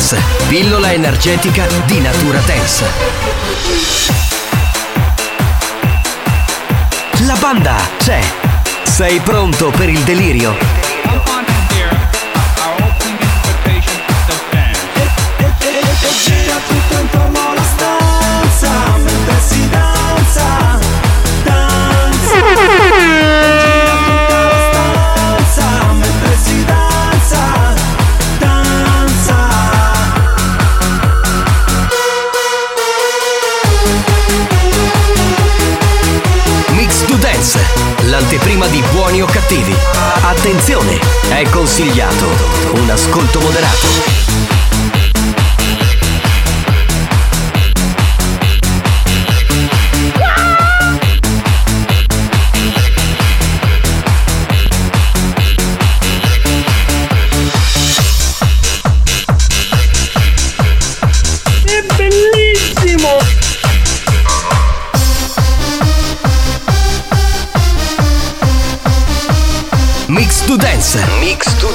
Dance, pillola energetica di natura dance. La banda c'è. Sei pronto per il delirio? L'anteprima di buoni o cattivi. Attenzione, è consigliato un ascolto moderato.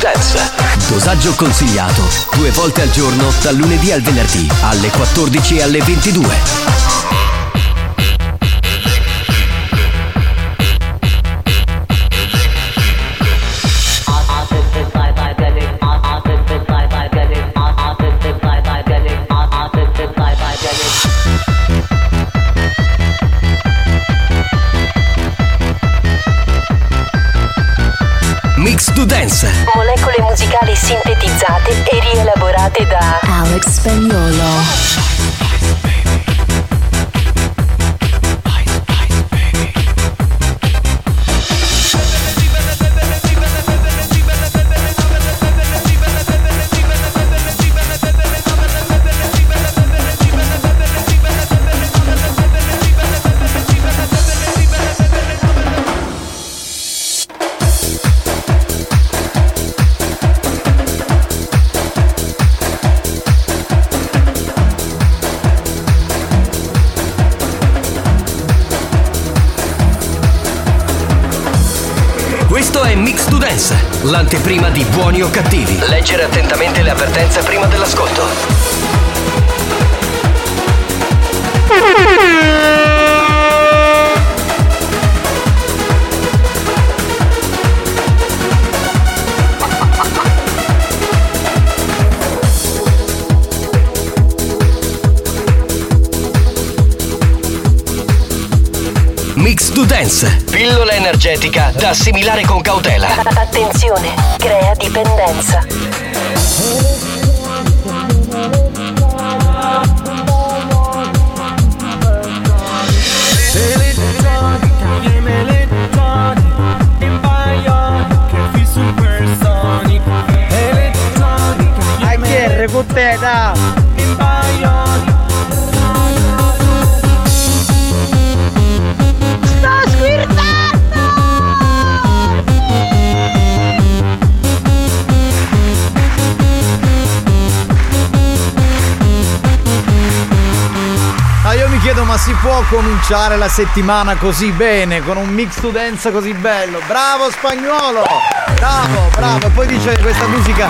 Dance. Dosaggio consigliato due volte al giorno dal lunedì al venerdì alle 14 e alle 22. Energetica da assimilare con cautela. Attenzione, crea dipendenza. Viene elettronica cominciare la settimana così bene, con un mix to dance così bello? Bravo spagnolo! Bravo, bravo. E poi dice che questa musica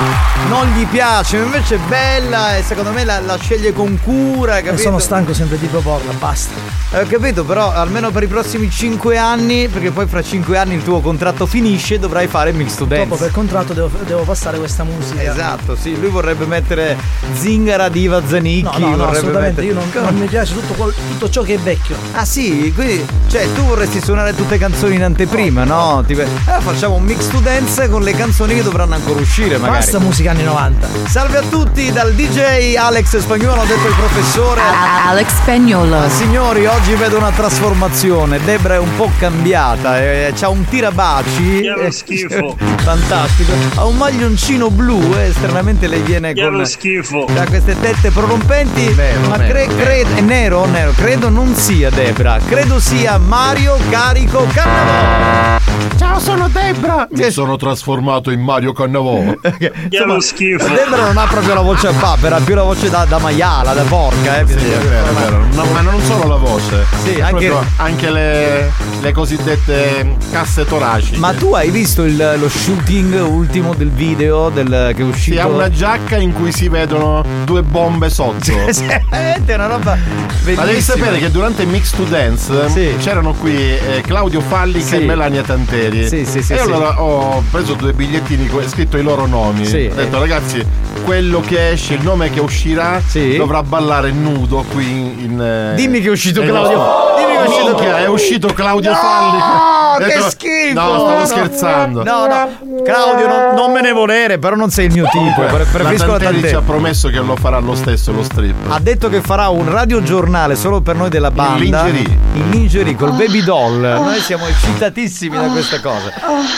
non gli piace, invece è bella e secondo me la, la sceglie con cura, E capito? sono stanco sempre di proporla, basta. Eh, Ho capito, però almeno per i prossimi 5 anni, perché poi fra 5 anni il tuo contratto finisce, dovrai fare Mix to Dance. Dopo per contratto devo, devo passare questa musica. Esatto, sì, lui vorrebbe mettere Zingara Diva Zanicchi. No, no, no, assolutamente. mettere- Io non, non mi piace tutto, tutto ciò che è vecchio. Ah sì, quindi cioè tu vorresti suonare tutte canzoni in anteprima, no? Tipo, allora facciamo un mix to dance con le canzoni che dovranno ancora uscire, magari. Basta musica anni 90. Salve a tutti dal DJ Alex Spagnolo, ha detto il professore. Alex Spagnolo. Ah, signori, oggi vedo una trasformazione. Debra è un po' cambiata, eh, c'ha un tirabaci. Che Eh, schifo. Fantastico. Ha un maglioncino blu e esternamente le viene Che con schifo. da queste tette prorompenti. Vero, ma vero, cre- vero. cre- è nero, nero, credo non sia Debra, credo sia Mario Carico Cannavò. Ciao, sono Debra! Mi sono trasformato in Mario Cannavò. Che lo schifo. Debra non ha proprio la voce a papera, ha più la voce da, da maiala, da porca, eh. Sì, è vero, è vero. No, ma non solo la voce. Sì, È anche- anche le, le cosiddette casse toraciche. Ma tu hai visto il- lo shooting ultimo del video del, che è uscito? Sì, ha una giacca in cui si vedono due bombe sotto. è una roba bellissima. Ma devi sapere che durante Mix to Dance c'erano qui eh, Claudio Fallica Sì. e Melania Tanteri. Sì, sì, sì, E sì. allora ho preso due bigliettini con scritto i loro nomi. Sì. Ho detto ragazzi, quello che esce, il nome che uscirà, dovrà ballare nudo qui in. in, eh, Dimmi che è uscito nel Claudio- dimmi che è uscito- Minchia, è uscito Claudio No, Fallica. Ho che detto- schifo! No, stavo No, scherzando. No, no, Claudio, non, non me ne volere, però non sei il mio tipo. pre- Preferisco la la Tanteri ci ha promesso che lo farà lo stesso lo strip. Ha detto che farà un radiogiornale solo per noi della banda. lingerie. In lingerie col baby doll. Noi siamo eccitatissimi da questa cosa.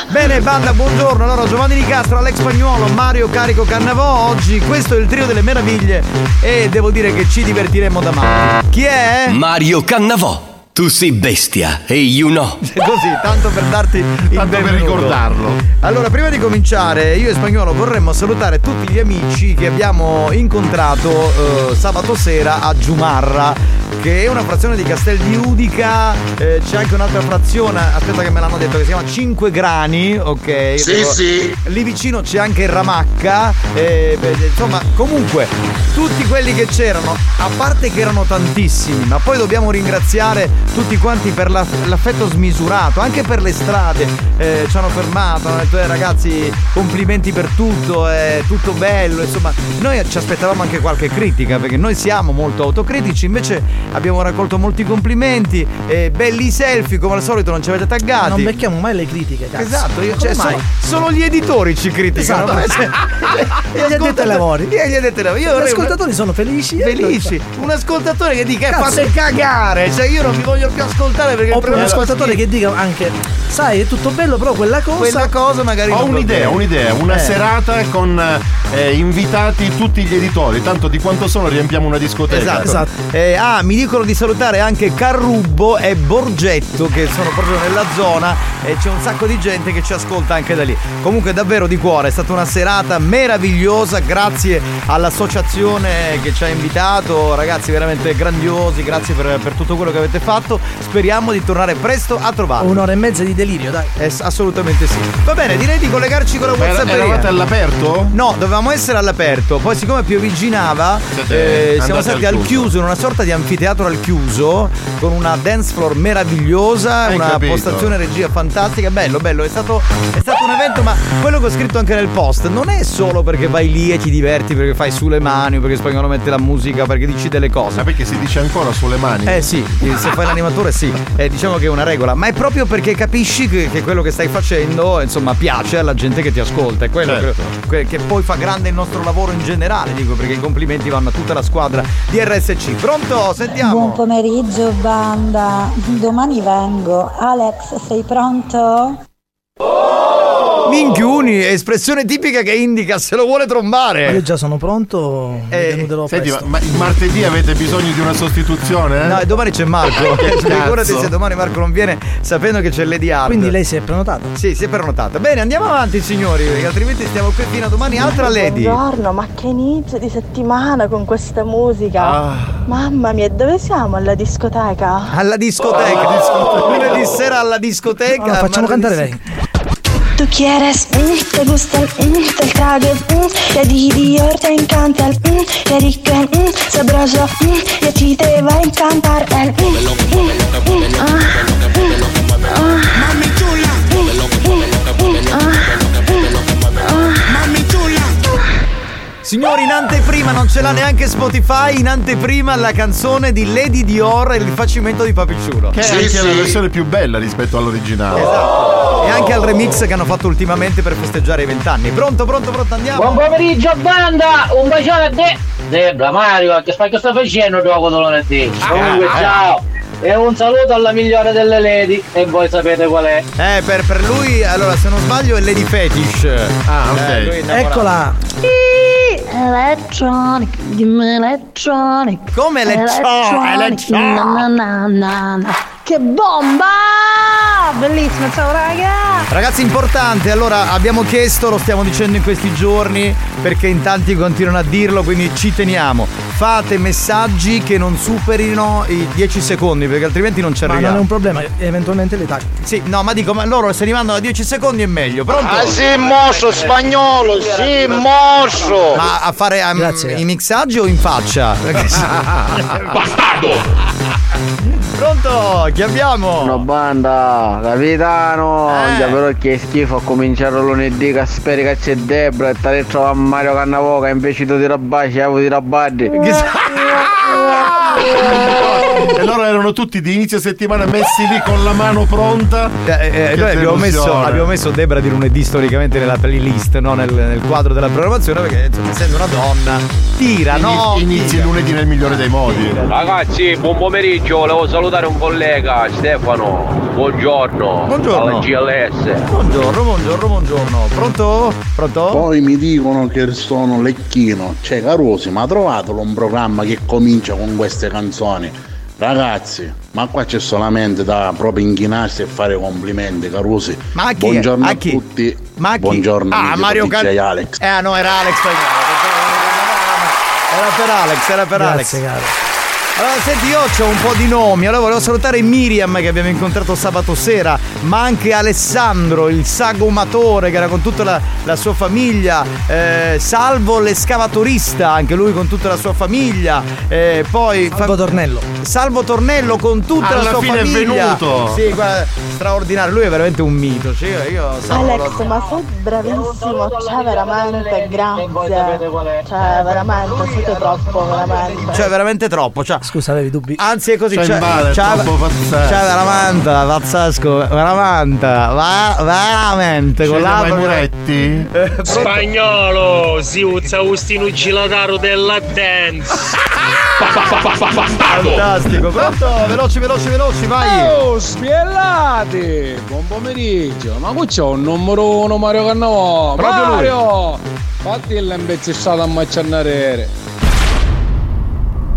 Bene, banda, buongiorno. Allora, Giovanni Di Castro, Alex Spagnuolo, Mario Carico Cannavò. Oggi questo è il trio delle meraviglie e devo dire che ci divertiremo da matti. Chi è? Mario Cannavò. Tu sei bestia e you know. Così, tanto per darti il Tanto per ricordarlo. Allora, prima di cominciare, io e Spagnolo vorremmo salutare tutti gli amici che abbiamo incontrato eh, sabato sera a Giumarra, che è una frazione di Castel di Udica. Eh, c'è anche un'altra frazione, aspetta che me l'hanno detto, che si chiama Cinque Grani, ok? Sì, Devo- sì. Lì vicino c'è anche Ramacca. eh, beh, insomma, comunque, tutti quelli che c'erano, a parte che erano tantissimi, ma poi dobbiamo ringraziare tutti quanti per la- l'affetto smisurato, anche per le strade. eh, ci hanno fermato, hanno detto "Eh, ragazzi, complimenti per tutto, è tutto bello. Insomma, noi ci aspettavamo anche qualche critica, perché noi siamo molto autocritici, invece abbiamo raccolto molti complimenti. eh, belli selfie, come al solito, non ci avete taggati. Non becchiamo mai le critiche, cazzo. Esatto, io, cioè, mai? solo gli editori ci criticano. Esatto. Cioè, Gli addetti ai lavori. Gli addetti ai lavori. Io Gli ascoltatori sono felici. Felici. Un ascoltatore che dica "Eh, Cazzo. fate cagare. Cioè io non vi voglio più ascoltare perché Oppure un ascoltatore che dica anche, sai, è tutto bello, però quella cosa. Quella cosa magari Ho un'idea, un'idea, una Eh. serata con eh, invitati tutti gli editori, tanto di quanto sono riempiamo una discoteca. Esatto. Eh, ah, mi dicono di salutare anche Carrubbo e Borgetto che sono proprio nella zona e c'è un sacco di gente che ci ascolta anche da lì. Comunque davvero di cuore, è stata una serata meravigliosa, grazie all'associazione che ci ha invitato, ragazzi veramente grandiosi, grazie per, per tutto quello che avete fatto. Speriamo di tornare presto a trovarvi. Un'ora e mezza di delirio, dai. Eh, assolutamente sì. Va bene, direi di collegarci con la WhatsApp. eravate all'aperto? No, dovevamo essere all'aperto. Poi, siccome piovigginava, eh, siamo stati al al chiuso. chiuso, in una sorta di anfiteatro al chiuso, con una dance floor meravigliosa, Hai una capito. postazione regia fantastica. Bello, bello. È stato, è stato un evento, ma quello che ho scritto anche nel post non è solo perché vai lì e ti diverti, perché fai sulle mani, perché spagnolo mette la musica, perché dici delle cose. Ma perché si dice ancora sulle mani? Eh sì, se fai l'animatore sì, Eh, diciamo che è una regola, ma è proprio perché capisci che, che quello che stai facendo insomma piace alla gente che ti ascolta, è quello Certo. che, che poi fa grande il nostro lavoro in generale, dico perché i complimenti vanno a tutta la squadra di RSC. Pronto? Buon Sentiamo. pomeriggio banda, domani vengo. Alex, sei pronto? Minchiuni, espressione tipica che indica se lo vuole Ma Io trombare. già sono pronto, Eh, Senti, ma, presto. ma il martedì avete bisogno di una sostituzione? eh? No, e domani c'è Marco. Figurati se domani Marco non viene sapendo che c'è Lady Hard. Quindi lei si è prenotata? Sì, si è prenotata. Bene, andiamo avanti, signori, perché altrimenti stiamo qui fino a domani. Altra Lady. Buongiorno, ma che inizio di settimana con questa musica. Ah. Mamma mia, dove siamo? Alla discoteca? Alla discoteca. Lunedì sera alla discoteca. Allora, facciamo cantare lei. Tú quieres, mm, te gusta el, mm, del traje, mm, que di Dior te encanta el, mm, que rico, mm, sabroso, mm, y a ti te va a encantar el, mm, mm, mm, ah, mm, ah. Signori, in anteprima, non ce l'ha neanche Spotify, in anteprima la canzone di Lady Dior e il rifacimento di Papicciulo. Che è anche la versione più bella rispetto all'originale. Esatto. E anche al remix che hanno fatto ultimamente per festeggiare i vent'anni. Pronto, pronto, pronto, andiamo? Buon pomeriggio banda, un bacione a te! Debra, Mario, che fai che sta facendo dopo lunedì? Comunque ah, ciao! E un saluto alla migliore delle lady e voi sapete qual è. Eh, per, per lui, allora, se non sbaglio, è Lady Fetish. Ah, Eh, è innamorato. Eccola. Electronic, electronic. Come electro- electronic? Na, na, na, na, na. Che bomba! Bellissima, ciao raga! Ragazzi, importante, allora abbiamo chiesto, lo stiamo dicendo in questi giorni, perché in tanti continuano a dirlo, quindi ci teniamo. Fate messaggi che non superino i 10 secondi, perché altrimenti non ci Ma arriviamo. non è un problema, eventualmente le tagli. Sì, no, ma dico, ma loro se rimandano a 10 secondi è meglio. Pronto? Ah sì, mosso spagnolo, sì, mosso! Ma a fare um, i mixaggi o in faccia? Bastardo! Pronto? Chi abbiamo? Una banda, capitano, Eh. già però che schifo a cominciare lunedì che speri che c'è Debra e te trova Mario Cannavoca invece di Rabbaci, avevo di Rabaddi. E loro erano tutti di inizio settimana messi lì con la mano pronta. Eh, eh, noi abbiamo messo, abbiamo messo Debra di lunedì storicamente nella playlist, no? nel, nel quadro della programmazione, perché insomma, essendo una donna, tira, no? Ini- Inizi il lunedì nel migliore dei modi. Ragazzi, buon pomeriggio, volevo salutare un collega, Stefano. Buongiorno. Buongiorno. Alla GLS. Buongiorno, buongiorno, buongiorno. Pronto? Pronto? Poi mi dicono che sono lecchino. Cioè, Carusi, ma trovatelo un programma che comincia con queste canzoni. Ragazzi, ma qua c'è solamente da proprio inchinarsi e fare complimenti, Carusi. Ma a chi? Buongiorno A a, chi? tutti. Ma chi? Buongiorno Ah, amici Mario e Alex. Eh no, era Alex. Era per Alex, era per Grazie, Alex. caro. Allora, senti, io ho un po' di nomi. Allora, volevo salutare Miriam che abbiamo incontrato sabato sera, ma anche Alessandro, il sagomatore che era con tutta la, la sua famiglia, eh, Salvo l'escavatorista, anche lui con tutta la sua famiglia. eh, poi Salvo Tornello. Salvo Tornello con tutta la Alla sua fine è famiglia. venuto. Sì, guarda, straordinario. Lui è veramente un mito. Cioè, io, Alex, lo- ma sei bravissimo, cioè veramente grazie. Cioè veramente, siete troppo, veramente. Cioè, veramente troppo. Cioè, Scusa, avevi dubbi? Anzi, è così. C'è Cioè, il male, è troppo pazzesco. cioè, veramente, pazzesco, veramente, va- veramente, con Scende la mai Muretti? Spagnolo, si usa Ustino Gilataro della dance. Fantastico, pronto? Veloci, veloci, veloci, vai! Oh, spiellati! Buon pomeriggio! Ma qui c'è un numero uno Mario Cannavò! Proprio lui. Mario! Fatti il imbeccillato a macciannarere!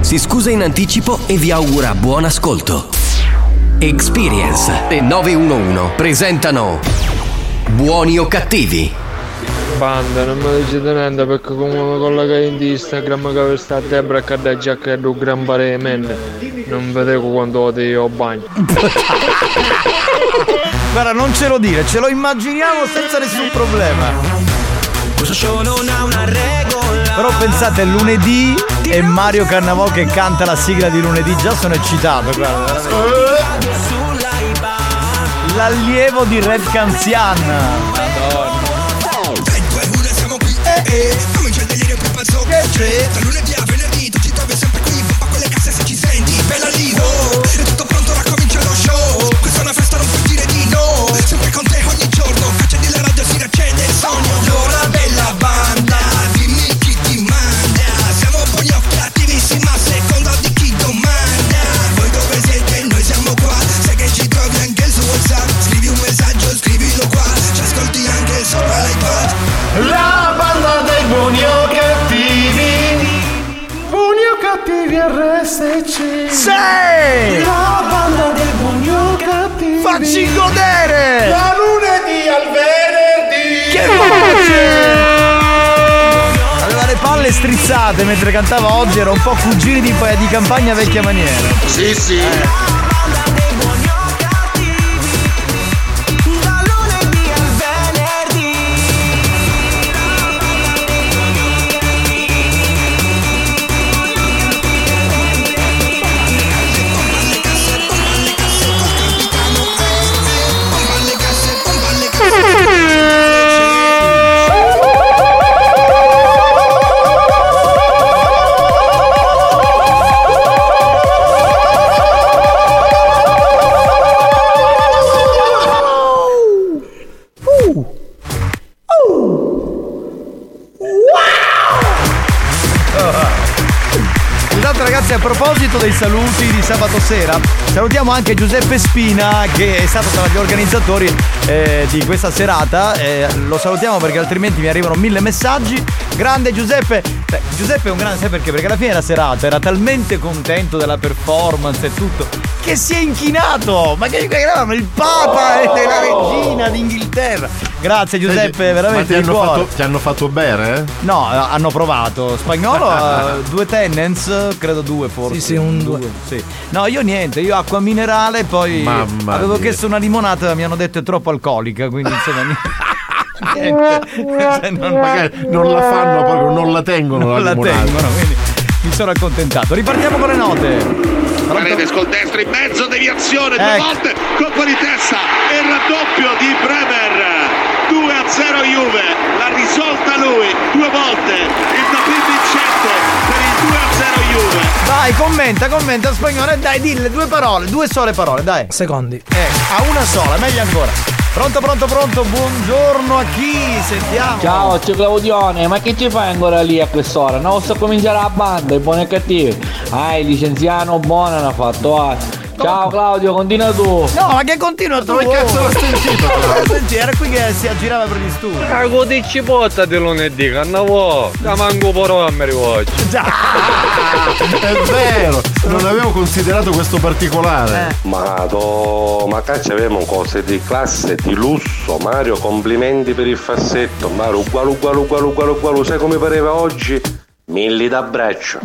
si scusa in anticipo e vi augura buon ascolto. Experience e 911 presentano Buoni o cattivi? Banda, non mi dicete niente perché come mi collega in Instagram che sta a Debra che da giacca un gran pare men non vedevo quando io a bagno. Guarda, non ce lo dire, ce lo immaginiamo senza nessun problema. Questo show non ha una regola. Però pensate, è lunedì e Mario Cannavò che canta la sigla di lunedì, già sono eccitato, guarda. L'allievo di Red Canzian. Madonna. Comincia il delirio più pazzo che c'è Da lunedì La banda dei buoni o cattivi. Facci godere! Da lunedì al venerdì. Che voce! Aveva le palle strizzate mentre cantava oggi, era un po' cugini di, di campagna vecchia maniera. Sì, sì. Intanto proposito dei saluti di sabato sera salutiamo anche Giuseppe Spina che è stato tra gli organizzatori eh, di questa serata. Eh, lo salutiamo perché altrimenti mi arrivano mille messaggi. Grande Giuseppe! Beh, Giuseppe è un grande sai perché? perché alla fine della serata era talmente contento della performance e tutto che si è inchinato! Ma che eravamo il Papa e la regina d'Inghilterra grazie Giuseppe Ma veramente ti hanno, fatto, ti hanno fatto bere? eh? No, eh, hanno provato. Spagnolo, eh, due tenants, credo due forse. Sì, sì, un due. sì. No, io niente, io acqua minerale, poi Mamma avevo mia. chiesto una limonata, mi hanno detto è troppo alcolica, quindi insomma niente. Cioè, non, Magari non la fanno proprio, non la tengono non la la tengono, quindi mi sono accontentato. Ripartiamo con le note. Paredes col destro in mezzo, deviazione, due Ecco. volte, colpo di testa e raddoppio di Bremer. 2 a 0 Juve, l'ha risolta lui due volte, il tapin vincente per il 2 a 0 Juve. Vai, commenta, commenta spagnolo e dai, dille due parole, due sole parole, dai. Secondi. Eh, a una sola, meglio ancora. Pronto, pronto, pronto, buongiorno a chi? Sentiamo. Ciao, c'è Claudione, ma che ci fai ancora lì a quest'ora? Non so cominciare la banda, i buoni e cattivi. Ah, il licenziano buono hanno fatto. ah. Ciao Claudio, continua tu. No, ma che continua tu? Dove cazzo l'ho sentito? Eh, senti, era qui che si aggirava per gli studi. Cago di cipotta di lunedì, cannavo. Da manco però mi rivolgo. È vero, non avevo considerato questo particolare. Ma, do, ma cazzo abbiamo cose di classe, di lusso. Mario, complimenti per il fassetto. Mario, uguale, uguale, uguale, uguale, uguale. Sai come pareva oggi? Milli d'abbraccio.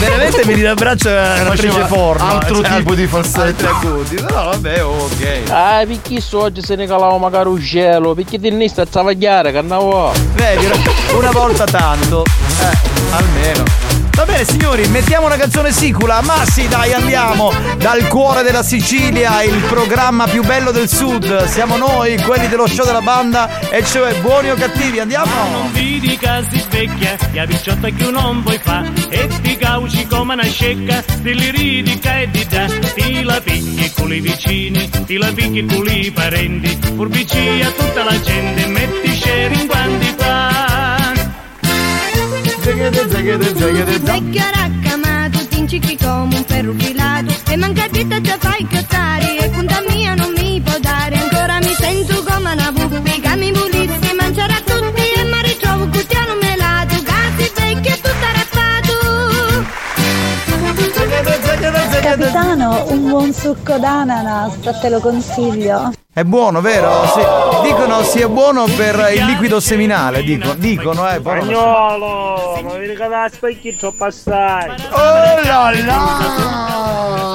Veramente mi abbraccio a un'attrice Faceva porno. altro cioè, tipo di falsetto. altri acuti. Però vabbè, ok. Ah, perché so oggi se ne calava magari un gelo? Perché ne sta a travagliare, cannavo? Vedi, una volta tanto. Eh, almeno. Va bene signori, mettiamo una canzone sicula, ma sì dai andiamo. Dal cuore della Sicilia, il programma più bello del sud, siamo noi, quelli dello show della banda, e cioè buoni o cattivi, andiamo! Non vi dica si svecchia, che picciotta che non puoi fa. E ti cauci come una scecca, ti li ridica e di da Ti la picchi con i vicini, ti la picchi con i parenti. Furbici a tutta la gente, metti sceri in quanti fa Vecchio raccamato, ti incicchi come un ferro filato. E manca di te ti fai cazzare E conta mia non mi può dare. Ancora mi sento come una puppi Che mi volessi mangiare a tutti E mi ritrovo cutiano melato. Cazzi vecchio e tutto arrappato Capitano, un buon succo d'ananas, te lo consiglio. È buono, vero? Sì. Dicono sia buono per il liquido seminale, dicono, dicono eh. poi. Spagnolo, ma vedi che da specchio troppo assai. Oh là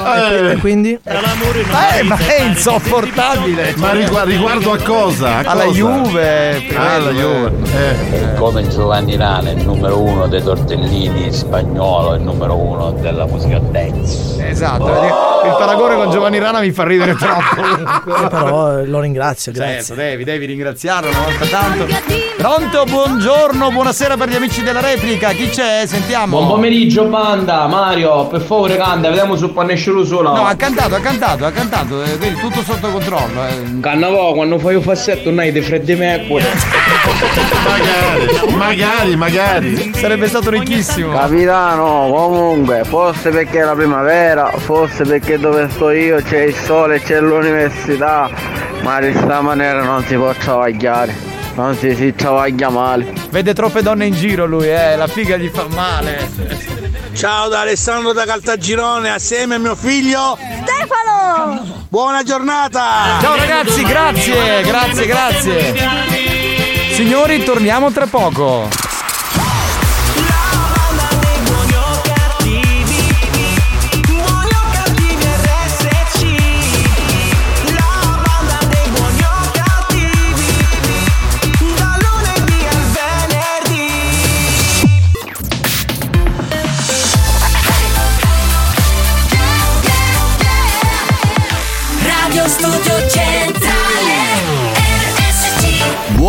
là! E quindi? Eh, ma è insopportabile! Ma rigu- riguardo a cosa? A Alla cosa? Juve, Ah, alla Juve. Eh. Come Giovanni Rana, il numero uno dei tortellini spagnolo, il numero uno della musica dance. Esatto, vedi? Il paragone con Giovanni Rana mi fa ridere troppo. Eh, però eh, lo ringrazio, grazie. Certo, devi, devi ringraziarlo una volta tanto. Pronto, buongiorno, buonasera per gli amici della replica. Chi c'è? Sentiamo. Buon pomeriggio banda, Mario, per favore canta, vediamo se può nessuno solo. No, ha cantato, ha cantato, ha cantato, eh, vedi, tutto sotto controllo. Eh. Cannavo, quando fai un fassetto non hai dei freddi Mercury. Magari, magari, magari. Sarebbe stato ricchissimo. Capitano, comunque, forse perché è la primavera, forse perché dove sto io c'è il sole, c'è l'università, ma di sta maniera non si può travagliare. Non si si travaglia male. Vede troppe donne in giro lui, eh, la figa gli fa male. Ciao da Alessandro da Caltagirone assieme a mio figlio Stefano! Buona giornata! Ciao ragazzi, grazie, grazie, grazie. Signori, torniamo tra poco.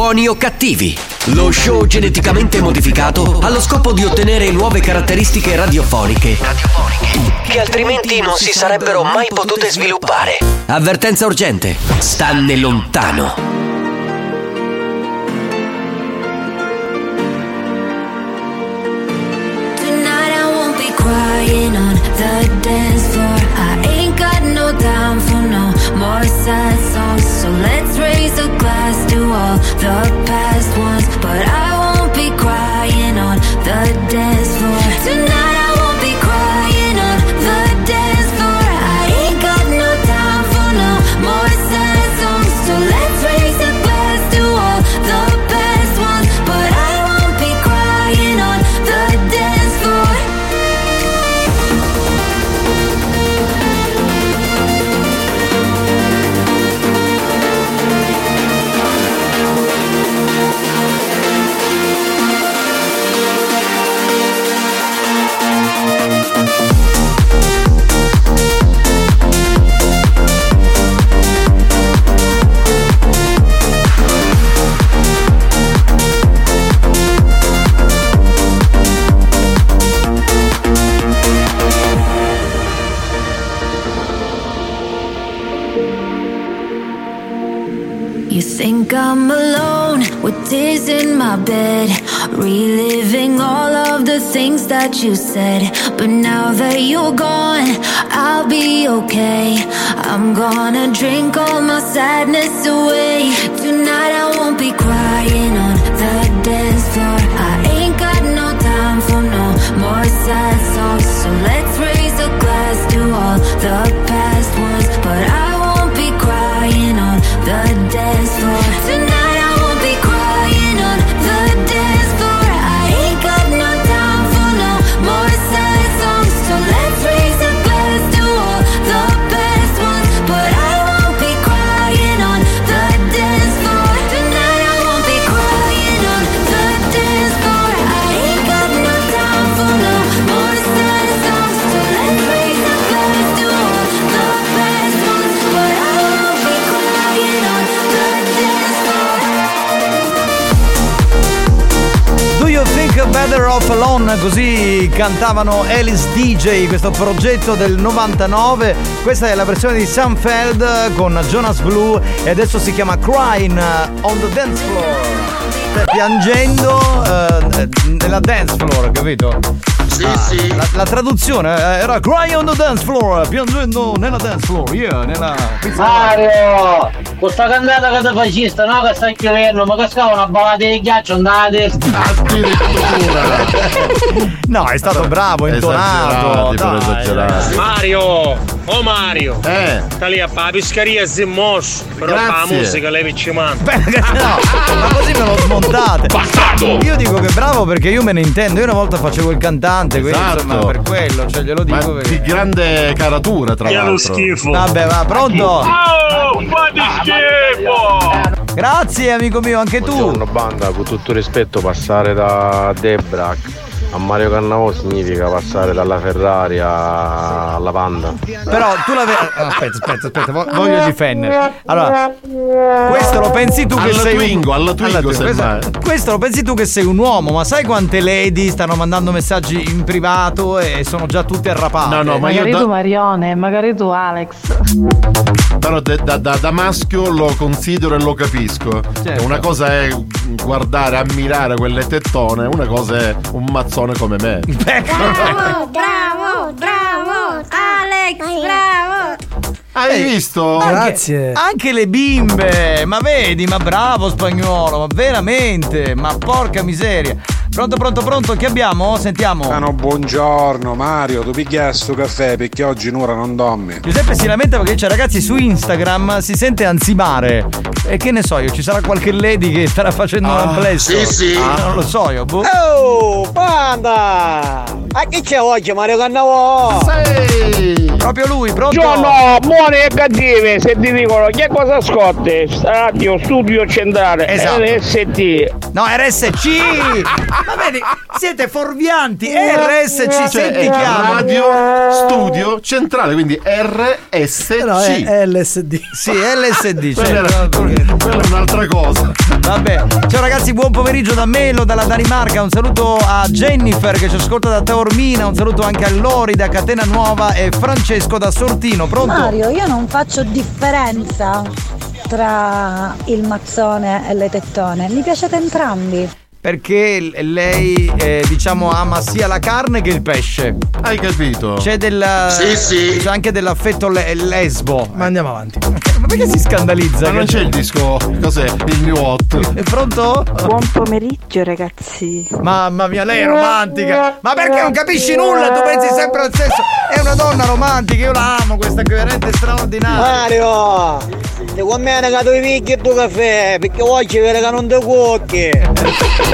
Buoni o cattivi? Lo show geneticamente modificato ha lo scopo di ottenere nuove caratteristiche radiofoniche che altrimenti non si sarebbero mai potute sviluppare. Avvertenza urgente. Stanne lontano. Tonight I won't be crying on the dance the past that you said. But now that you're gone, I'll be okay. I'm gonna drink all my sadness away. Tonight I won't be crying on better off alone? Così cantavano Alice DJ, questo progetto del 99. Questa è la versione di Sam Feld con Jonas Blue e adesso si chiama Crying on the Dance Floor. Piangendo eh, nella dance floor, capito? Sì, Ah, sì. La, la traduzione eh, era Crying on the dance floor, piangendo nella dance floor, yeah, nella Mario! Questa cantata che ti facista, no? Che stai chiedendo, ma che scava una ballata di ghiaccio andava a testa. No, è stato bravo, intonato. Esagerati, però dai. esagerati. Mario! Oh Mario! Eh! Sta lì a fa la pescaria si mosso, però fa la musica lei mi ci manda. No, ma così me lo smontate. Io dico che bravo perché io me ne intendo. Io una volta facevo il cantante, quindi Esatto. insomma per quello, cioè glielo dico Ma perché. di grande caratura, tra Che lo l'altro. schifo. Vabbè, va, pronto? Oh, fate schifo! Grazie amico mio, anche tu. Buongiorno banda, con tutto rispetto passare da Debra a Mario Cannavò significa passare dalla Ferrari alla Panda. Però tu l'avevi. Aspetta, aspetta, aspetta, vo- voglio difendere. Allora, questo lo pensi tu che Alla sei. Twingo, alla Twingo, Twingo, semmai. questo, questo lo pensi tu che sei un uomo, ma sai quante lady stanno mandando messaggi in privato e sono già tutte arrapate? No, no, ma io Magari da- tu Marione, magari tu Alex. Però da, da- da maschio lo considero e lo capisco. Certo. Una cosa è guardare, ammirare quelle tettone, una cosa è un mazzone come me. Bravo, bravo, bravo, Alex, bravo. Hai visto? Anche, Grazie. Anche le bimbe, ma vedi, ma bravo spagnolo, ma veramente, ma porca miseria. Pronto, pronto, pronto, che abbiamo? Sentiamo. Ah no, buongiorno Mario, tu piglia sto caffè perché oggi Nura non dormi. Giuseppe si lamenta perché dice ragazzi su Instagram si sente ansimare. E che ne so io, ci sarà qualche lady che starà facendo un amplesso? sì, sì. Ah, non lo so io, boh. Oh, panda! A chi c'è oggi Mario Cannavò? Proprio lui, pronto? Buongiorno, buoni e cattivi, se ti dicono che cosa scotte? Radio Studio Centrale, Esatto. LST. No, RSC! Ma vedi, siete fuorvianti! RSC, Cioè, senti chiaro! Radio Studio Centrale, quindi RSC. No, è, LSD. Sì, LSD. Quella, cioè, era, quella è un'altra cosa. Vabbè, ciao ragazzi, buon pomeriggio da Melo, dalla Danimarca. Un saluto a Jennifer che ci ascolta da Taormina. Un saluto anche a Lori da Catena Nuova e Francesco da Sortino. Pronto? Mario, io non faccio differenza tra il mazzone e le tettone, mi piacete entrambi. Perché lei, eh, diciamo, ama sia la carne che il pesce. Hai capito? C'è del. Sì, sì. C'è anche dell'affetto le- lesbo. Ma andiamo avanti. Ma perché si scandalizza? Ma non c'è il disco, cos'è? Il New Hot. È pronto? Buon pomeriggio ragazzi. Mamma mia, lei è romantica! Ma perché non capisci nulla? Tu pensi sempre al sesso? È una donna romantica, io la amo, questa veramente straordinaria. Mario! Ti conviene che tu picchi il tuo caffè, perché oggi vede che non ti cuocchi.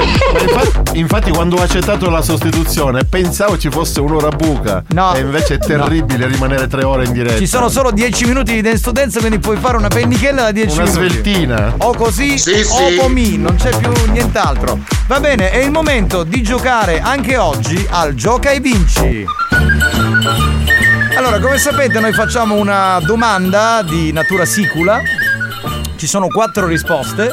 Infatti, infatti quando ho accettato la sostituzione pensavo ci fosse un'ora buca. No. E invece è terribile rimanere tre ore in diretta. Ci sono solo 10 minuti di dance to dance, quindi puoi fare una pennichella da 10 Una minuti. sveltina. O così Sì, o sì. non c'è più nient'altro. Va bene, è il momento di giocare anche oggi al Gioca e Vinci. Allora, come sapete, noi facciamo una domanda di natura sicula. Ci sono quattro risposte.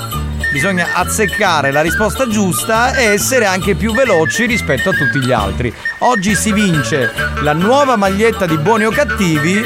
Bisogna azzeccare la risposta giusta e essere anche più veloci rispetto a tutti gli altri. Oggi si vince la nuova maglietta di buoni o cattivi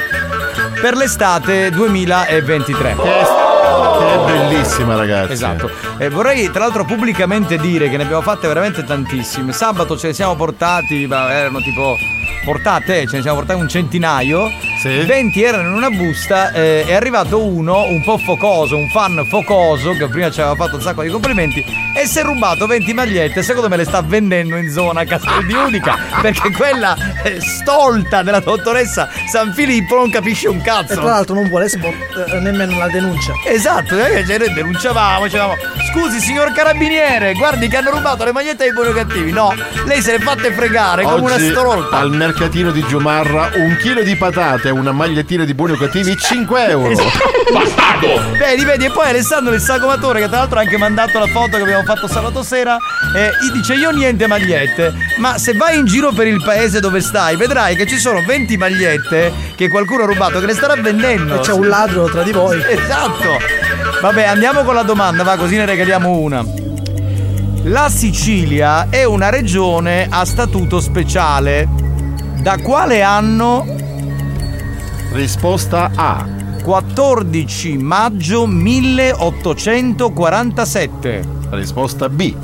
per l'estate 2023. Che è bellissima, ragazzi. Esatto. E vorrei tra l'altro pubblicamente dire che ne abbiamo fatte veramente tantissime. Sabato ce ne siamo portati, ma erano tipo portate, ce ne siamo portati un centinaio. 20 erano in una busta, eh, è arrivato uno un po' focoso, un fan focoso che prima ci aveva fatto un sacco di complimenti e si è rubato 20 magliette, secondo me le sta vendendo in zona Castel di Unica perché quella eh, stolta della dottoressa San Filippo non capisce un cazzo. E tra l'altro non vuole sport, eh, nemmeno la denuncia. Esatto, cioè, noi denunciavamo, dicevamo scusi signor carabiniere, guardi che hanno rubato le magliette dei buoni o cattivi. No, lei se le fatte fregare come una Oggi stolta. al mercatino di Giomarra un chilo di patate e una magliettina di buoni o cattivi 5 euro. Bastardo! Vedi, vedi, e poi Alessandro il sagomatore, che tra l'altro ha anche mandato la foto che abbiamo fatto sabato sera, eh, gli dice io niente magliette, ma se vai in giro per il paese dove stai, vedrai che ci sono 20 magliette che qualcuno ha rubato, che le starà vendendo. E c'è un ladro tra di voi. Esatto! Vabbè, andiamo con la domanda, va, così ne regaliamo una. La Sicilia è una regione a statuto speciale. Da quale anno? Risposta A. 14 maggio 1847. Risposta B.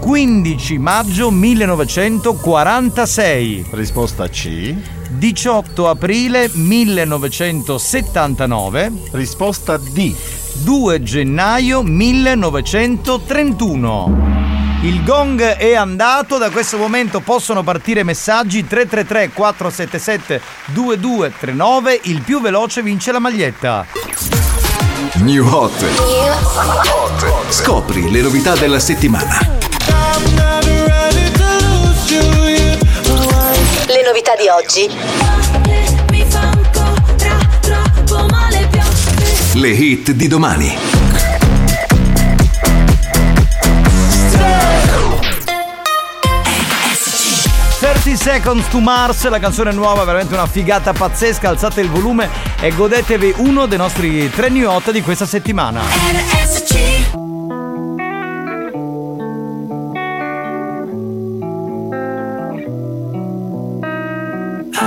15 maggio 1946. Risposta C. 18 aprile 1979. Risposta D. 2 gennaio 1931. Il gong è andato, da questo momento possono partire messaggi 333 477 2239, il più veloce vince la maglietta. New Hot. Scopri le novità della settimana. Le novità di oggi. Le hit di domani. Thirty Seconds to Mars, la canzone nuova, veramente una figata pazzesca. Alzate il volume e godetevi uno dei nostri tre new hot di questa settimana.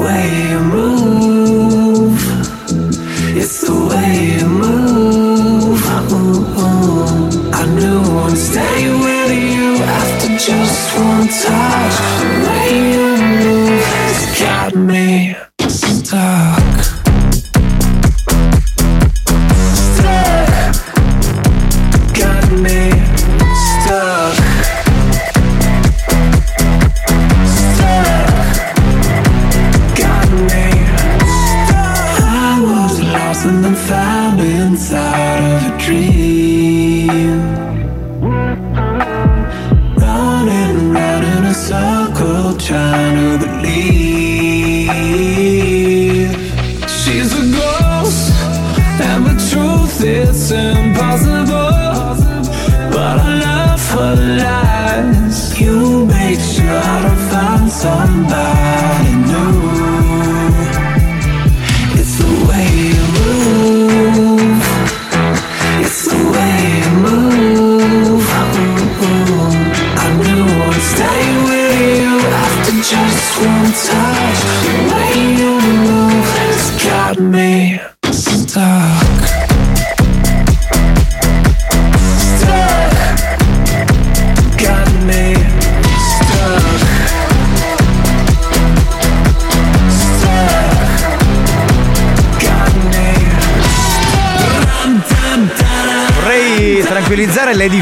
way you move. It's the way you move. I knew I'd stay with you after just one touch.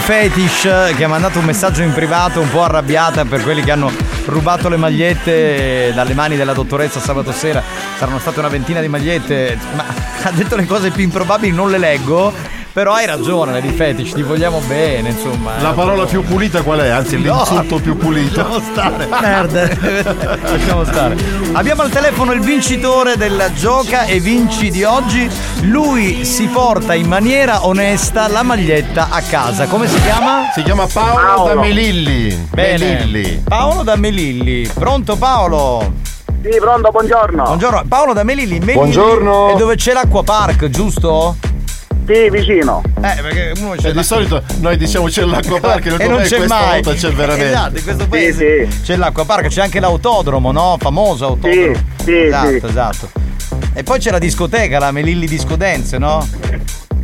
Fetish che ha mandato un messaggio in privato un po' arrabbiata per quelli che hanno rubato le magliette dalle mani della dottoressa sabato sera. Saranno state una ventina di magliette, ma ha detto le cose più improbabili, non le leggo. Però hai ragione, Lady Fetish, ti vogliamo bene, insomma. La parola più pulita qual è? Anzi, No. l'insulto più pulito. Lasciamo stare. Merda. Lasciamo stare. Abbiamo al telefono il vincitore della gioca e vinci di oggi. Lui si porta in maniera onesta la maglietta a casa. Come si chiama? Si chiama Paolo, da Melilli. Bene. Melilli. Paolo da Melilli. Pronto Paolo? Sì, pronto, buongiorno. Buongiorno. Paolo da Melilli. Melilli Buongiorno. È dove c'è l'acquapark, giusto? Sì, vicino. Eh, perché uno c'è E di solito noi diciamo c'è l'acquapark e, e non c'è questa mai. volta c'è veramente. Esatto, in questo paese c'è l'acquapark, c'è anche l'autodromo, no? Famoso autodromo. Sì, sì, esatto, sì. esatto. E poi c'è la discoteca, la Melilli Disco Dance, no?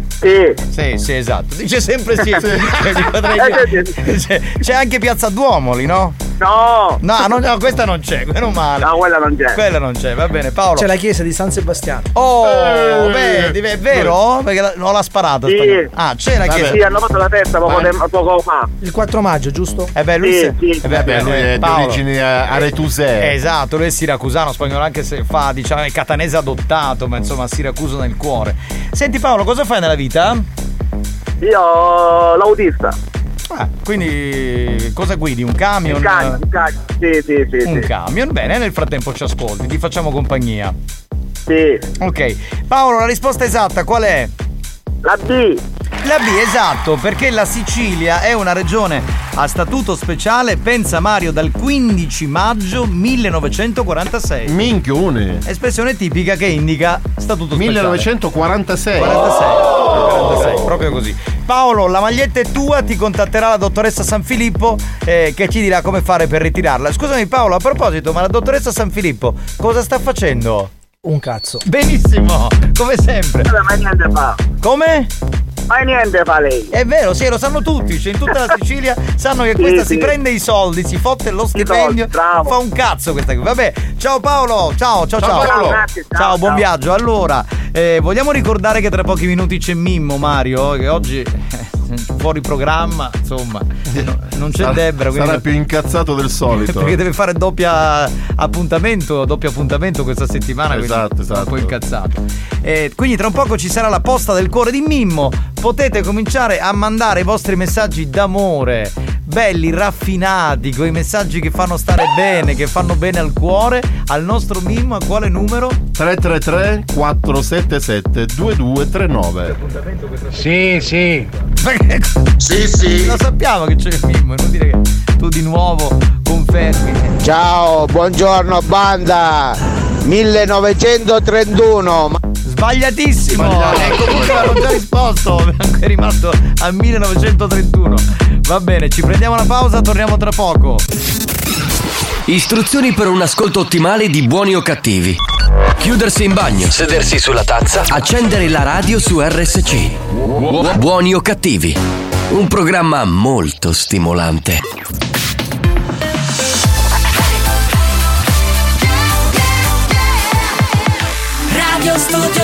Sì. Sì, sì, esatto. Dice sempre sì. Sì. Eh, c'è, c'è anche Piazza Duomo lì, no? No! No, no, no, questa non c'è, meno male. No, quella non c'è. Quella non c'è, va bene, Paolo. C'è la chiesa di San Sebastiano. Oh, Eh. vedi, è vero? Perché la- non l'ha sparata. Sì. Ah, c'è la chiesa. Sì, hanno fatto la testa poco, Vai. tempo- poco fa. Il 4 maggio, giusto? Eh beh, lui Sì, si- sì. eh beh, Vabbè, lui è di Paolo. origini eh, aretuse. Esatto, lui è siracusano, spagnolo anche se fa, diciamo, è catanese adottato, ma insomma Siracuso nel cuore. Senti Paolo, cosa fai nella vita? Io l'autista. Ah, quindi cosa guidi? Un camion? Un camion, un camion. Sì, sì, sì. Un camion, bene, nel frattempo ci ascolti, ti facciamo compagnia. Sì. Ok, Paolo, la risposta esatta qual è? La B. La B, esatto, perché la Sicilia è una regione a statuto speciale, pensa Mario, dal 15 maggio 1946. Minchione. Espressione tipica che indica statuto speciale. 1946. 46. 46, proprio così. Paolo, la maglietta è tua, ti contatterà la dottoressa San Filippo eh, che ci dirà come fare per ritirarla. Scusami Paolo, a proposito, ma la dottoressa San Filippo cosa sta facendo? Un cazzo. Benissimo, come sempre. Come? Ma niente fa lei. È vero, sì, lo sanno tutti, cioè in tutta la Sicilia sanno che Sì, questa sì. si prende i soldi, si fotte lo stipendio, bravo. fa un cazzo questa qui. Vabbè, ciao Paolo, ciao, ciao, ciao. Ciao, Paolo. Grazie, ciao, Ciao, buon ciao. viaggio. Allora, eh, vogliamo ricordare che tra pochi minuti c'è Mimmo Mario, che oggi eh, fuori programma, insomma, no- non c'è Sarà- Debra, Sarà più incazzato del solito. perché deve fare doppia appuntamento, doppio appuntamento questa settimana. Esatto, sono Un po' esatto. incazzato. Eh, quindi tra un poco ci sarà la posta del cuore di Mimmo. Potete cominciare a mandare i vostri messaggi d'amore, belli, raffinati, quei messaggi che fanno stare bene, che fanno bene al cuore, al nostro Mimmo. A quale numero? 333 477 2239. Sì, sì. Sì, sì. Lo sappiamo che c'è il Mimmo, è inutile che tu di nuovo confermi. Ciao, buongiorno banda. 1931. Sbagliatissimo! E comunque avevo già risposto, è rimasto a 1931. Va bene, ci prendiamo una pausa, torniamo tra poco. Istruzioni per un ascolto ottimale di buoni o cattivi. Chiudersi in bagno, sedersi sulla tazza, accendere la radio su RSC. Buoni o cattivi. Un programma molto stimolante. Radio Studio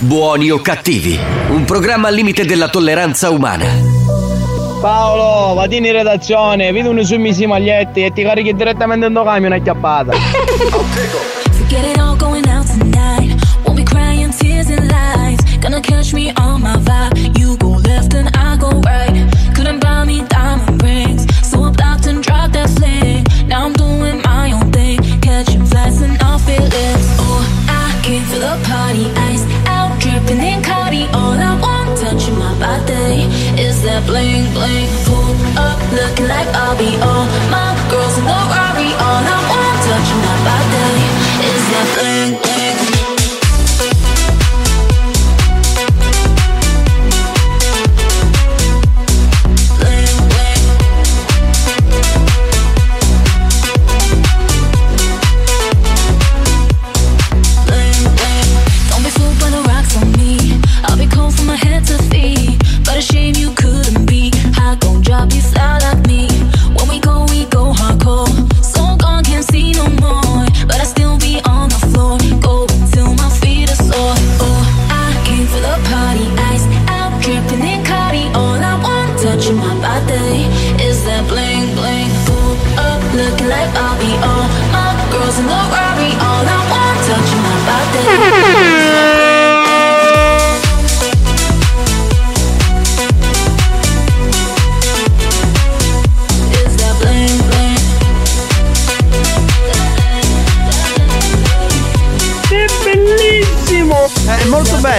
Buoni o cattivi, un programma al limite della tolleranza umana. Paolo, vatti in redazione, vedi uno sui misi maglietti e ti carichi direttamente in tuo camion a chiappata. Forget it all going out tonight. Won't be crying tears and lies. Gonna catch me on my vibe. be over.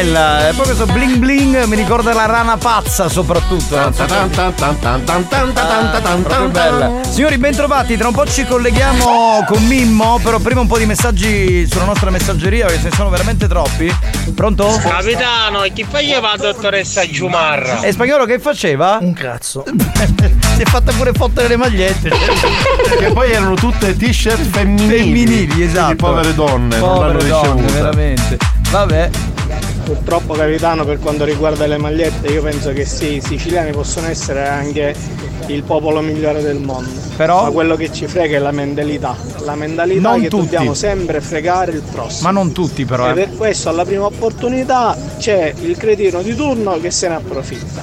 Bella, è proprio questo bling bling mi ricorda la rana pazza soprattutto. eh. Bella. Signori, bentrovati, tra un po' ci colleghiamo con Mimmo, però prima un po' di messaggi sulla nostra messaggeria perché ce ne sono veramente troppi. Pronto? Capitano, e chi faceva la dottoressa Giumarra? E spagnolo che faceva? Un cazzo. si è fatta pure fottere le magliette. Che poi erano tutte t-shirt femminili. Femminili, esatto. Di povere donne, non Povere l'hanno donne, ricevuta. veramente. Vabbè. Purtroppo capitano per quanto riguarda le magliette io penso che sì, i siciliani possono essere anche il popolo migliore del mondo. Però- Ma quello che ci frega è la mentalità. La mentalità Non che tutti. dobbiamo sempre fregare il prossimo. Ma non tutti però. E eh. per questo alla prima opportunità c'è il cretino di turno che se ne approfitta.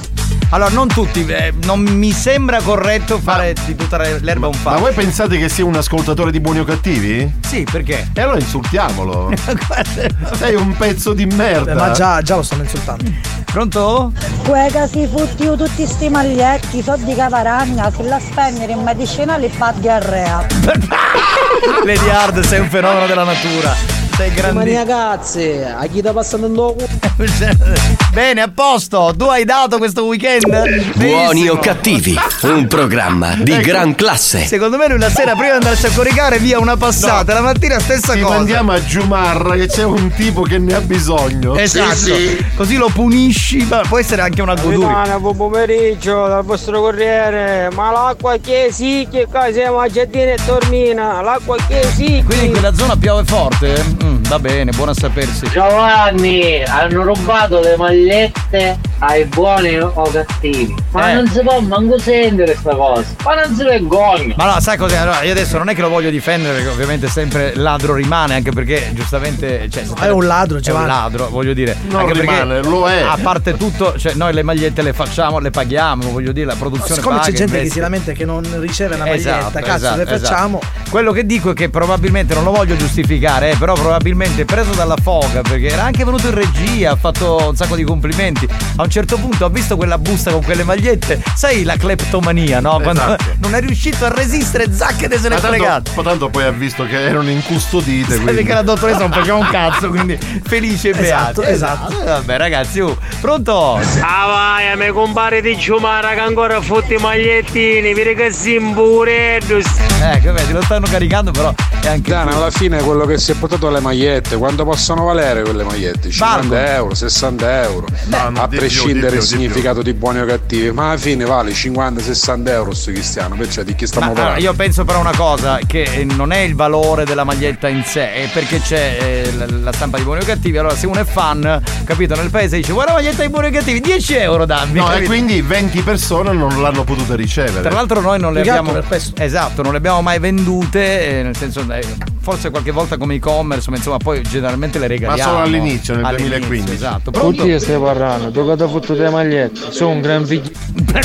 Allora, non tutti, eh, non mi sembra corretto fare di tutta l'erba un Ma fatto. voi pensate che sia un ascoltatore di buoni o cattivi? Sì, perché? E allora insultiamolo. Sei un pezzo di merda. Ma già, già lo stanno insultando. Pronto? Quega si futtiu tutti sti maglietti, soldi cavaragna, se la spegnere in medicinali fa diarrea. Lady Hard, sei un fenomeno della natura. Sei grandissimo. ragazzi, a chi sta passando un po' Bene, a posto. Tu hai dato questo weekend? Buoni o cattivi, un programma di Ecco. gran classe. Secondo me lui la sera prima di andarsi a coricare via una passata, la mattina stessa Ti cosa. mandiamo a Giumarra che c'è un tipo che ne ha bisogno. Esatto. Così lo punisci, ma può essere anche una goduria. Buon pomeriggio dal vostro corriere. Ma l'acqua che sì, che qua siamo a Giardino e Tormina. L'acqua che sì. Quindi in quella zona piove forte? Mm, va bene, buono a sapersi. Giovanni, hanno rubato le magliette ai buoni o cattivi. Ma Eh. non si può manco sentire sta cosa. Ma non si vergogna. Ma no, sai cos'è? Allora, io adesso non è che lo voglio difendere, perché ovviamente sempre ladro rimane, anche perché giustamente. Cioè, È un ladro, È un Giovanni. ladro, voglio dire. Non anche perché, rimane, lo è. A parte tutto, cioè, noi le magliette le facciamo, le paghiamo, voglio dire, la produzione Siccome paga, c'è gente che investe. si lamenta che non riceve una maglietta, Esatto, cazzo, esatto, le esatto. facciamo. Quello che dico è che probabilmente non lo voglio giustificare, eh, però probabilmente preso dalla foga, perché era anche venuto in regia, ha fatto un sacco di complimenti. A un certo punto ho visto quella busta con quelle magliette, sai la cleptomania, no? Quando Esatto. non è riuscito a resistere, zacche se ne è fregato. tanto, ma tanto poi ha visto che erano incustodite. Sai quindi- che la dottoressa non faceva un cazzo, quindi felice e Esatto, beata. esatto. Eh, Vabbè, ragazzi, uh, pronto? Ah vai, a me compare di Giumara che ancora fotti i magliettini, vedi che simbureddo. Ecco, vedi, lo stanno caricando, però è anche. Dana, alla fine quello che si è portato le magliette, quanto possono valere quelle magliette? 50 Valgono. euro, 60 euro. No, no, a di più, prescindere di più, il di significato di buoni o cattivi, ma alla fine vale 50-60 euro sto cristiano, perciò di chi stiamo Ma, allora, parlando? io penso però una cosa, che eh, non è il valore della maglietta in sé, è perché c'è eh, la, la stampa di buoni o cattivi. Allora, se uno è fan, capito, nel paese dice guarda la maglietta di buoni o cattivi, 10 euro dammi. No, e capito? quindi 20 persone non l'hanno potuta ricevere. Tra l'altro noi non le altro abbiamo. Esatto, non le abbiamo mai vendute, eh, nel senso eh, forse qualche volta come e-commerce, ma insomma poi generalmente le regaliamo. solo all'inizio, nel All'inizio, 2015. Esatto. Pronto? Stai parlando? Tu ti fottuto le magliette? Sono un gran figlio.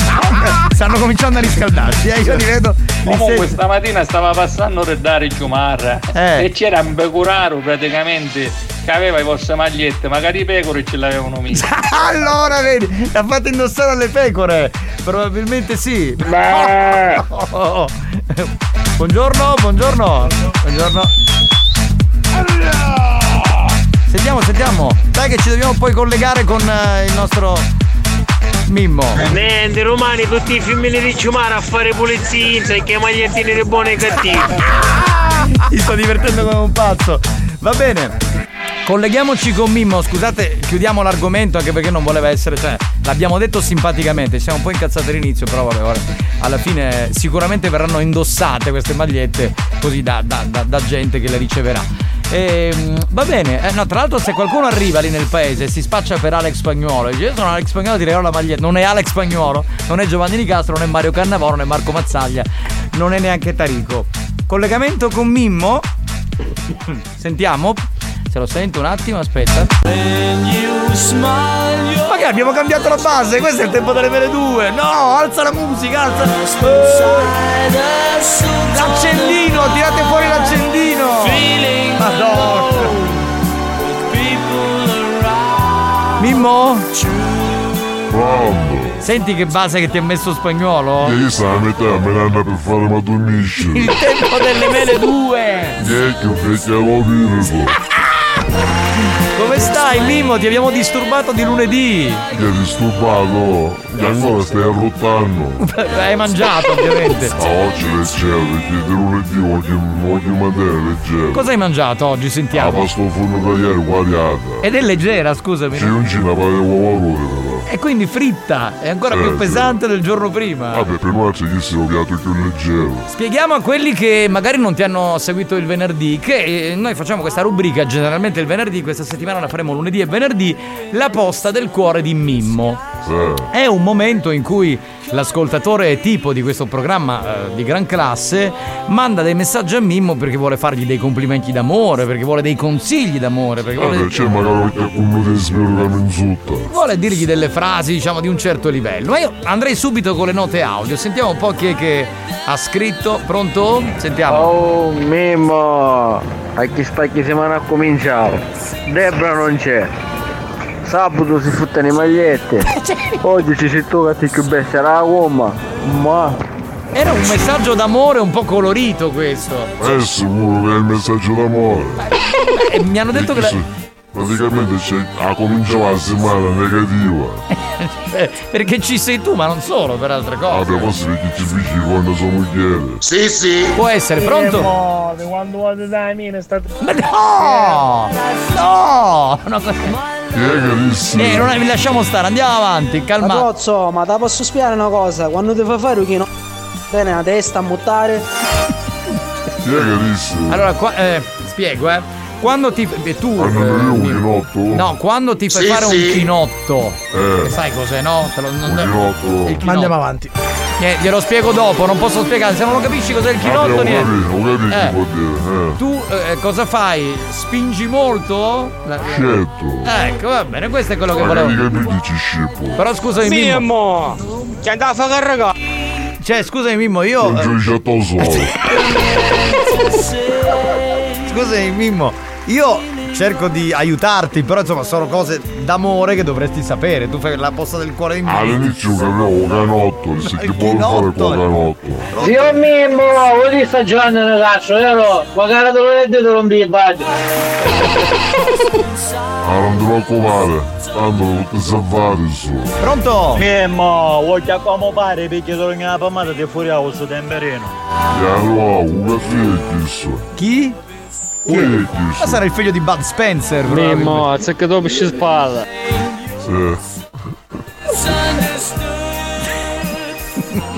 Stanno cominciando a riscaldarsi, eh, io li vedo. Comunque stamattina stava passando per dare Giumarra Eh. e c'era un pecoraro praticamente che aveva le vostre magliette, magari i pecore ce l'avevano messe. allora vedi, l'ha fatto indossare alle pecore. Probabilmente sì. Oh. Buongiorno, buongiorno. Buongiorno. Sentiamo, sentiamo. Dai che ci dobbiamo poi collegare con eh, il nostro Mimmo. Niente, romani tutti i femmini di Giumara a fare pulizia, sai che magliettini di buoni e cattivi. Mi sto divertendo come un pazzo. Va bene. Colleghiamoci con Mimmo, scusate, chiudiamo l'argomento anche perché non voleva essere, cioè, l'abbiamo detto simpaticamente, siamo un po' incazzati all'inizio, però vabbè, ora, alla fine sicuramente verranno indossate queste magliette così da, da- da- da gente che le riceverà. Ehm, va bene, eh, no, tra l'altro se qualcuno arriva lì nel paese e si spaccia per Alex Spagnuolo e dice io sono Alex Spagnuolo ti regalo la maglietta, non è Alex Spagnuolo, non è Giovanni Nicastro, non è Mario Cannavoro, non è Marco Mazzaglia, non è neanche Tarico. Collegamento con Mimmo. Sentiamo. Se lo sento un attimo, aspetta. Ma che abbiamo cambiato la base? Questo è il tempo delle vere due. No, alza la musica, alza. Eh, L'accendino, tirate fuori l'accendino. Madonna. Mimmo? Pronto? Senti che base che ti ha messo spagnolo? Che sta a metà me l'hanno per fare ma tu misci. Il tempo delle mele due. Che che vecchia lo Come stai, Mimmo? Ti abbiamo disturbato di lunedì. Che hai disturbato? Che ancora stai arrottando? Hai mangiato, ovviamente. A oggi leggero, perché di lunedì voglio, voglio mangiare leggero. Cosa hai mangiato oggi? La Sentiamo. pasta al forno da ieri guariata. Ed è leggera, scusami. C'è un cina paio di uova però. E quindi fritta, è ancora Eh, più sì. pesante del giorno prima. Vabbè, per noi c'è chi si è piatto più leggero. Spieghiamo a quelli che magari non ti hanno seguito il venerdì che eh, noi facciamo questa rubrica generalmente il venerdì, questa settimana la faremo lunedì e venerdì, la posta del cuore di Mimmo. Eh. È un momento in cui l'ascoltatore tipo di questo programma eh, di gran classe manda dei messaggi a Mimmo perché vuole fargli dei complimenti d'amore, perché vuole dei consigli d'amore, perché vuole, Vabbè, c'è magari qualcuno che insulta. vuole dirgli delle frasi diciamo di un certo livello. Ma io andrei subito con le note audio, sentiamo un po' chi è che ha scritto. Pronto? Sentiamo. Oh Mimmo, a chi spacchi settimana ha cominciato? Debra non c'è. Sabato si fottano le magliette. Oggi ci si tocca ti più bestia la gomma. Ma Era un messaggio d'amore un po' colorito questo. È sicuro che è il messaggio d'amore. E mi hanno detto che la- Praticamente c'è, ha cominciato la settimana negativa. eh, perché ci sei tu, ma non solo per altre cose. Vabbè, forse perché ci figli quando sua moglie. Sì, sì. Può essere, pronto? Di quando vuoi dai mine sta. Ma no! No! È che disse? Eh, non è- lasciamo stare, andiamo avanti, calma. Ragazzo, ma te posso spiegare una cosa? Quando ti fai fare un chino bene la testa a è che disse? Allora, qua, eh, spiego, eh. Quando ti. eh, tu. Un eh, chinotto. No, quando ti fai Sì, fare sì. un chinotto. Eh. che Sai cos'è, no? Te lo- non- Un chinotto. chinotto. Ma andiamo avanti. Eh, glielo spiego dopo, non posso spiegare. Se non lo capisci cos'è il chinotto, Vabbè, ho niente. capito, capito Eh. Eh. Tu eh, cosa fai? Spingi molto? La- Certo. Ecco, va bene, questo è quello che volevo. che mi dici scippo. Però scusami, Mimmo. Mimmo, che andava a fare carregare. Cioè, scusami, Mimmo, io. Eh, Scusami, Mimmo, io cerco di aiutarti, però insomma sono cose d'amore che dovresti sapere. Tu fai la posta del cuore di me. All'inizio capivo canotto, se che vuole fare con canotto. Zio Mimmo, vuoi dire sta giocando ragazzo, vero? Magari te lo vedete te lo mi bagno. Ah, non ti preoccupare, tanto lo potete salvare su. Pronto? Mimmo, vuoi che come pare perché sono in una pomata di fuori a questo temperino. E allora, un caffè è chiesto. Chi? Ma sarà il figlio di Bud Spencer, Mimmo, azzecca dopo spada. Sì.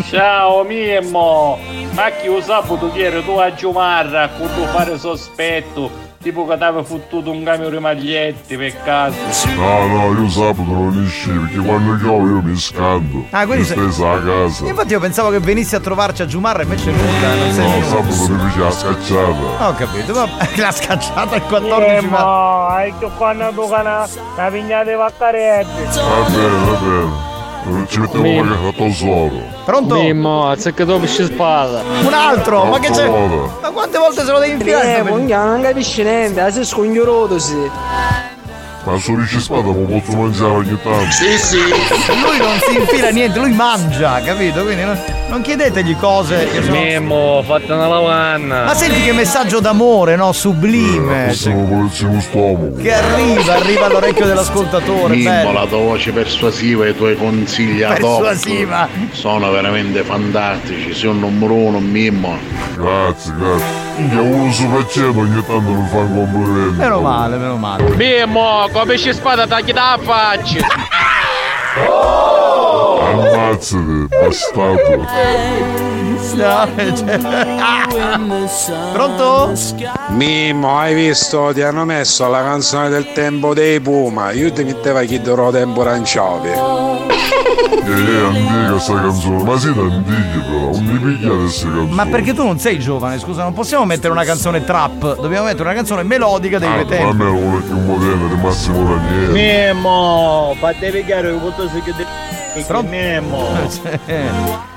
Ciao Mimmo, ma chi lo saputo ieri tu a Giumarra con tu fare sospetto, tipo che ti avevi fottuto un camion di maglietti per caso. No, no, io sabato non esci perché quando chiamo io mi scando. Ah, quindi sei- a casa. Infatti io pensavo che venissi a trovarci a Giumarra invece nulla, non sei No, venuto. sabato mi piace la scacciata. Ho capito, ma la scacciata il 14 ma... Mimmo, hai che quando tu cana la pignata di vaccaretti. Va bene, va bene. Ci a tesoro. Pronto? Mimmo, azzecca dopo pesce spada. Un altro, ma che c'è? Ma quante volte se lo devi infilare? Eh, non capisci niente, sei scognoroso sì. Ma su Ricci Spada mi posso mangiare ogni tanto. Sì, sì. Lui non si infila niente, lui mangia, capito? Quindi non, non chiedetegli cose che sono... Mimmo, fatta una lavanna. Ma senti che messaggio d'amore, no? Sublime. Possiamo pulirci lo stomaco. Che arriva, arriva all'orecchio dell'ascoltatore. Mimmo, la tua voce persuasiva e i tuoi consigli ad Persuasiva. sono veramente fantastici. Sei un numero uno, Mimmo. Grazie, grazie. Minchia, uno su faccendo ogni tanto mi fa un complimento. Meno male, meno male. Mimmo, come pesce spada tagli da faccia. Ammazzate, bastardo. Pronto? Mimmo, hai visto? Ti hanno messo la canzone del tempo dei Puma. Io ti mettevo a chiedere tempo aranciavi. È antica sta canzone, ma siete antichi però, non mi pigliate queste canzoni. Ma perché tu non sei giovane, scusa, non possiamo mettere una canzone trap, dobbiamo mettere una canzone melodica dei Ah, tempi. almeno uno più moderno di Massimo Ranieri. Mimmo, fate pigliare il voto se chiede. Mimmo.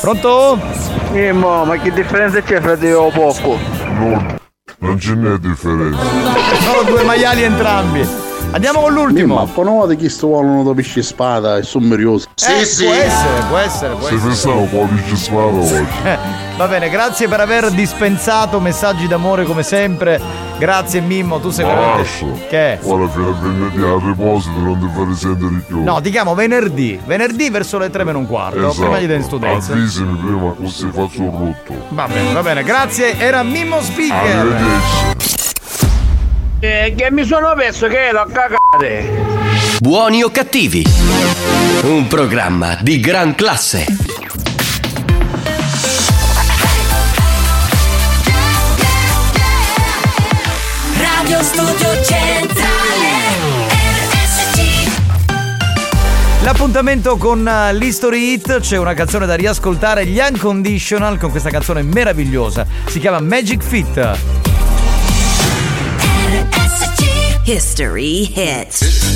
Pronto? Mimmo, ma che differenza c'è fra te o poco? Non, non ce n'è differenza. Sono due maiali entrambi. Andiamo con l'ultimo. Ma conoscete chi sto volano da pesce spada e sono curioso. Eh, Può essere, può essere, può Se essere. pensavo quale ci spara oggi. Va bene, grazie per aver dispensato messaggi d'amore come sempre. Grazie Mimmo, tu sei veramente. Lascio. Che? Ora fino a venerdì al riposito non ti fare sentire più. No, ti chiamo venerdì. Venerdì verso le 3 meno un quarto. esatto. Prima di Dance to Dance. Avvisami prima così faccio un rotto. Va bene, va bene, grazie. Era Mimmo Speaker. Arrivederci. Eh, che mi sono perso che l'ho cagate. Buoni o cattivi? Un programma di gran classe. Radio Studio Centrale RSC L'appuntamento con eh, l'History Hit c'è una canzone da riascoltare, gli Unconditional, con questa canzone meravigliosa. Si chiama Magic Fit. History Hits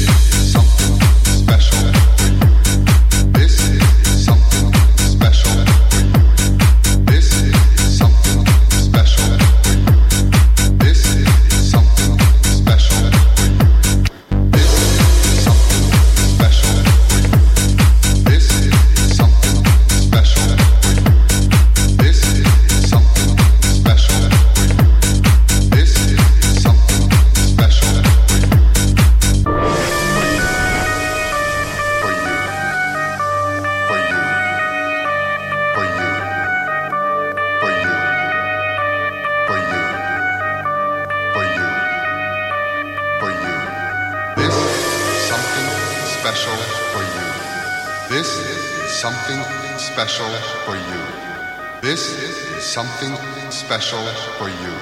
something special for you.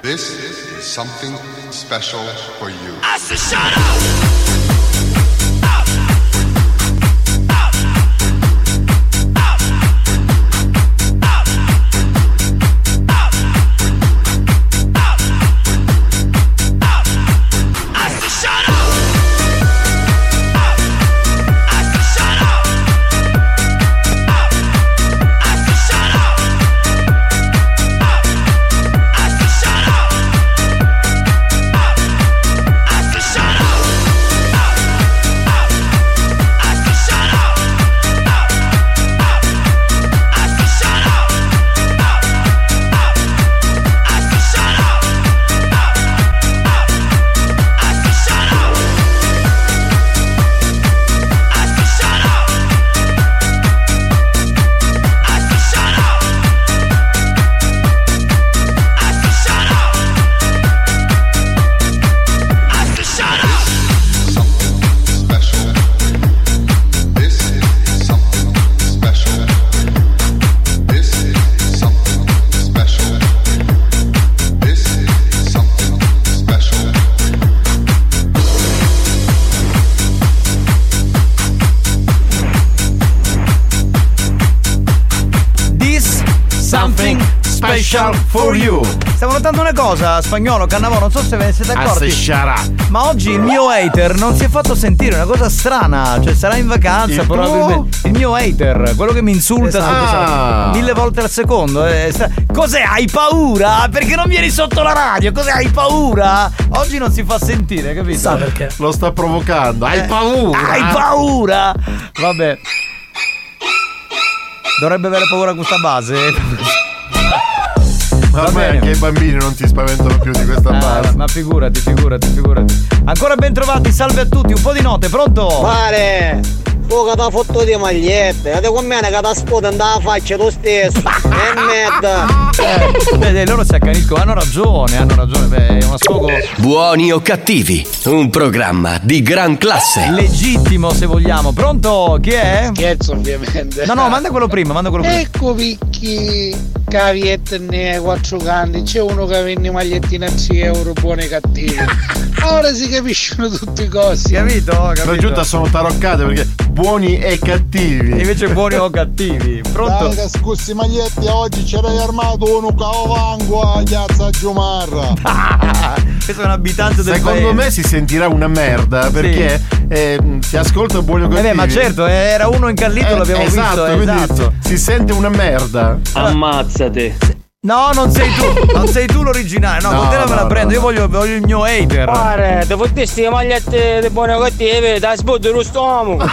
This is something special for you. I said, shut up! Special for you. Stavo notando una cosa, spagnolo, Cannavò, non so se ve ne siete Ah, accorti. Ma oggi il mio hater non si è fatto sentire, una cosa strana. Cioè, sarà in vacanza, Il probabilmente. Il mio hater, quello che mi insulta Esatto. Ah. mille volte al secondo. stra- Cos'è? Hai paura? Perché non vieni sotto la radio? Cos'è? Hai paura? Oggi non si fa sentire, capito? Sa perché? Lo sta provocando. Hai Eh, paura? Hai paura? Vabbè. Dovrebbe avere paura questa base. Ma ormai anche i bambini non si spaventano più di questa Ah, base. ma figurati, figurati, figurati. Ancora ben trovati, salve a tutti, un po' di note, pronto? Pare! Tu che t'ha fotto di magliette, e con me che t'ha sputa nella faccia tu stesso. E merda! Eh, loro si accaniscono, hanno ragione, hanno ragione, beh, è uno sfogo Buoni o cattivi, un programma di gran classe. legittimo se vogliamo. Pronto? Chi è? Scherzo ovviamente. No, no, manda quello prima, manda quello prima. Ecco picchi caviette ne quattro canti, c'è uno che vende magliettine a 3 euro buone e cattive. Ora si capiscono tutti i costi. Capito? Capito? giunta sono taroccate perché buoni e cattivi. Invece buoni o cattivi. Pronto? Dai che scussi maglietti oggi c'era armato uno cavango a Piazza Giumarra. Questo è un abitante del Secondo paese. me si sentirà una merda perché eh, si ascolta buoni o Eh cattivi. beh, ma certo, era uno incallito, Eh, l'abbiamo esatto, visto, quindi esatto. si sente una merda. Ammazzate. No, non sei tu, non sei tu l'originale, no, No, con te la me la no, prendo, no, io voglio, voglio il mio hater. Pare, devo dirti le magliette di buone o cattive, da sbuddo lo stomaco.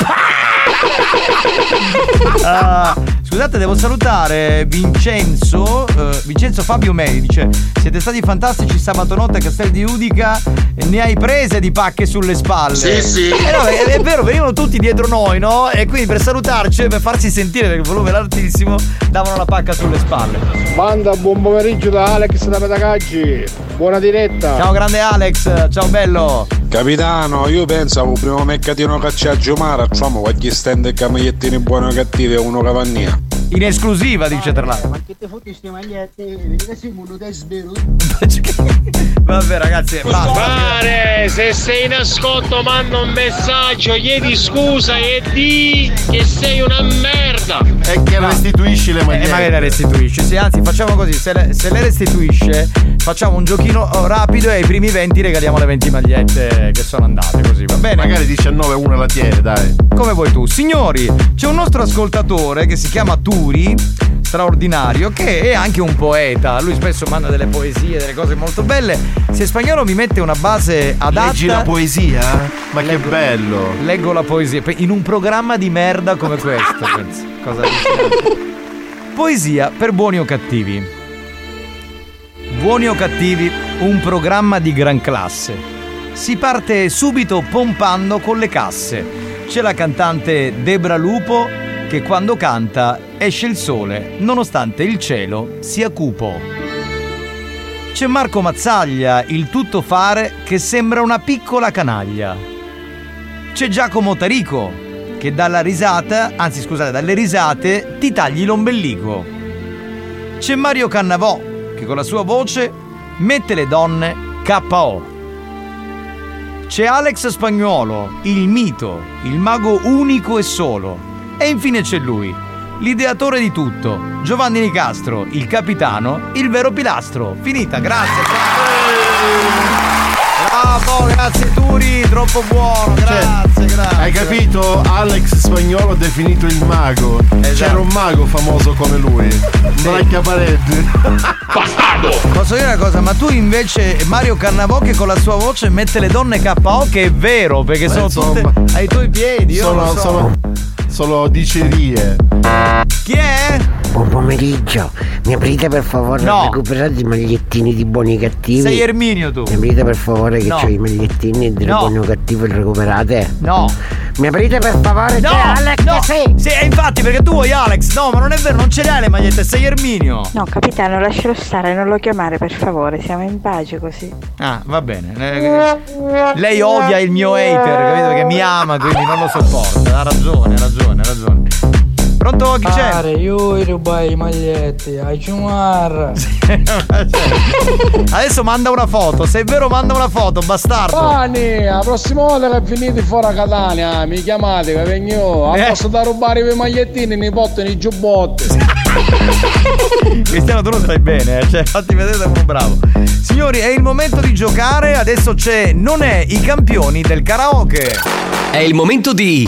Ah, scusate, devo salutare Vincenzo, eh, Vincenzo Fabio Mei, dice siete stati fantastici sabato notte a Castel di Udica, e ne hai prese di pacche sulle spalle. Sì, sì. Eh no, è, è vero, venivano tutti dietro noi, no? E quindi per salutarci e per farsi sentire perché il volume era altissimo, davano la pacca sulle spalle. Manda buon pomeriggio da Alex da Petacaggi. Buona diretta. Ciao grande Alex, ciao bello. Capitano, io pensavo primo mercatino che c'è a Giumara, facciamo qualche stand e camigliettini buoni o cattivi e uno cavannia. In esclusiva, dice tra l'altro. Ma che te fotti queste magliette? Vedi che sei uno da svero. Vabbè ragazzi, basta. Pare, se sei in ascolto manda un messaggio, chiedi scusa e di che sei una merda. E che restituisci le E magliette. magari le restituisce. Sì, anzi, facciamo così: se le, se le restituisce, facciamo un giochino oh, rapido e ai primi 20 regaliamo le 20 magliette che sono andate. Così va bene? Magari 19 una la tiene, dai. Come vuoi tu. Signori, c'è un nostro ascoltatore che si chiama Turi, straordinario, che è anche un poeta. Lui spesso manda delle poesie, delle cose molto belle. Se spagnolo mi mette una base adatta. Leggi la poesia? Ma che Leggo- bello. Leggo la poesia in un programma di merda come questo. penso. Cosa? Poesia per buoni o cattivi. Buoni o cattivi, un programma di gran classe. Si parte subito pompando con le casse. C'è la cantante Debra Lupo che quando canta esce il sole nonostante il cielo sia cupo. C'è Marco Mazzaglia, il tuttofare che sembra una piccola canaglia. C'è Giacomo Tarico che dalla risata, anzi scusate, dalle risate ti tagli l'ombelico. C'è Mario Cannavò che con la sua voce mette le donne KO. C'è Alex Spagnuolo, il mito, il mago unico e solo. E infine c'è lui, l'ideatore di tutto, Giovanni Nicastro, il capitano, il vero pilastro. Finita, grazie. Bravo, grazie Turi, troppo buono, grazie, grazie. Hai capito? Alex Spagnolo definito il mago. Esatto. C'era un mago famoso come lui. Bracca Paretti. Posso dire una cosa, ma tu invece Mario Cannavò che con la sua voce mette le donne KO che è vero, perché Beh, sono insomma, tutte ai tuoi piedi, io sono, lo so. sono, sono dicerie. Chi è? Buon pomeriggio, mi aprite per favore No. a recuperare i magliettini di buoni e cattivi? Sei Erminio tu. Mi aprite per favore che No. ho i magliettini di No. buoni o cattivi, recuperate? No. Mi aprite per favore? No, C'è Alex, no. sì. Sì, e infatti perché tu vuoi Alex, no, ma non è vero, non ce l'hai le magliette, sei Erminio. No, capitano, lascialo stare, non lo chiamare per favore, siamo in pace così. Ah, va bene. Eh, Lei odia il mio hater, capito? Perché mi ama, quindi non lo sopporta. Ha ragione, ha ragione, ha ragione. Pronto? Chi c'è? Pare, io rubai i maglietti, ai ciumarra. Adesso manda una foto, se è vero manda una foto, bastardo. Pani, la prossima volta che finite fuori a Catania, mi chiamate che vengo io. A Eh. posto da rubare i magliettini, ne portano i giubbotti. Cristiano tu lo stai bene, eh? cioè fatti vedere sei uno bravo. Signori, è il momento di giocare, adesso c'è Non è i campioni del karaoke. È il momento di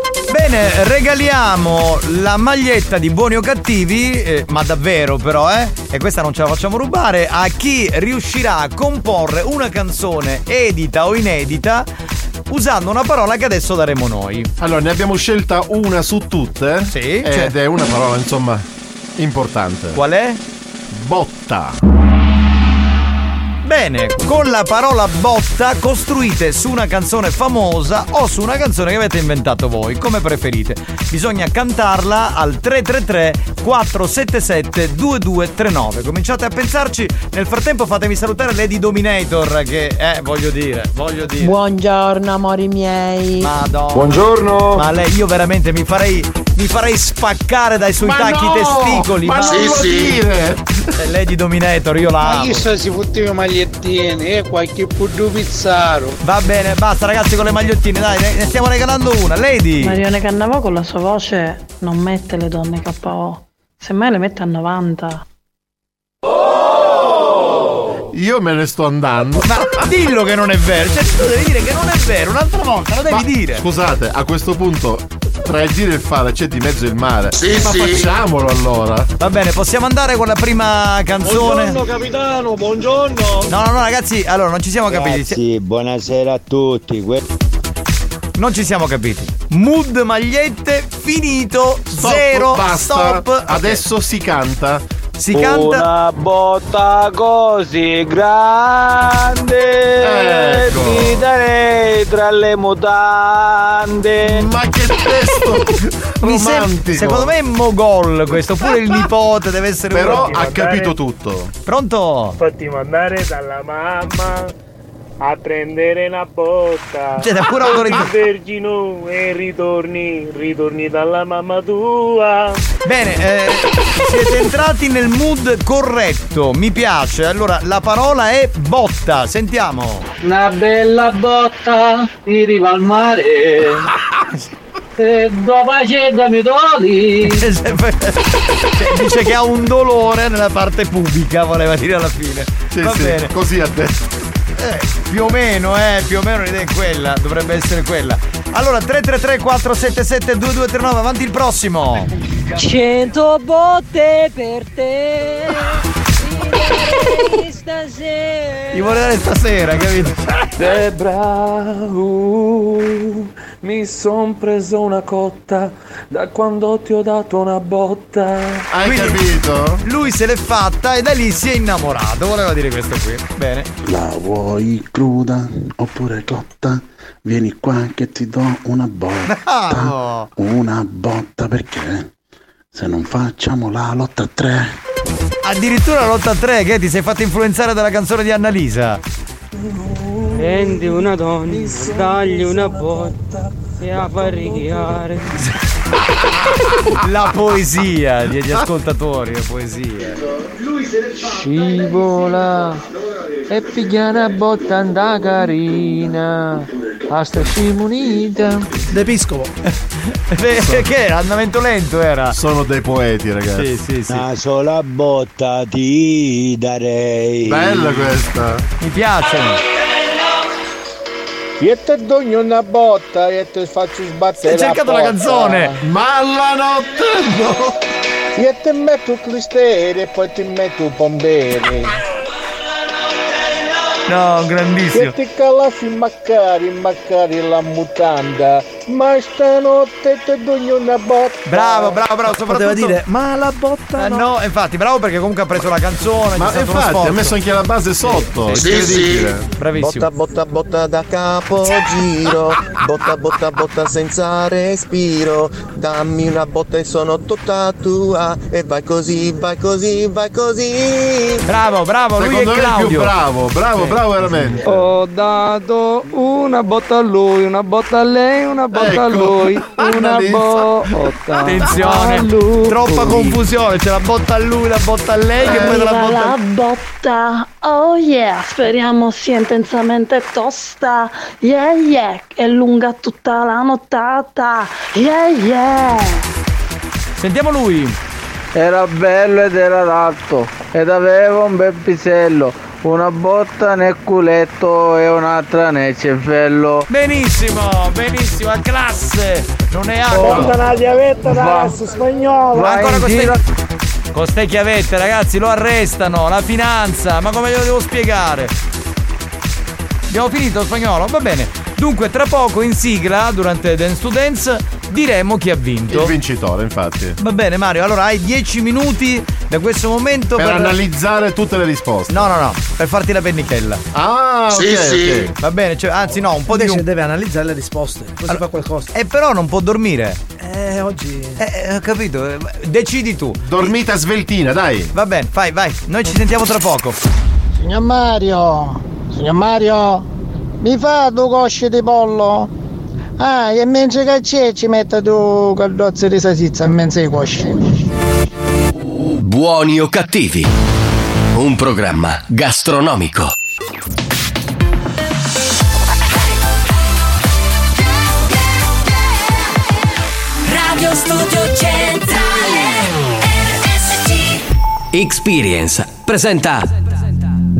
Bene, regaliamo la maglietta di buoni o cattivi, eh, ma davvero però, eh? E questa non ce la facciamo rubare, a chi riuscirà a comporre una canzone edita o inedita usando una parola che adesso daremo noi. Allora, ne abbiamo scelta una su tutte. Sì. Ed cioè- è una parola, insomma, importante. Qual è? Botta. Bene, con la parola botta costruite su una canzone famosa o su una canzone che avete inventato voi, come preferite. Bisogna cantarla al 333 477 2239. Cominciate a pensarci, nel frattempo fatemi salutare Lady Dominator che eh, voglio dire, voglio dire. Buongiorno amori miei. Madonna. Buongiorno. Ma lei io veramente mi farei mi farei spaccare dai suoi Ma tacchi no! testicoli. Ma non lo dire! Eh, Lady Dominator, io la Ma amo. chi sta si fotteva magliettini e qualche puddu pizzaro. Va bene, basta ragazzi con le magliottine, dai, ne ne stiamo regalando una. Lady! Marione Cannavò con la sua voce non mette le donne KO, semmai le mette a 90. Io me ne sto andando. Ma dillo che non è vero, cioè tu devi dire che non è vero, un'altra volta lo devi Ma, dire. Scusate, a questo punto, tra il dire e il fare c'è di mezzo il mare. Sì, Ma sì. facciamolo allora. Va bene, possiamo andare con la prima canzone? Buongiorno capitano, buongiorno. No, no, no, ragazzi, allora non ci siamo capiti. Ragazzi, buonasera a tutti. Que- Non ci siamo capiti. Mood magliette finito. Stop, zero. basta. Stop. Adesso si canta. Si canta. Una botta così grande Ecco. ti darei tra le mutande. Ma che testo Mi sem- romantico. secondo me è Mogol questo, pure il nipote deve essere Però ha capito tutto. Pronto? Fatti mandare dalla mamma a prendere una botta. Cioè, da pura autorità. Ti vergino e ritorni, ritorni dalla mamma tua. Bene, eh, siete entrati nel mood corretto, mi piace. Allora, la parola è botta, sentiamo. Una bella botta in riva al mare. E dopo c'è mi doli. Dice che ha un dolore nella parte pubica, voleva dire alla fine. Sì, Va sì, bene. così ha detto. Eh, più o meno, eh, più o meno l'idea è quella, dovrebbe essere quella. Allora, 333 477 2239, avanti il prossimo. 100 botte per te. Stasera. Gli vuole dare stasera, capito? Debra, uh, mi son preso una cotta da quando ti ho dato una botta. Hai Quindi- capito? Lui se l'è fatta e da lì si è innamorato, voleva dire questo qui. Bene. La vuoi cruda oppure cotta? Vieni qua che ti do una botta. Bravo! Una botta perché? Se non facciamo la lotta a tre. Addirittura la lotta a tre, che ti sei fatto influenzare dalla canzone di Annalisa. Prendi una donna, dagli una botta e a far righiare. La poesia degli ascoltatori, la poesia. Scivola e piglia una botta andà carina. Asta scimunita. D'Episcopo. Eh, che era? Andamento lento era. Sono dei poeti, ragazzi. Sì, sì, sì. Una sola botta ti darei. Bella questa. Mi piace. Io te do una botta e te faccio sbattere Hai cercato la canzone. Ma la notte no. Io ti metto clisteri e poi ti metto pomberi. No, grandissimo. Io ti calassi macari, macari la mutanda. Ma stanotte ti do una botta. Bravo, bravo, bravo. Soprattutto... Poteva dire, ma la botta Eh, no. no, infatti, bravo perché comunque ha preso la canzone. Ma infatti ha messo anche la base sotto. Sì, incredibile. Bravissimo. Botta, botta, botta da capogiro. Botta, botta, botta senza respiro. Dammi una botta e sono tutta tua. E vai così, vai così, vai così. Bravo, bravo, lui Secondo è me è Claudio. più bravo, bravo, Sì. bravo veramente. Ho dato una botta a lui, una botta a lei, una botta a Ecco. lui, una botta. Attenzione, a lui. troppa confusione. C'è la botta a lui, la botta a lei, che poi la botta la botta, oh yeah, speriamo sia intensamente tosta, yeah yeah, è lunga tutta la nottata, yeah yeah. Sentiamo lui. Era bello ed era adatto ed aveva un bel pisello, una botta nel culetto e un'altra nel cervello. Benissimo, benissimo, a classe. Non è Porta altro. una chiavetta da spagnolo. Ma ancora con ste, con ste chiavette, ragazzi, lo arrestano, la finanza, ma come glielo devo spiegare? Abbiamo finito spagnolo? Va bene. Dunque, tra poco in sigla, durante Dance to Dance, diremo chi ha vinto. Il vincitore, infatti. Va bene, Mario. Allora hai 10 minuti da questo momento Per analizzare tutte le risposte. No, no, no, per farti la pennichella. Ah, Sì, ok, sì. ok. Va bene, cioè, anzi no, un po' di Invece deve analizzare le risposte. Così fa qualcosa. E però non può dormire. Eh, oggi. Eh, ho capito. eh, Decidi tu. Dormita sveltina, dai. Va bene, vai, vai. Noi ci sentiamo tra poco. Signor Mario, signor Mario, mi fa due cosce di pollo? Ah, e mentre che c'è ci mette due caldozze di salsiccia in mezzo ai cosci. Buoni o cattivi? Un programma gastronomico. Radio Studio Centrale RSC Experience presenta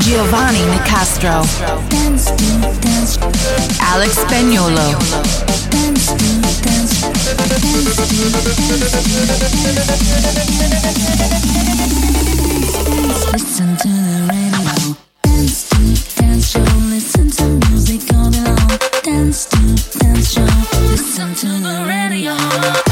Giovanni Nicastro. Alex Spagnolo. Listen to the radio. Dance to Dance Show. Listen to music all Dance to Dance Show. Listen to the radio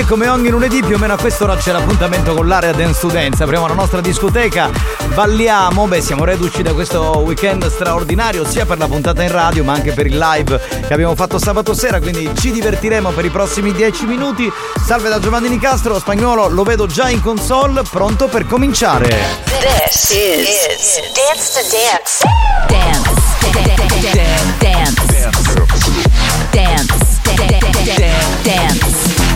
e come ogni lunedì più o meno a quest'ora c'è l'appuntamento con l'area Dance to Dance. Apriamo la nostra discoteca, balliamo, beh siamo reduci da questo weekend straordinario sia per la puntata in radio ma anche per il live che abbiamo fatto sabato sera, quindi ci divertiremo per i prossimi 10 minuti. Salve da Giovanni Nicastro, spagnolo lo vedo già in console, pronto per cominciare. This is Dance to Dance. Dance. Dance. Dance. Dance. Dance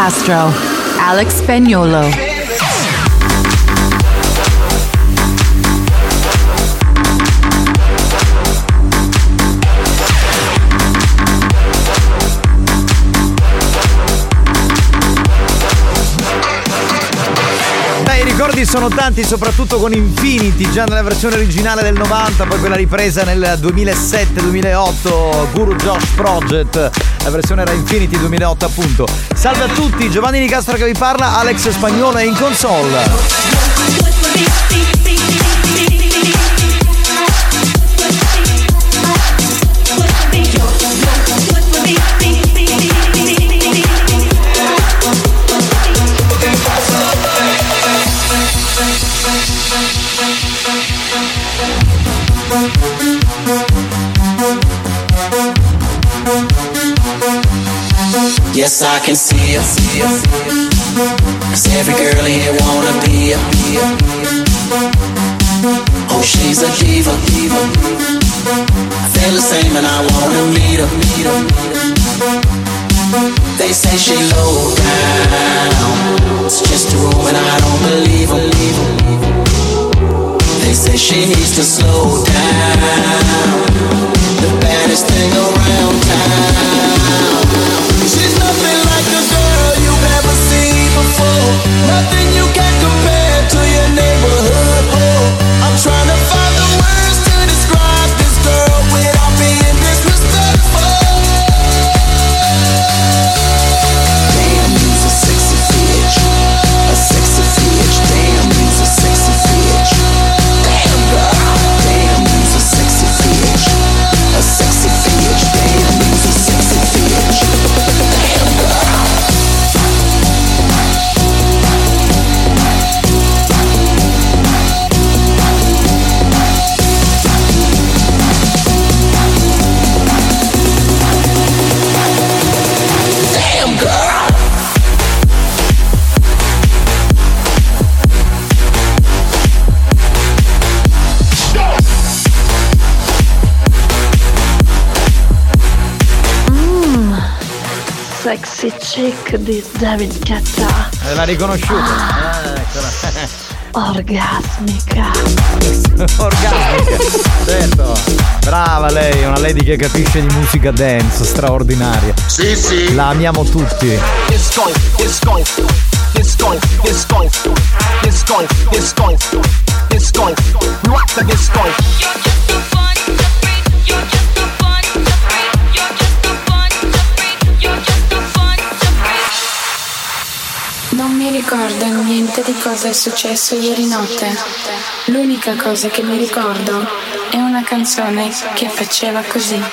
Giovanni Nicastro, Alex Spagnolo. Ricordi sono tanti, soprattutto con Infinity, già nella versione originale del 90, poi quella ripresa nel 2007-2008, Guru Josh Project, la versione era Infinity 2008 appunto. Salve a tutti, Giovanni Nicastro che vi parla, Alex Spagnolo è in console. I can see her. Cause every girl here wanna be her. Oh, she's a diva. I feel the same and I wanna meet her. They say she low down. It's just a rumor and I don't believe her. They say she needs to slow down. The baddest thing around town. Nothing you can compare chick di David Guetta. Eh, L'ha riconosciuta. Ah, eccola. Orgasmica. Orgasmica. Certo. Brava lei, una lady che capisce di musica dance, straordinaria. Sì, sì. La amiamo tutti. It's going, it's going, it's going, it's going, it's going, it's going, it's going. What the it's mi ricordo niente di cosa è successo ieri notte. L'unica cosa che mi ricordo è una canzone che faceva così. Alla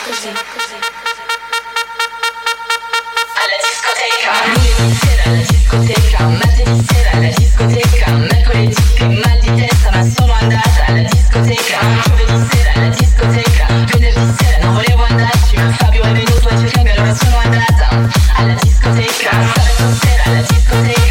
discoteca, martedì sera alla discoteca, mercoledì che mal di testa ma sono andata alla discoteca, giovedì sera alla discoteca, venerdì sera non volevo andarci ma Fabio è venuto a cercarmi allora sono andata alla discoteca, sabato sera alla discoteca,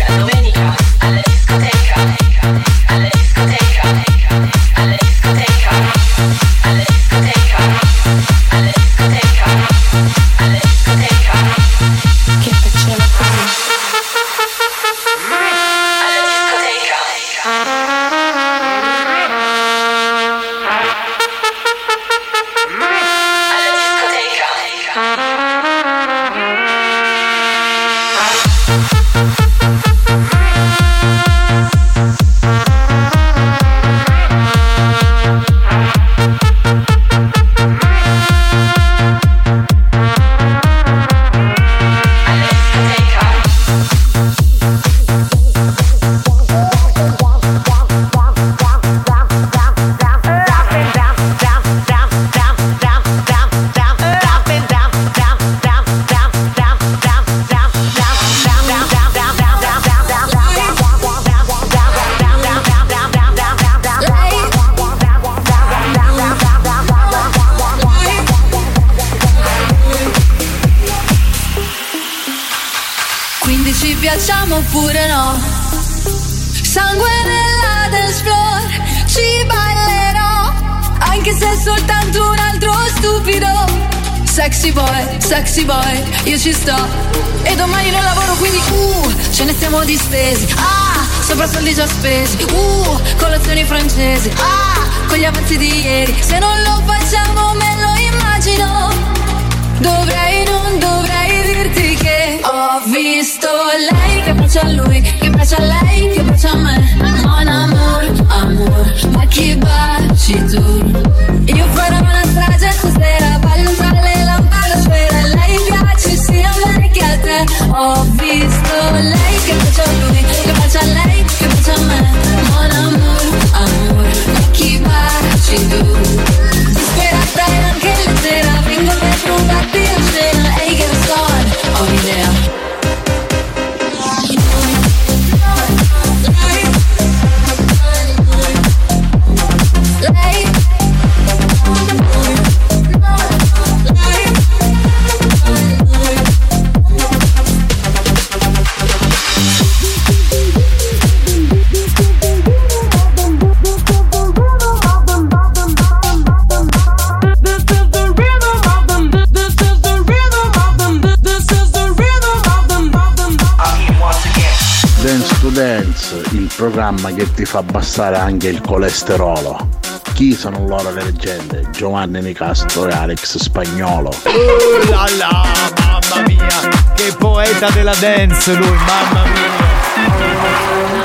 abbassare anche il colesterolo. Chi sono loro le leggende? Giovanni Nicastro e Alex Spagnolo. Uh la la, mamma mia, che poeta della dance lui, mamma mia.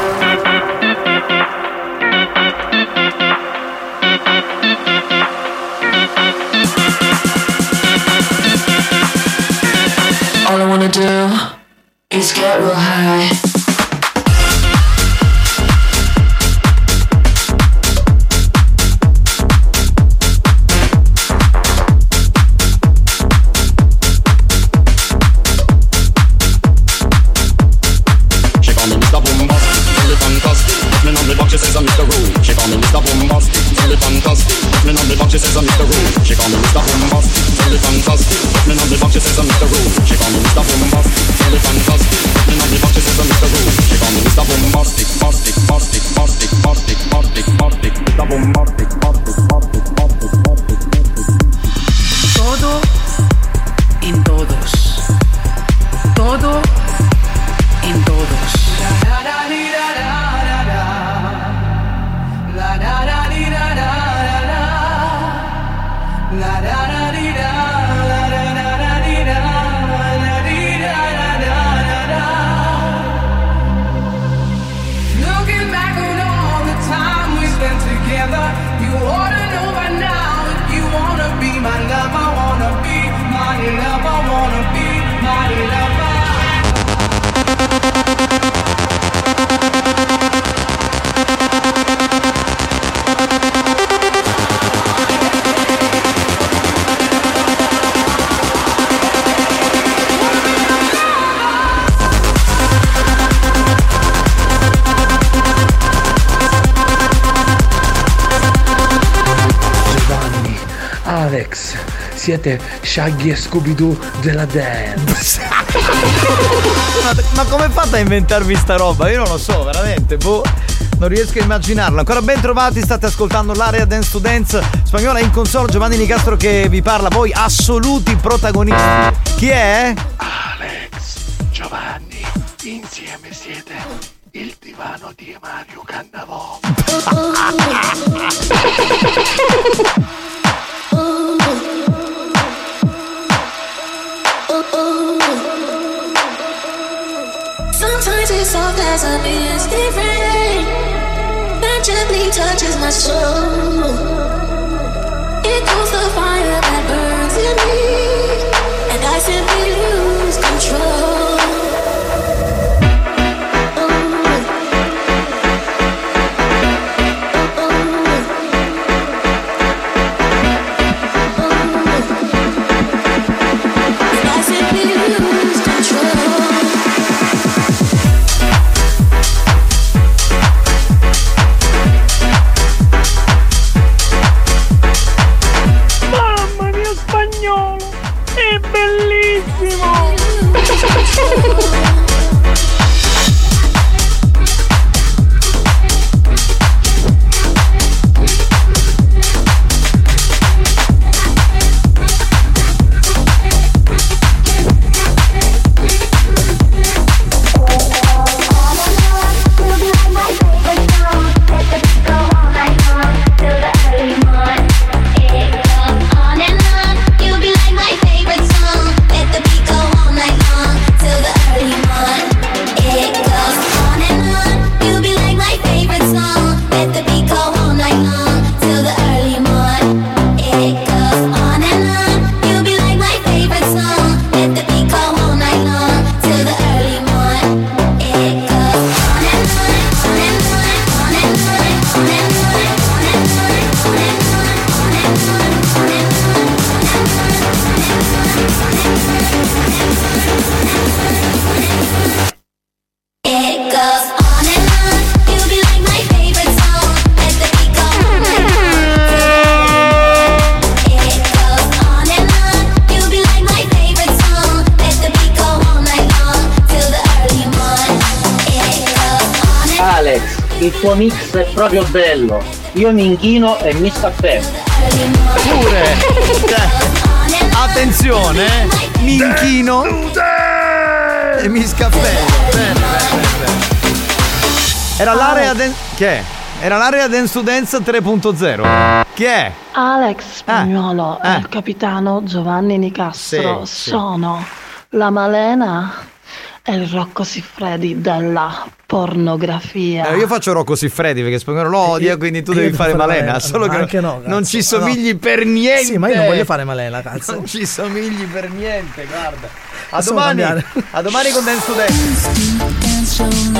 siete Shaggy e Scooby-Doo della dance. ma, ma come fate a inventarvi sta roba? Io non lo so, veramente, boh. Non riesco a immaginarlo. Ancora ben trovati, state ascoltando l'area Dance to Dance spagnola in console Giovanni Nicastro che vi parla, voi assoluti protagonisti. Chi è? Tuo mix è proprio bello. Io mi inchino e mi scappello. Pure! Cioè, attenzione, eh. mi inchino e mi scappello. Bene, bene, bene. Era l'area den- che è? Era l'area Dance to Dance 3.0. Che è? Alex Spagnolo Eh. e il capitano Giovanni Nicastro Sì, sì. sono la Malena e il Rocco Siffredi della pornografia. Eh, io faccio Rocco Siffredi perché Spagnolo lo odia, quindi tu io devi fare Malena. Malena. Solo che Anche no, non ci somigli No. per niente. Sì, ma io non voglio fare Malena, cazzo. Non ci somigli per niente, guarda. A Possiamo domani, cambiare. a domani con Dance to Dance.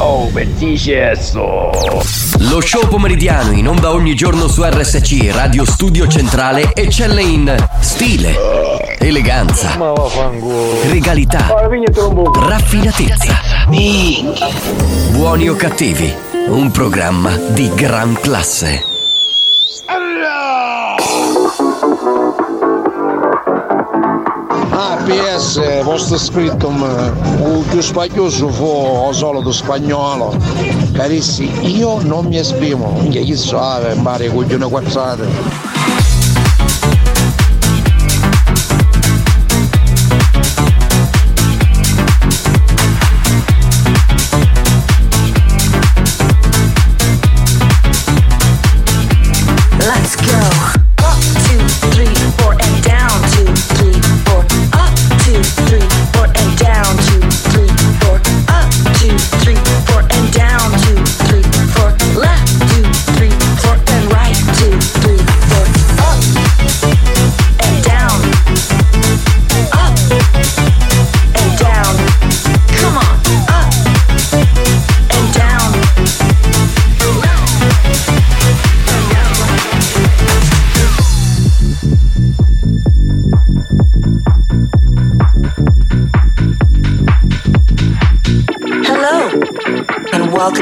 Oh, bellissimo! Lo show pomeridiano in onda ogni giorno su RSC Radio Studio Centrale eccelle in stile, eleganza, regalità, raffinatezza. Buoni o Cattivi, un programma di gran classe. Ah, PS, posto scritto il più spagnoso fu solo do spagnolo. Carissi, io non mi esprimo, minchia chi sa, mare coglione quattro.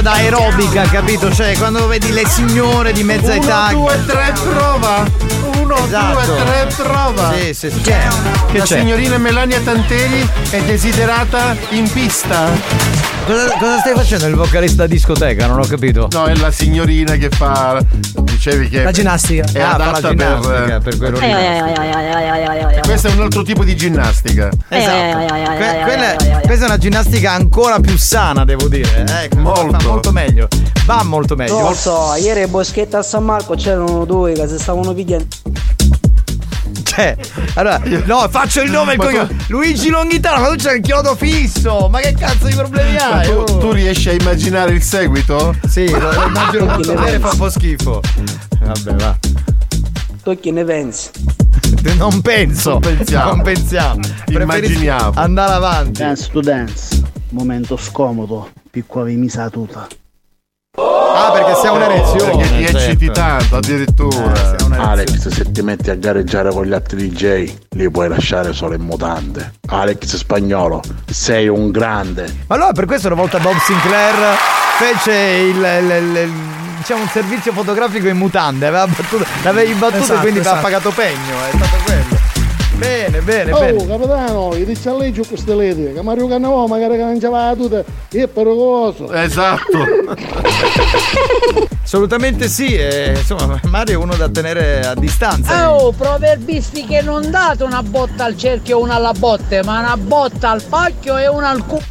Proprio da aerobica, capito? Cioè, quando vedi le signore di mezza Uno, età. due, tre, prova! Uno, Esatto. due, tre, prova! Sì, sì, sì. Che, che La c'è? signorina Melania Tanteri è desiderata in pista. Cosa, cosa stai facendo il vocalista discoteca? Non ho capito. No, è la signorina che fa. Dicevi che. La ginnastica. È Ah, fa la adatta ginnastica, per. per quello lì. E questo è un altro tipo di ginnastica. Esatto. Que- quella- questa è una ginnastica ancora più sana, devo dire. Ecco, molto. Molto meglio. Va molto meglio. Non lo so, ieri a Boschetta a San Marco c'erano due che si stavano pigliando. Cioè, allora, no, faccio il nome e il Ma tu- cognome. Luigi Longhitano, ma tu c'hai il chiodo fisso. Ma che cazzo di problemi hai? tu, oh? tu riesci a immaginare il seguito? Sì, lo, lo immagino molto bene, fa un po' schifo. Vabbè, va. Tu che ne pensi? Non penso. Non pensiamo. Non pensiamo. Immaginiamo. Andare avanti. Dance to dance, momento scomodo, piccola misa tuta. Ah, perché siamo un'erezione. Perché ti ecciti certo. tanto, addirittura. Alex, se ti metti a gareggiare con gli altri DJ, li puoi lasciare solo in mutande. Alex Spagnolo, sei un grande. Ma allora per questo una volta Bob Sinclair fece il, il- il- il diciamo un servizio fotografico in mutande, aveva battuto, l'avevi battuto Esatto, e quindi esatto. va pagato pegno, è stato quello. Bene, bene, Oh, bene. capitano, io dice a lei giù queste ledi, che Mario Cannavò magari che non c'aveva la tuta, è pericoloso. Esatto. Assolutamente sì, e, insomma Mario è uno da tenere a distanza. Oh, proverbisti che non date una botta al cerchio e una alla botte, ma una botta al pacchio e una al culo.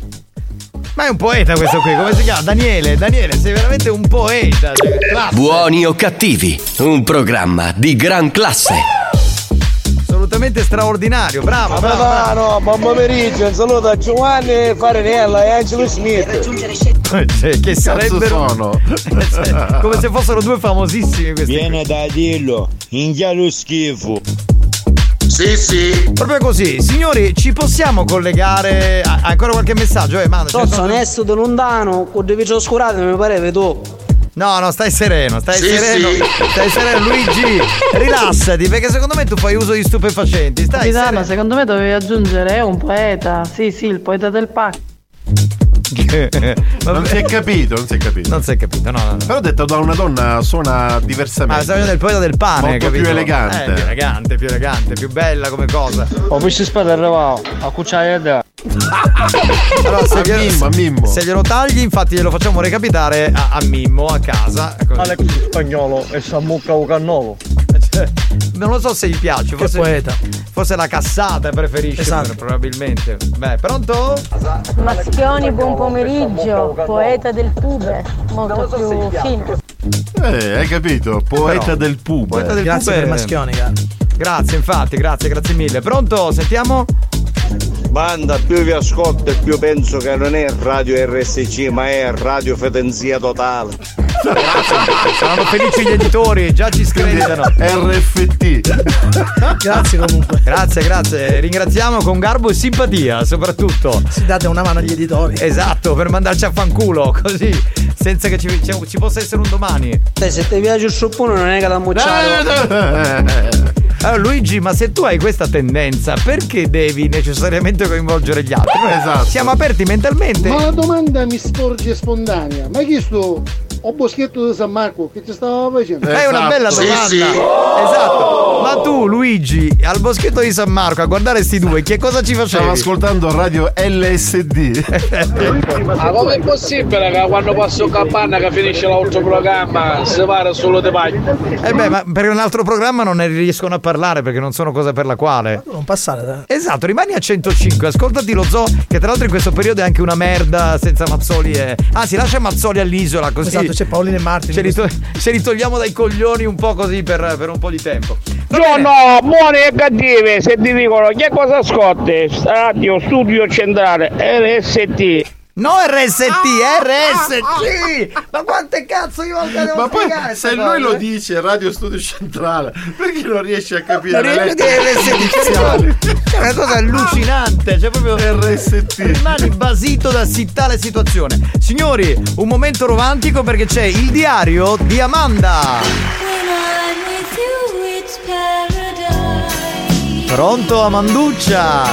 Ma è un poeta questo qui, come si chiama? Daniele, Daniele, sei veramente un poeta. cioè, classe. Buoni o cattivi, un programma di gran classe. Assolutamente straordinario, bravo, bravo. bravo. Capitano, buon pomeriggio, un saluto a Giovanni Farinella e Angelo Smith. Cioè, che sarebbero sono? Cioè, come se fossero due famosissimi questi. Viene da dirlo, inghia lo schifo. Sì, sì. Proprio così, signori, ci possiamo collegare? a- ancora qualche messaggio? Eh, ne Tozzo, sono- onesto da lontano, con dei vici oscurati mi pareva tu. No, no, stai sereno, stai Sì, sereno. sì. Stai sereno, Luigi. Rilassati, perché secondo me tu fai uso di stupefacenti. Stai Capitano, sereno. secondo me dovevi aggiungere è un poeta. Sì, sì, il poeta del pacco. Non si è capito, non si è capito. Non si è capito, no, no, no. Però detto da una donna suona Ah, diversamente. stai vedendo il poeta del pane, Molto capito? più elegante. Eh, più elegante, più elegante, più bella come cosa. Ho visto spada arrivavo, a cucciare da. Allora, se, A glielo, Mimmo, a Mimmo. se glielo tagli, infatti glielo facciamo recapitare a, a Mimmo a casa. Alex spagnolo e Sammucca o cannolo. Cioè, non lo so se gli piace, forse, poeta. forse la cassata preferisce, Esatto. probabilmente. Beh, pronto? Maschioni, buon pomeriggio, poeta del pube, molto più fino. Eh, hai capito? Poeta Però, del pube. Poeta del Grazie pube. per Maschioni, cara. Grazie, infatti, grazie, grazie mille. Pronto? Sentiamo? Banda, più vi ascolto e più penso che non è Radio RSC, ma è Radio Fetenzia Totale. Saranno felici gli editori, già ci screditano. RFT. Grazie comunque. Grazie, grazie. Ringraziamo con garbo e simpatia, soprattutto. Si date una mano agli editori. Esatto, per mandarci a fanculo, così, senza che ci, ci- ci possa essere un domani. Se ti piace il suppone non è che da mucciare. Allora, Luigi, ma se tu hai questa tendenza, perché devi necessariamente coinvolgere gli altri? Esatto. Siamo aperti mentalmente. Ma la domanda mi sporge spontanea, ma chi sto o boschetto di San Marco che ci stava facendo? È una bella Sì, domanda. sì. Esatto. Ma tu, Luigi, al boschetto di San Marco a guardare sti due, che cosa ci Stavo facevi? ascoltando Radio LSD. Ma com'è possibile che quando passo capanna che finisce l'altro programma si parla solo di paglia? Eh beh, ma per un altro programma non ne riescono a parlare perché non sono cosa per la quale. Non passare da. Esatto, rimani a 105, ascoltati lo zoo, che tra l'altro in questo periodo è anche una merda senza Mazzoli e. Anzi, lascia Mazzoli all'isola così. Esatto, c'è Paolino e Martin. Ce li, to- ce li togliamo dai coglioni un po' così per, per un po' di tempo. Va No, bene. no, buoni e cattivi, se ti dicono che cosa ascolti? Radio Studio Centrale, RST. No RST, RST! Ma quante cazzo di volte devo Ma poi se lui cosa? lo dice Radio Studio Centrale, perché non riesce a capire Non le riesco a RST, iniziali? È una cosa allucinante, cioè proprio RST. rimani basito da sì- tale situazione. Signori, un momento romantico perché c'è il diario di Amanda. Pronto Amanduccia?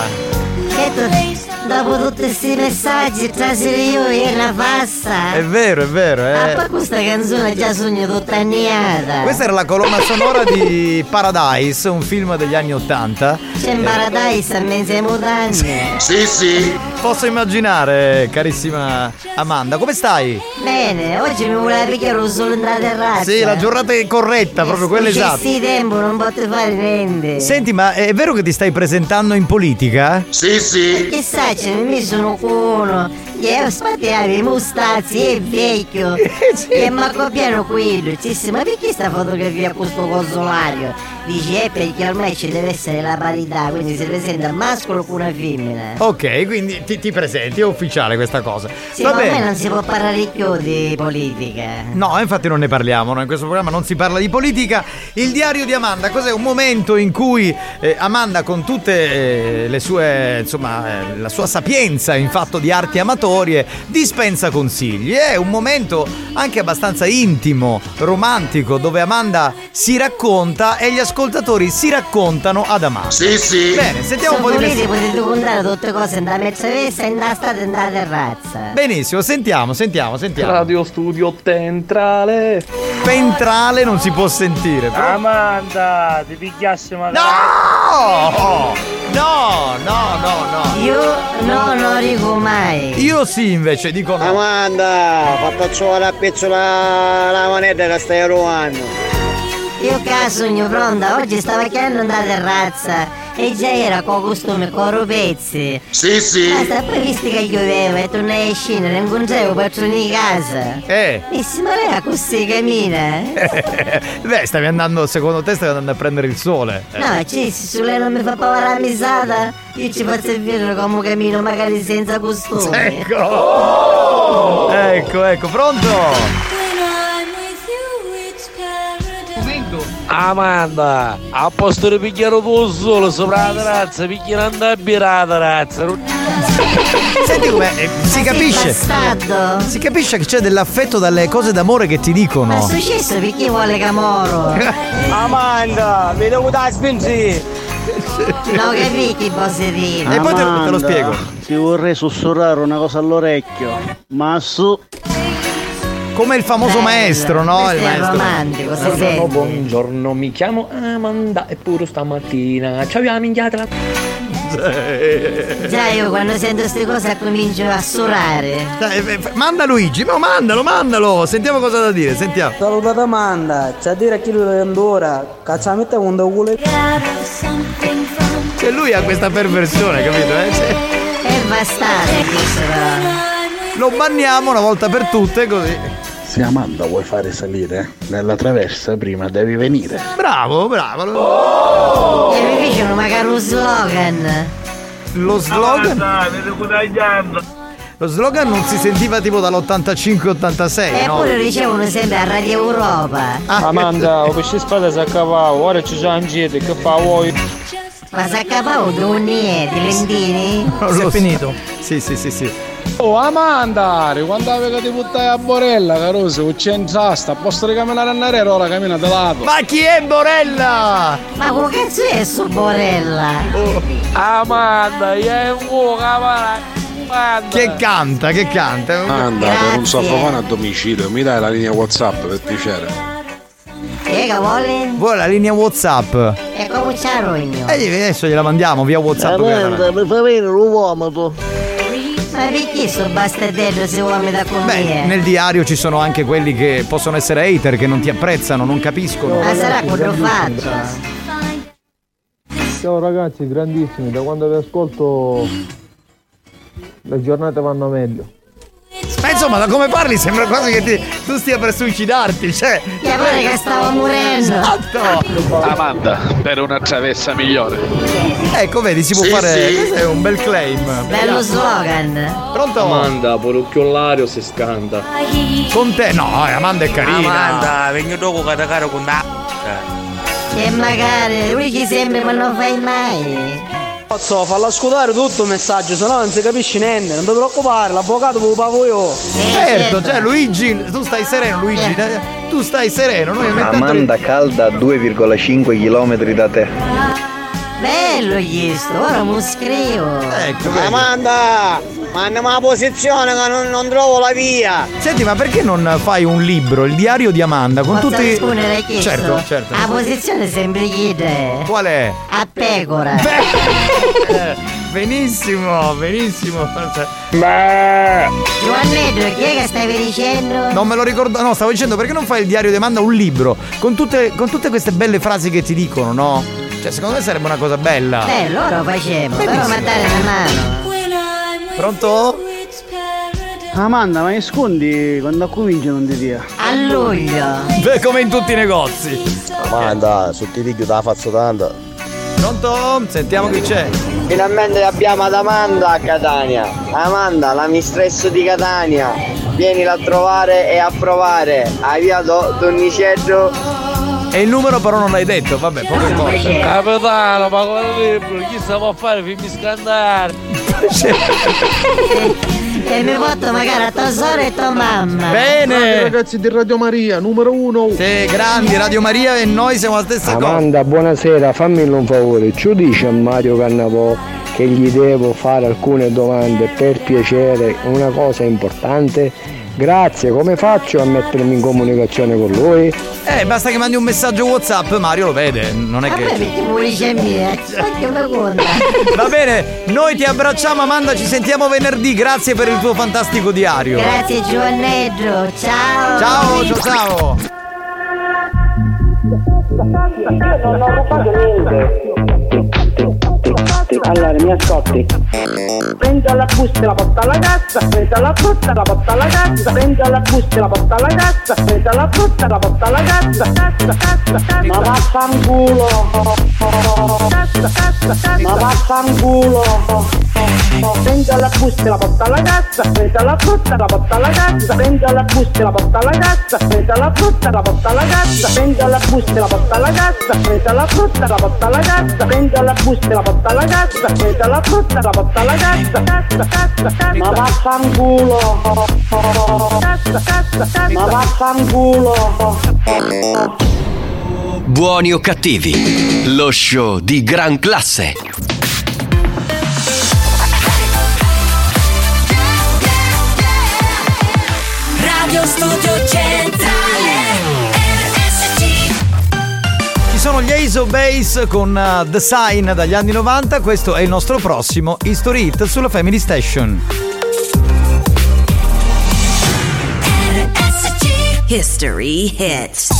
Dopo tutti questi messaggi, trasire io e una passa. È vero, è vero, Ah, eh. poi questa canzone già sogno tutta anniata. Questa era la colonna sonora di Paradise, un film degli anni Ottanta. C'è in paradise a mezze mutande. Sì, sì. Posso immaginare, carissima Amanda, come stai? Bene, oggi mi voleva picchiare un solo in la terrazza. Sì, la giornata è corretta, proprio quella esatta. Sì, tempo, non posso fare niente. Senti, ma è vero che ti stai presentando in politica? Sì, sì. Chissà, ce ne mi sono uno. Io spattiamo i mustazzi, è vecchio. E ma copiano quello. Dice, ma perché sta fotografia con questo consolario? Dice, è perché ormai ci deve essere la parità, quindi si presenta maschio con una femmina. Ok, quindi ti, ti presenti, è ufficiale questa cosa. Sì, Va ma bene. non si può parlare più di politica. No, infatti non ne parliamo, no? in questo programma non si parla di politica. Il diario di Amanda, cos'è? Un momento in cui eh, Amanda con tutte eh, le sue, insomma, eh, la sua sapienza in fatto di arti amatoriali ascoltatori e dispensa consigli. È un momento anche abbastanza intimo, romantico, dove Amanda si racconta e gli ascoltatori si raccontano ad Amanda. Sì, sì. Bene, sentiamo Se un po' di volete messaggio. potete contare tutte cose nella mezzavessa e nella strada e nella terrazza. Benissimo, sentiamo, sentiamo, sentiamo. Radio studio centrale. Ventrale non si può sentire. però- Amanda, ti pigliassi magari. No! No, no, no, no. Io non lo dico mai. Io sì, invece, dico no. Amanda, fatta la pezzola la moneta che stai rubando. Io casogno pronta, oggi stavo chiedendo nella terrazza e già era con costume con pezzi. Sì, sì. Basta, poi visto che pioveva e tornai a scendere, non incontravo patroni di casa. Eh. E si muoveva così cammina. Beh, stavi andando, secondo te stavi andando a prendere il sole. No, cioè, se lei non mi fa paura la misata, io ci faccio vedere come cammino magari senza costume. Ecco! Ecco, ecco, pronto? Amanda, a posto di pigliare tu solo sopra la terrazza, picchiare andare a birare la terrazza. Senti com'è, eh, si capisce. Si capisce che c'è dell'affetto dalle cose d'amore che ti Ma è dicono. successo perché vuole Camoro? Amanda, mi devo dare spingi. No, che poserino. E poi te, te lo spiego. Ti vorrei sussurrare una cosa all'orecchio. Ma su. Come il famoso maestro, no? Il maestro. romantico, si Buongiorno, sente. buongiorno, mi chiamo Amanda e pure stamattina ci abbiamo minchiata la... Già io quando sento queste cose comincio a surare. Dai, eh, f- Manda Luigi, no, mandalo, mandalo. Sentiamo cosa ha da dire, sentiamo. Salutate Amanda, c'è a dire chi lo ora, cazzamette con due culo. Cioè lui ha questa perversione, capito? Eh? Cioè, È bastardo questo però. lo banniamo una volta per tutte così. Se Amanda vuoi fare salire nella traversa, prima devi venire. Bravo, bravo. E mi piacciono magari un slogan. Lo slogan. Lo slogan non si sentiva tipo dall'85-86, E no? poi lo ricevono sempre a Radio Europa. Ah, Amanda, ho pesce spada si accavavo, ora ci sono angete, che fa vuoi? Ma si accapavo doni di lentini? Non lo so. Sì, sì, sì, sì. Oh Amanda, quando avevi ti buttai a Borella, c'è intrasta, a posto di camminare a Narero, ora cammina da lato. Ma chi è Borella? Ma come cazzo è su Borella? Amanda, è un uomo, Amanda. Che canta, che canta. Anda, per un soffofano a domicilio, mi dai la linea WhatsApp per piacere. Che vuole? Vuole la linea WhatsApp. E come c'è rogno? E adesso gliela mandiamo via WhatsApp. Amanda, mi fa venire un vomito. Ma perché sto bastardello se vuole da con Beh, me? nel diario ci sono anche quelli che possono essere hater, che non ti apprezzano, non capiscono. Ma sarà quello fatto? Ciao ragazzi, grandissimi, da quando vi ascolto le giornate vanno meglio. Ma insomma, da come parli sembra quasi che ti- tu stia per suicidarti, cioè. Che pare che stavo morendo. Esatto. Amanda, per una travessa migliore. Ecco, vedi, si può Sì, fare. sì. Questo è un bel claim. Bello slogan. Pronto? Amanda, pure occhiolario si scanta. Con te? No, eh, Amanda è carina. vengo dopo caro con da. E magari lui ci sembra ma non fai mai. Posso farla scudare tutto il messaggio, se no non si capisce niente, non ti preoccupare, l'avvocato ve lo pago io. Certo, cioè Luigi, tu stai sereno, Luigi. Tu stai sereno, noi. Amanda calda a 2,5 km da te. Bello questo, ora mi scrivo. Ecco, vedi. Amanda, mandami la posizione che non, non trovo la via. Senti, ma perché non fai un libro, il diario di Amanda, con Posso tutti. rispondere a? Certo, certo. La posizione è sempre chiede. Qual è? A pecora. Eh, benissimo, benissimo. Giovannetto, chi è che stavi dicendo? Non me lo ricordo, no, stavo dicendo perché non fai il diario di Amanda un libro con tutte, con tutte queste belle frasi che ti dicono, no? Cioè, secondo me sarebbe una cosa bella. Beh, loro facevo, però Benissimo. mi dare una mano. Pronto? Amanda, ma nascondi quando comincia non ti dia. A luglio. Beh, come in tutti i negozi. Amanda, sotto i video te la faccio tanto. Pronto? Sentiamo chi c'è. Finalmente abbiamo ad Amanda a Catania. Amanda, la mistresso di Catania. Vienila a trovare e a provare. A via Do- Donnicello. E il numero però non l'hai detto, vabbè, poco importa. Capitano, ma libro, chi sa può fare? Fammi scandare. E mi porto magari a tua sorella e tua mamma. Bene. ragazzi di Radio Maria, numero uno. Sì, grandi, Radio Maria e noi siamo la stessa cosa. Amanda, buonasera, fammi un favore, ci dice a Mario Cannavò che gli devo fare alcune domande per piacere, una cosa importante? Grazie, come faccio a mettermi in comunicazione con lui? Eh, basta che mandi un messaggio WhatsApp, Mario lo vede. Non è Vabbè, che. mettiamo dice mia, aspetta una. Va bene, noi ti abbracciamo Amanda, ci sentiamo venerdì, grazie per il tuo fantastico diario. Grazie Giovannetto, ciao. Ciao, ciao, ciao. Non ho rubato niente. Allora, mi ascolti. Prendo la busta e la porta alla cassa, prendo la frutta e la porta alla cassa, prendo la busta e la porta alla cassa, prendo la frutta e la porta alla cassa, cassa, cassa, cassa. Ma vaffanculo. Cassa, cassa, cassa. Ma vaffanculo. Prendo la busta e la porta alla cassa, prendo la frutta e la porta alla cassa, prendo la busta e la porta alla cassa, prendo la frutta e la porta alla cassa, prendo la busta e la porta alla cassa, prendo la frutta e la porta alla cassa, prendo la busta e la porta alla cassa, prendo la frutta la porta alla cassa, cassa, cassa, cassa. Ma vaffanculo. Cassa, cassa, cassa. Ma vaffanculo. Buoni o cattivi, lo show di gran classe. Radio Studio Centrale sono gli of Base con uh, The Sign dagli anni 90, questo è il nostro prossimo History Hit sulla Family Station. History hits.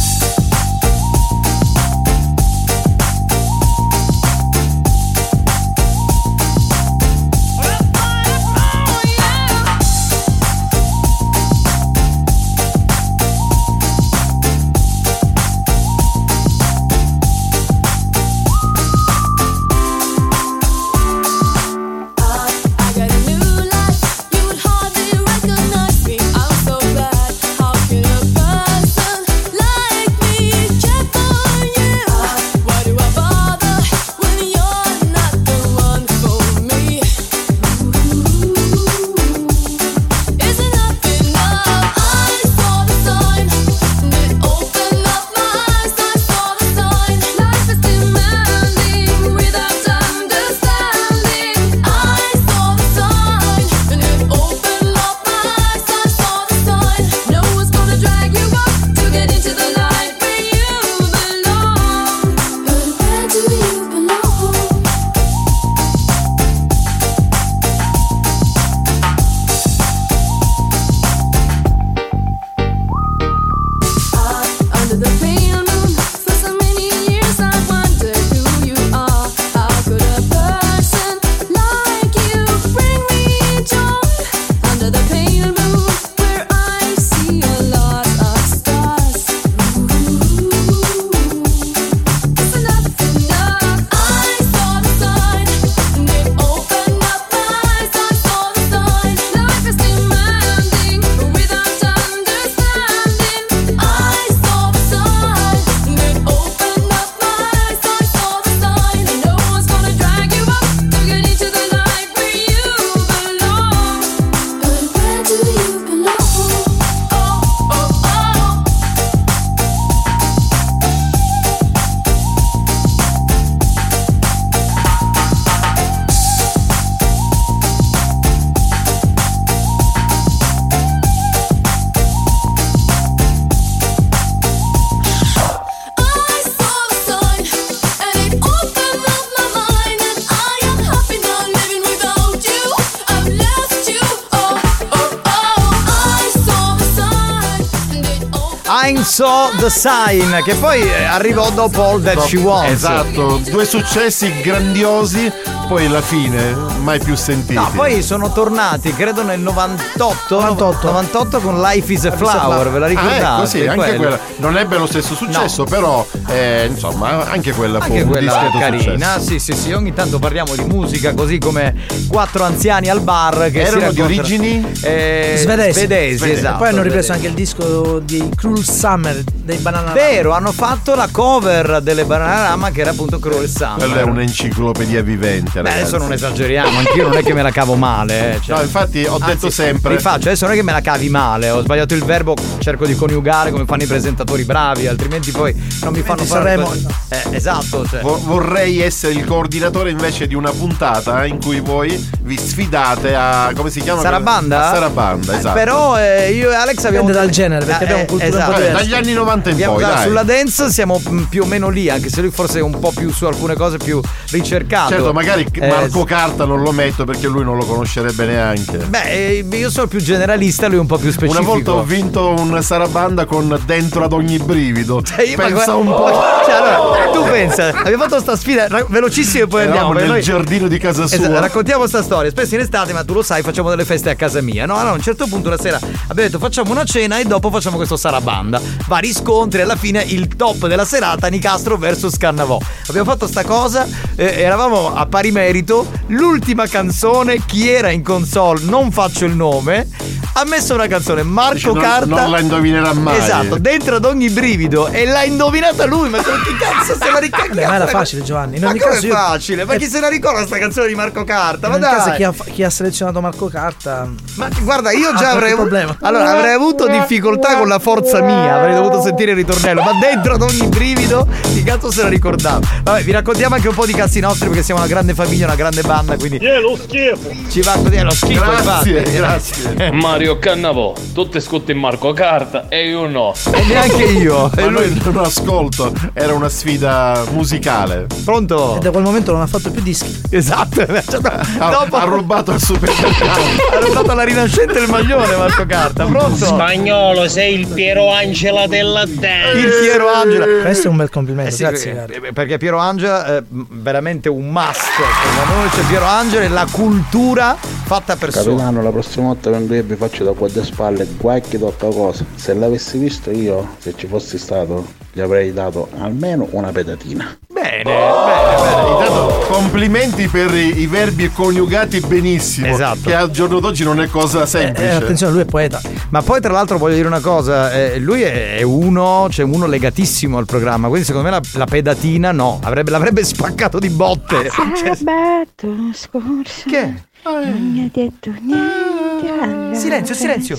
The sign, che poi eh, arrivò dopo All That She Wants. Esatto, due successi grandiosi, poi alla fine mai più sentiti. No, poi sono tornati, credo nel 98, 98, con Life is a Flower, ve la ricordate? Ah, ecco, sì, anche Quello. quella. Non ebbe lo stesso successo, però eh, insomma, anche quella fu Anche un quella discreto carina, successo. sì, sì, sì. Ogni tanto parliamo di musica, così come quattro anziani al bar che Erano si di origini? Eh, Svedesi. svedesi, esatto. Poi hanno ripreso svedesi. anche il disco di Cruel Summer dei Banana Vero, hanno fatto la cover delle Bananarama che era appunto Cruel Summer. Quella è un'enciclopedia vivente, Beh, adesso non esageriamo, anch'io non è che me la cavo male. Eh. cioè- No, infatti ho detto sempre- Rifaccio, adesso non è che me la cavi male, ho sbagliato il verbo, cerco di coniugare come fanno i presentatori bravi, altrimenti poi non mi fanno fare. Cose- Eh, esatto, cioè. Vo- vorrei essere il coordinatore invece di una puntata in cui voi vi sfidate a come si chiama? Sarabanda? A Sarabanda, esatto. Però eh, io e Alex abbiamo. Dal genere, perché abbiamo cultura un po' esatto. diversa. Dagli anni 90 in Abbiamo- poi, dai. Sulla dance siamo mm, più o meno lì, anche se lui forse è un po' più su alcune cose più ricercato. Certo, magari Eh, Marco Carta non lo metto perché lui non lo conoscerebbe neanche. Beh, eh, io sono più generalista, lui un po' più specifico. Una volta ho vinto un Sarabanda con dentro ad ogni brivido. Cioè, ma Pensa un po'. Cioè, allora, tu pensa, abbiamo fatto sta sfida ra- velocissima e poi Eravamo andiamo. nel noi- giardino di casa sua. Esatto, raccontiamo sta storia. Spesso in estate, ma tu lo sai, facciamo delle feste a casa mia. No, allora a un certo punto la sera abbiamo detto facciamo una cena e dopo facciamo questo sarabanda. Vari scontri, alla fine il top della serata, Nicastro versus Cannavò. Abbiamo fatto sta cosa, eh, eravamo a pari merito. L'ultima canzone, chi era in console, non faccio il nome, ha messo una canzone, Marco non- Carta. non la indovinerà mai. Esatto, dentro ad ogni brivido e l'ha indovinata lui, ma chi cazzo se la? Vabbè, ma era facile, Giovanni. In Ma ogni come caso io- facile? Ma chi se la ricorda sta canzone di Marco Carta? Ma dai! chi ha, chi ha selezionato Marco Carta. Ma guarda, io già avrei qualche problema. Allora, avrei avuto difficoltà con la forza mia, avrei dovuto sentire il ritornello, ma dentro ad ogni brivido, chi cazzo se la ricordava? Vabbè, vi raccontiamo anche un po' di cazzi nostri perché siamo una grande famiglia, una grande banda, quindi È lo schifo. ci va così, è lo schifo, Grazie, infatti. grazie. Mario Cannavò, tutte scotte in Marco Carta e io no. E neanche io. Ma lui non ascolto, era una sfida musicale. Pronto? E da quel momento non ha fatto più dischi. Esatto, cioè, Ha, dopo ha rubato il supermercato. ha rubato la rinascente il maglione Marco Carta, pronto? Spagnolo, sei il Piero Angela della dance. Il Piero Angela. Questo è un bel complimento, Eh sì, grazie. eh, eh, perché Piero Angela è veramente un must. Per noi c'è Piero Angela e la cultura fatta per solo. Capitano, la prossima volta vengo io e vi faccio da qua di spalle qualche tocca cosa. Se l'avessi visto io, se ci fossi stato, gli avrei dato almeno una pedatina. Bene, bene, bene. Intanto, complimenti per i, i verbi coniugati benissimo. Esatto. Che al giorno d'oggi non è cosa Eh, semplice. attenzione, lui è poeta. Ma poi tra l'altro voglio dire una cosa, eh, lui è è uno, cioè uno legatissimo al programma, quindi secondo me la, la pedatina no, avrebbe, l'avrebbe spaccato di botte. Cioè, Sabato scorso. Che? Non mi ha detto niente. Silenzio, silenzio.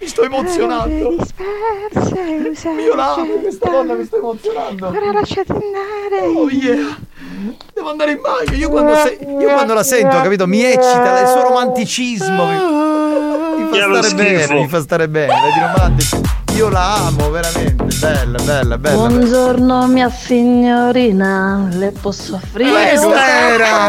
Mi sto emozionando. Io Io la amo, questa donna mi sta emozionando. Ora lasciate andare. Oh yeah. Devo andare in bagno. Io quando, se- io quando la sento, capito? Mi eccita il suo romanticismo. Mi, fa stare bene, mi fa stare bene. Vedi romantici. Io la amo, veramente. Bella, bella, bella. Buongiorno mia signorina, le posso offrire Questa era.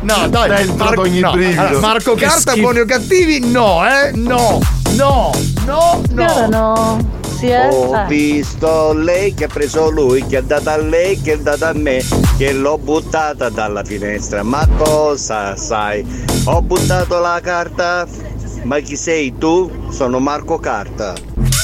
No, dai, Dentro Marco, ogni no. Allora, Marco Carta, buoni o cattivi? No, eh? No, no, no, no. no, si è? Ho Eh. visto lei che ha preso lui, che è data a lei, che è data a me, che l'ho buttata dalla finestra. Ma cosa sai? Ho buttato la carta. Ma chi sei tu? Sono Marco Carta.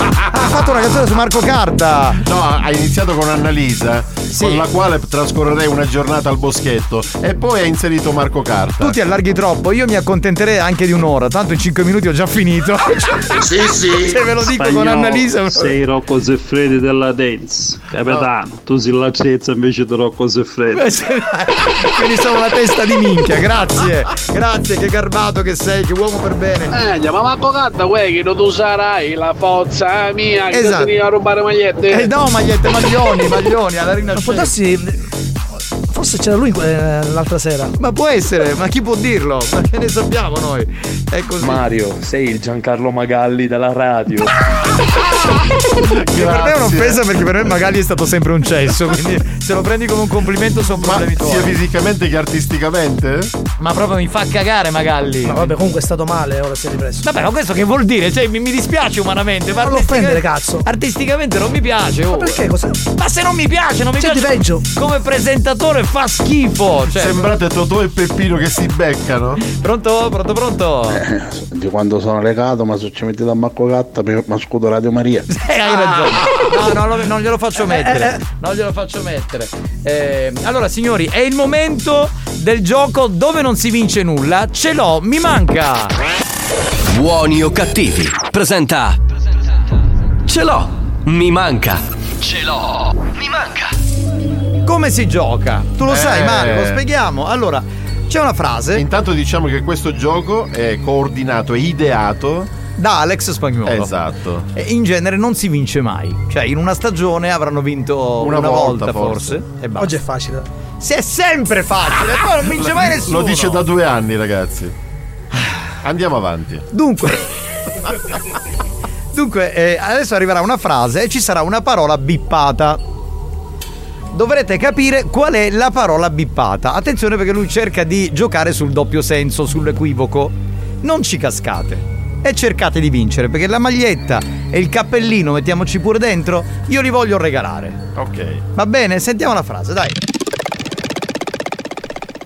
Ha fatto una canzone su Marco Carta. No, ha iniziato con Annalisa, con la quale trascorrerei una giornata al boschetto, e poi ha inserito Marco Carta. Tu ti allarghi troppo, io mi accontenterei anche di un'ora, tanto in 5 minuti ho già finito. Sì, sì. Se ve lo dico con Spagnolo, Annalisa. Sei Rocco Zeffredi della dance. Capitano, tu sei l'acezza invece di Rocco Zeffredi. Quindi sono una testa di minchia, grazie. Grazie, che garbato che sei, che uomo per bene. Eh, ma Marco Carta, uè, che non tu sarai la forza mia che Esatto. a rubare magliette. Eh no, magliette, maglioni, maglioni, alla Ma rinascente. può darsi. Forse c'era lui eh, l'altra sera. Ma può essere, ma chi può dirlo? Ma che ne sappiamo noi? È così. Mario, sei il Giancarlo Magalli della radio. Che per me è un'offesa perché per me Magali è stato sempre un cesso, quindi se lo prendi come un complimento sono problemi tuoi. Sia fisicamente che artisticamente? Ma proprio mi fa cagare Magalli. Ma vabbè, comunque è stato male, ora si è ripreso. Vabbè, ma questo che vuol dire? Cioè, mi, mi dispiace umanamente, ma Non lo offendere, cazzo. Artisticamente non mi piace. oh. Ma perché? Cosa? Ma se non mi piace, non mi C'è piace. di peggio. Come presentatore fa schifo. Cioè, Sembrate Totò e Peppino che si beccano. Pronto? Pronto, pronto? Eh, di quando sono legato, ma se ci metti da Marco Gatta, mi mi scudo Radio Maria. Eh, hai ragione. No, no, no, non glielo faccio mettere. Non glielo faccio mettere. Eh, allora, signori, è il momento del gioco dove non si vince nulla. Ce l'ho, mi manca. Buoni o cattivi? Presenta. Ce l'ho! Mi manca. Ce l'ho. Mi manca. Come si gioca? Tu lo Eh. sai, Mario, lo spieghiamo. Allora, c'è una frase Intanto diciamo che questo gioco è coordinato e ideato da Alex Spagnuolo. Esatto. E in genere non si vince mai. Cioè, in una stagione avranno vinto una, Una volta, volta, forse. forse. E basta. Oggi è facile. Se è sempre facile, poi non vince mai nessuno. Lo dice da due anni, ragazzi. Andiamo avanti. Dunque. Dunque, eh, adesso arriverà una frase e ci sarà una parola bippata. Dovrete capire qual è la parola bippata. Attenzione perché lui cerca di giocare sul doppio senso, sull'equivoco. Non ci cascate. E cercate di vincere perché la maglietta e il cappellino, mettiamoci pure dentro, io li voglio regalare. Ok. Va bene? Sentiamo la frase, dai.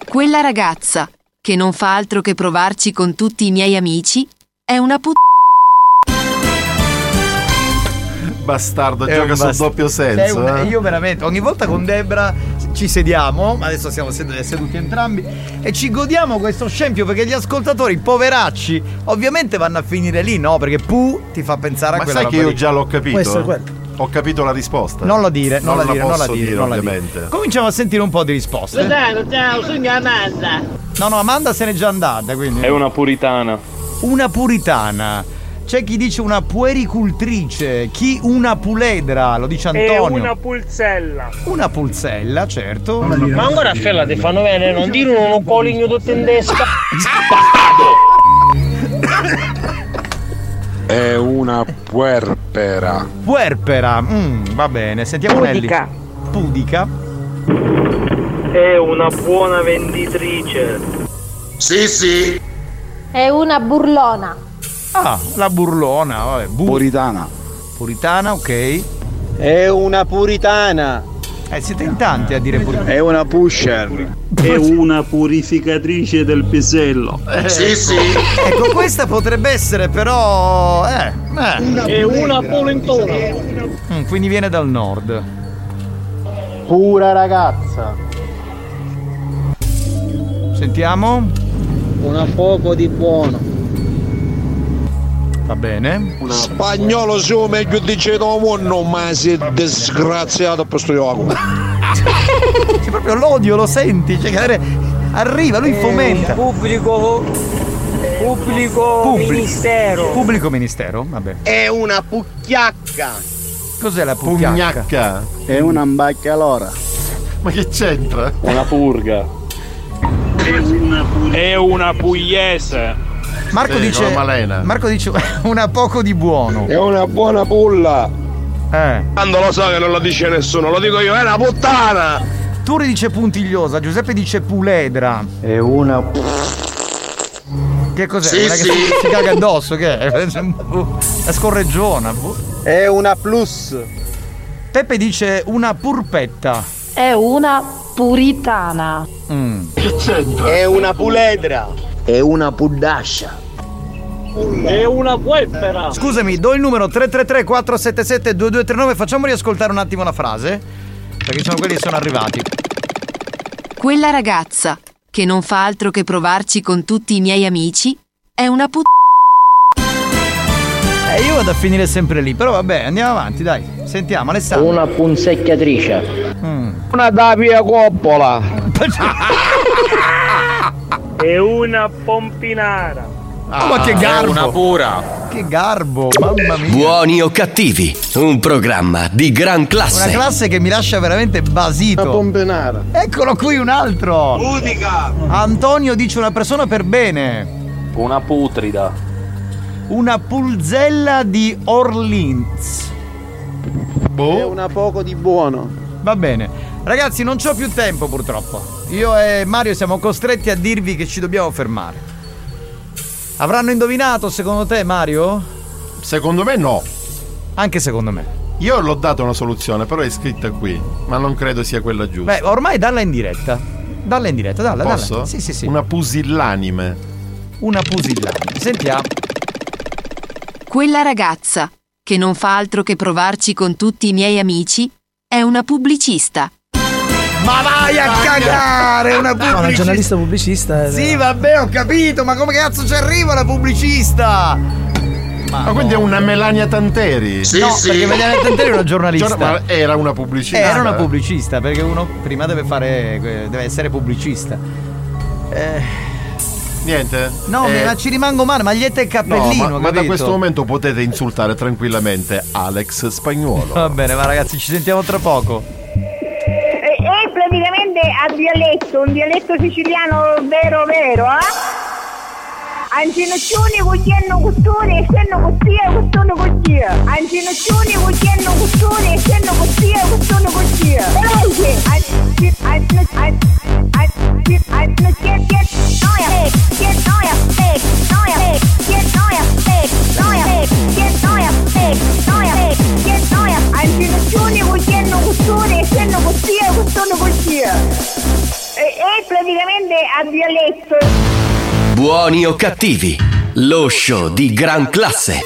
Quella ragazza, che non fa altro che provarci con tutti i miei amici, è una put... Bastardo, È gioca sul bast- doppio È senso. un- eh. Io veramente, ogni volta con Debra ci sediamo, ma adesso siamo sed- seduti entrambi, e ci godiamo questo scempio perché gli ascoltatori, poveracci, ovviamente vanno a finire lì, no? Perché Pu ti fa pensare a Ma quella sai che io lì. già l'ho capito? Può essere quello. Ho capito la risposta. Non la dire, non, la dire, non la posso dire, non la dire. ovviamente. Cominciamo a sentire un po' di risposte. Ciao, ciao, sono Amanda. No, no, Amanda se n'è già andata, quindi. È una puritana. Una puritana. C'è chi dice una puericultrice, chi una puledra, lo dice È Antonio. una pulzella. Una pulzella, certo. Ma ancora a fella ti fanno bene, non dire uno coligno tutto in desca. È una puerpera. Puerpera, mm, va bene, sentiamo Pudica. Nelly. Pudica. È una buona venditrice. Sì, sì. È una burlona. Ah, la burlona, vabbè. bu- Puritana. Puritana, ok. È una puritana. Eh, siete in tanti a dire puritana. È una pusher. È una purificatrice del pisello. Sì, sì. Ecco, questa potrebbe essere però... Eh, eh. È una polentona. Mm, quindi viene dal nord. Pura ragazza. Sentiamo. Una poco di buono. Va bene. Spagnolo su meglio dice no mondo, ma sei disgraziato per sto gioco. C'è proprio l'odio, lo senti? Cioè, arriva, lui fomenta. Pubblico. Pubblico Pubblico. ministero. Pubblico ministero? Vabbè. È una pucchiacca. Cos'è la pugnacca? Pugnacca. È una baccalora. Ma che c'entra? Una purga. È una pugliese. Marco Sì, dice. Marco dice una poco di buono. È una buona pulla. Eh. Quando lo so che non lo dice nessuno, lo dico io, è una puttana. Turi dice puntigliosa, Giuseppe dice puledra. È una. Che cos'è? Sì, Quella che sì. si, si caga addosso, che è? La scorreggiona. boh. È una plus. Peppe dice una purpetta. È una puritana. Mm. È una puledra. È una puddascia. È una puerpera. Scusami, do il numero 333 477 2239, facciamo riascoltare un attimo la frase. Perché sono quelli che sono arrivati. Quella ragazza, che non fa altro che provarci con tutti i miei amici, è una put... E io vado a finire sempre lì, però vabbè, andiamo avanti, dai. Sentiamo, Alessandro. Una punzecchiatrice. Mm. Una Davia Coppola. È una pompinara. Oh, ma che garbo! una pura. Che garbo, mamma mia. Buoni o cattivi, un programma di gran Una classe. classe che mi lascia veramente basito. pompenara. Eccolo qui un altro. Udica. Antonio dice una persona per bene. Una putrida. Una pulzella di Orleans. È una poco di buono. Va bene. Ragazzi, non c'ho più tempo purtroppo. Io e Mario siamo costretti a dirvi che ci dobbiamo fermare. Avranno indovinato secondo te, Mario? Secondo me no. Anche secondo me. Io l'ho data una soluzione, però è scritta qui. Ma non credo sia quella giusta. Beh, ormai dalla in diretta. Dalla in diretta, dalla, Posso? dalla. Sì, sì, sì. Una pusillanime. Una pusillana. Sentiamo. Quella ragazza, che non fa altro che provarci con tutti i miei amici, è una pubblicista. Ma vai a cagare! Una No, una pubblicista. giornalista pubblicista. eh, Sì, vabbè, ho capito, ma come cazzo ci arriva la pubblicista? Ma quindi è una Melania Tanteri? no, perché Melania Tanteri è una giornalista. Giorna- ma era una pubblicista. Era una pubblicista, perché uno prima deve fare. deve essere pubblicista. Eh, Niente? no, Eh, ma ci rimango male, maglietta e no, cappellino. ma, ma da questo momento potete insultare tranquillamente Alex Spagnuolo. Va bene, ma ragazzi, ci sentiamo tra poco. A dialetto, un dialetto siciliano vero vero, eh? Ancinoccioni cucchiano costone, essendo così e costone così. Ancinoccioni cucchiano costone, essendo così e costone così. Veloce! Anci- anci- anci- anci- anci- che- che- noia, eh, che noia, eh, noia, eh, che noia, eh, noia, eh, che noia, eh, noia, eh, che noia. Ancinoccioni cucchiano costone, essendo così e costone così. E, e praticamente a dialetto. Buoni o cattivi, lo show di gran classe.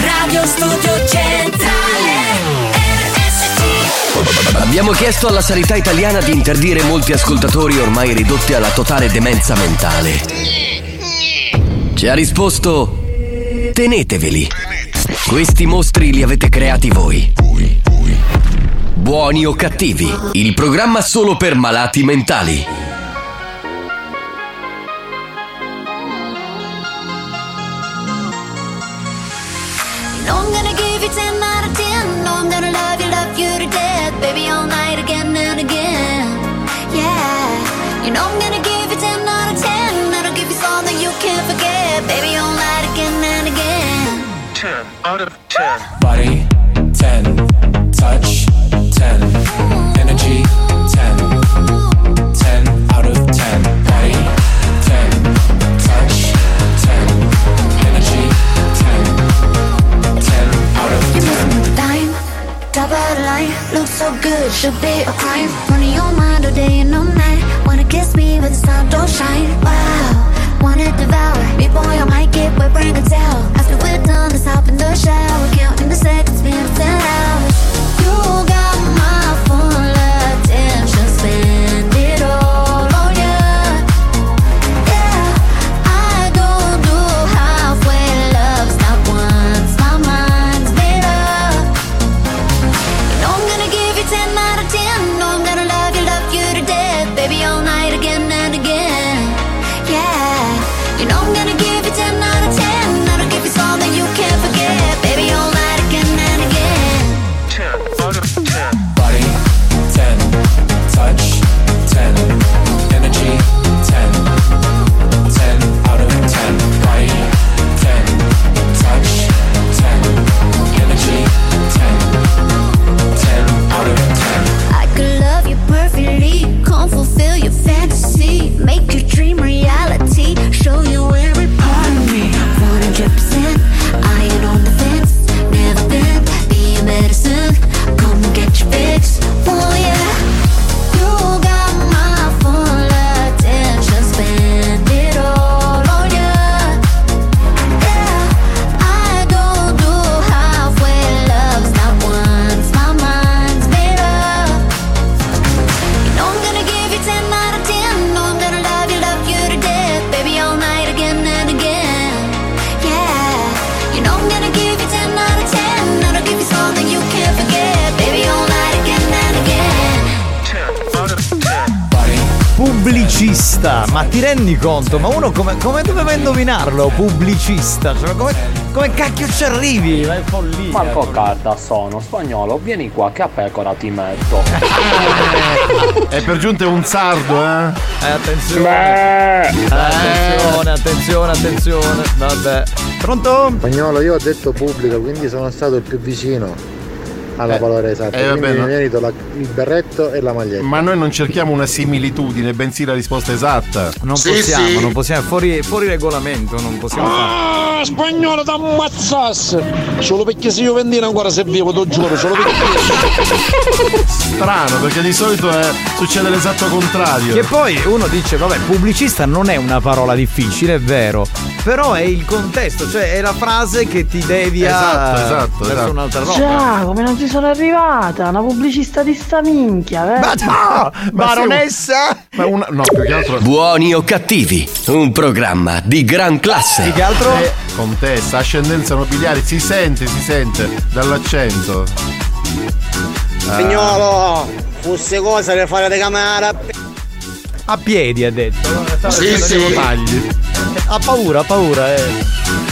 Radio Studio Centrale Abbiamo chiesto alla sanità italiana di interdire molti ascoltatori ormai ridotti alla totale demenza mentale. Ci ha risposto: teneteveli. Questi mostri li avete creati voi. Buoni o cattivi, il programma solo per malati mentali. I'm gonna give you 10 out of 10 No, I'm gonna love you, love you to death. Baby, all night again and again. Yeah. You know I'm gonna give you 10 out of 10 That'll give you something you can't forget. Baby, all night again and again. 10 out of 10. Body 10, touch top of the line. Looks so good, should be a crime. Running your mind all day and all night. Wanna kiss me but the sun don't shine. Wow, wanna devour. Me boy, I might get wet, bring a towel. After we're done, let's hop in the shower. Counting the seconds, been 10 You know I'm Pubblicista, ma ti rendi conto? Ma uno come, come doveva indovinarlo? Pubblicista, cioè, come, come cacchio ci arrivi? Ma è follia. Marco Carda sono spagnolo, vieni qua che a pecora ti metto. E per giunta è un sardo, eh? Eh, attenzione. Attenzione, attenzione, attenzione. Vabbè. Pronto? Spagnolo, io ho detto pubblico, quindi sono stato il più vicino alla Eh, parola esatta. eh, vabbè, quindi no. mi merito la- il berretto e la maglietta. Ma noi non cerchiamo una similitudine, bensì la risposta esatta. Non possiamo, non possiamo, fuori, fuori regolamento, non possiamo fare. Ah, spagnolo da ammazzasse! Solo perché se io vendino ancora se vivo, lo giuro, solo perché. Strano, perché di solito è- succede l'esatto contrario. Che poi uno dice, vabbè, pubblicista non è una parola difficile, è vero. Però è il contesto, cioè è la frase che ti devia Esatto, esatto, verso esatto. un'altra roba. Già, come non ci sono arrivata, una pubblicista di sta minchia, vero? Ma no, baronessa! Ma una, no, più che altro. Buoni o cattivi, un programma di gran classe. Più che altro Eh, contessa, ascendenza nobiliare, si sente, si sente dall'accento. Ah. Signolo, fosse cosa per fare le camere a piedi ha detto. Sì, sì. Tagli. Ha paura, ha paura, eh.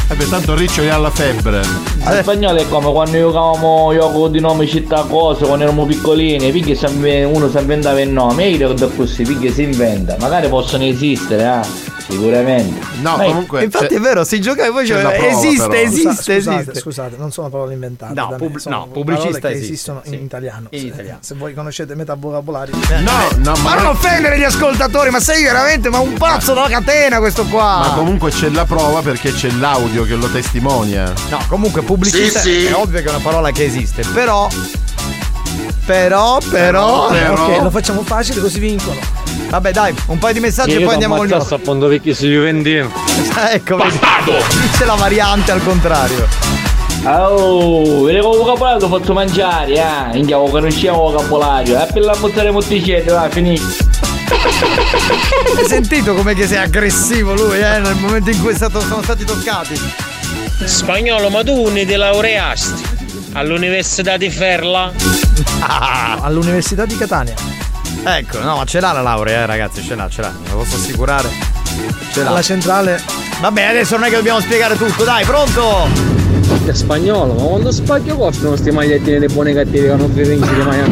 Vabbè, tanto Riccio è alla febbre. In spagnolo è come quando giocavamo gioco di nome città cose quando eravamo piccolini, inve- uno si inventava il nome, e io dico così, finché si inventa, magari possono esistere, ah, sicuramente. No, Ma- Infatti è vero, si gioca e poi c'è prova, esiste, però. esiste, Scusate, esiste. scusate, non sono parole inventate. No, pub- no, pubblicista esiste, esistono in italiano. In se, italiano. se voi conoscete metà vocabolario. No, no, Ma non offendere gli ascoltatori, ma sei veramente ma un pazzo della catena questo qua. Ma comunque c'è la prova perché c'è l'audio che lo testimonia. No, comunque pubblicista Sì, sì. è ovvio che è una parola che esiste, però però però, Ok, lo facciamo facile così vincono. Vabbè, dai, un paio di messaggi e poi andiamo con gli sta appunto perché si Juventino. Ecco, vedi. C'è la variante al contrario. Oh, vedete con vocabolario lo faccio mangiare, eh. India, che non c'è vocabolario. E per la mozzare motticette, va, finito. Hai sentito come che sei aggressivo lui, eh, nel momento in cui stato- sono stati toccati? Spagnolo, ma tu ne ti laureasti all'Università di Ferla? All'Università di Catania. Ecco, no, ma ce l'ha la laurea, eh, ragazzi, ce l'ha, ce l'ha, ve lo posso assicurare. Ce l'ha. Alla centrale. Vabbè, adesso non è che dobbiamo spiegare tutto, dai, pronto? È spagnolo, ma quando spacchio costano questi magliettini dei buoni cattivi che non vi vinci di maglia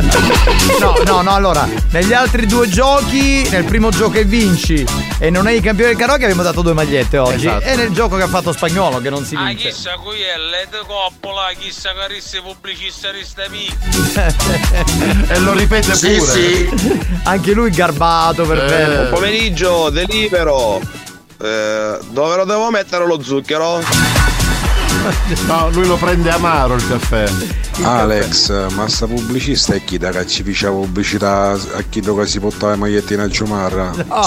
No, no, no, allora, negli altri due giochi, nel primo gioco e vinci e non hai il campione del karaoke abbiamo dato due magliette oggi. Esatto. E nel gioco che ha fatto spagnolo che non si Ah, vince. chissà qui è LED Coppola, chissà che risse pubblicista e lo ripete pure. Anche lui garbato per Eh. bene. Buon pomeriggio, delibero. Eh, dove lo devo mettere lo zucchero? No, lui lo prende amaro il caffè. Alex, ma sta pubblicista è chi da che ci faceva pubblicità a chi che si portava le magliettine a Giumarra? No.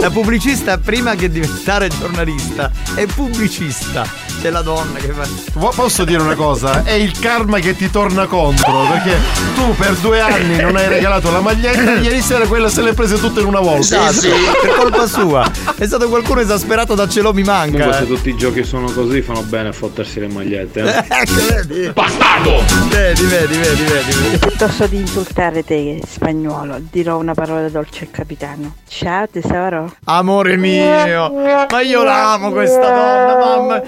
La pubblicista prima che diventare giornalista è pubblicista. C'è la donna che fa. Po- Posso dire una cosa? È il karma che ti torna contro. Perché tu per due anni non hai regalato la maglietta. Ieri sera quella se le prese tutte in una volta. Esatto, per colpa sua. È stato qualcuno esasperato da ce lo mi manca. Comunque se eh. tutti i giochi sono così fanno bene a fottersi le magliette. eh. Ecco, vedi? Bastardo! Vedi, vedi, vedi, vedi, vedi. Piuttosto di insultare te, spagnolo, dirò una parola dolce al capitano. Ciao tesoro. Amore mio, ma io l'amo questa donna, mamma.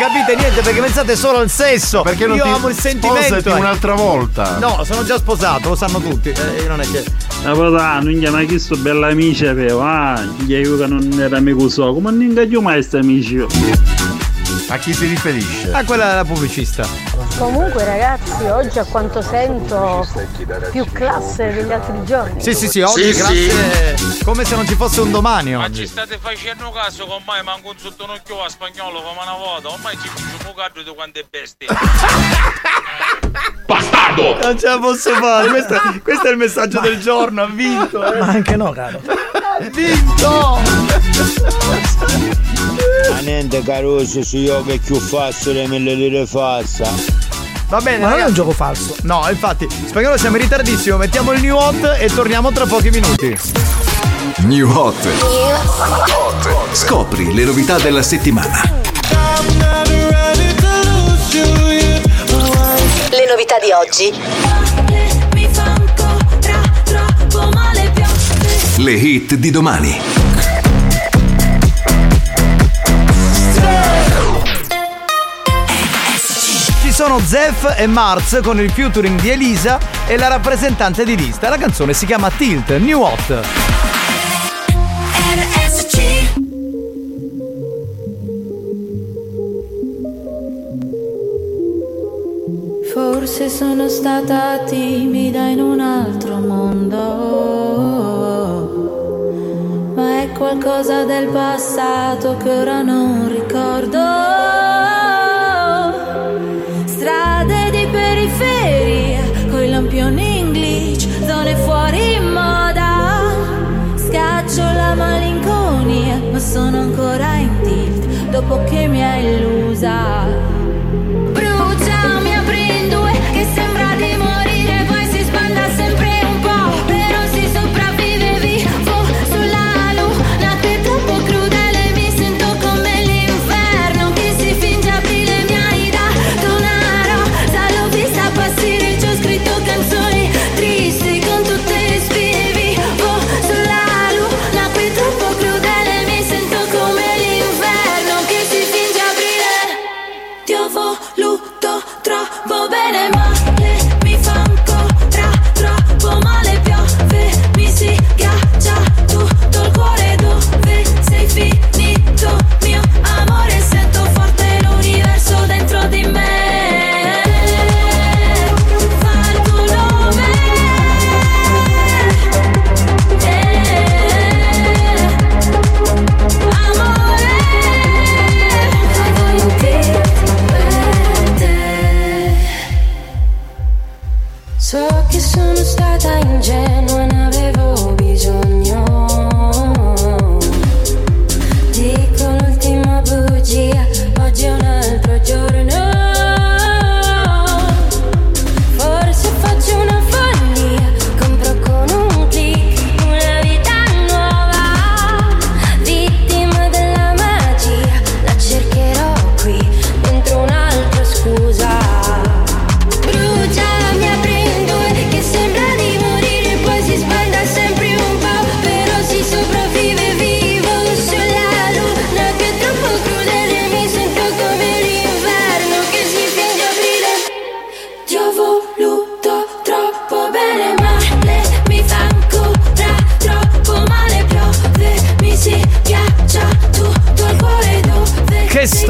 Non capite niente perché pensate solo al sesso. Perché non io ti amo il sentimento. sposati eh. un'altra volta? No, sono già sposato, lo sanno tutti. Eh, io non è che. La padano, non ma chi sto bella amici avevo, ah, gli che non era amico so, come non ingaggio mai sta amici. A chi si riferisce? Ah, quella è la pubblicista. Comunque ragazzi, oggi a quanto sento più classe degli altri giorni. Sì, sì, sì, oggi grazie. Come se non ci fosse un domani Ma oggi. ci state facendo caso con mai manco un sotto un occhio a spagnolo come una volta, ormai ci faccio un cadro di quante bestie. Bastardo! Non ce la posso fare, questo, questo è il messaggio del giorno, ha vinto. eh. Ma anche no, caro. Ha vinto! Ma niente caruso su io che più facile mille lire fassa. Va bene, Ma non è ragazzi. un gioco falso. No, infatti, spagnolo siamo in ritardissimo, mettiamo il new hot e torniamo tra pochi minuti. New Hot. Scopri le novità della settimana. Le novità di oggi. Le hit di domani. Ci sono Zef e Mars con il featuring di Elisa e la rappresentante di lista. La canzone si chiama Tilt, New Hot. Forse sono stata timida in un altro mondo, ma è qualcosa del passato che ora non ricordo. Strade di periferia, coi lampioni in glitch, zone fuori moda. Scaccio la malinconia, ma sono ancora in tilt dopo che mi ha illusa.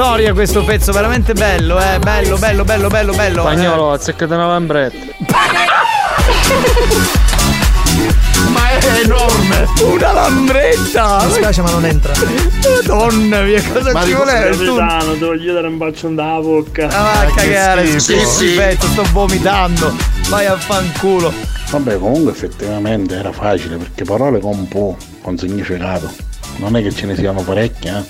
Storia questo pezzo, veramente bello, eh. Bello, bello, bello, bello, bello. Spagnolo, azzeccate una lambretta. Ma è enorme! Una lambretta! Mi spiace ma non entra. Madonna mia, cosa ci vuole? Tu... Capitano, devo gli dare un bacio nella bocca. Ah, va a cagare, schifo. schifo, sto vomitando. Vai a fanculo. Vabbè, comunque effettivamente era facile perché parole con po' con significato. Non è che ce ne siano parecchie, eh?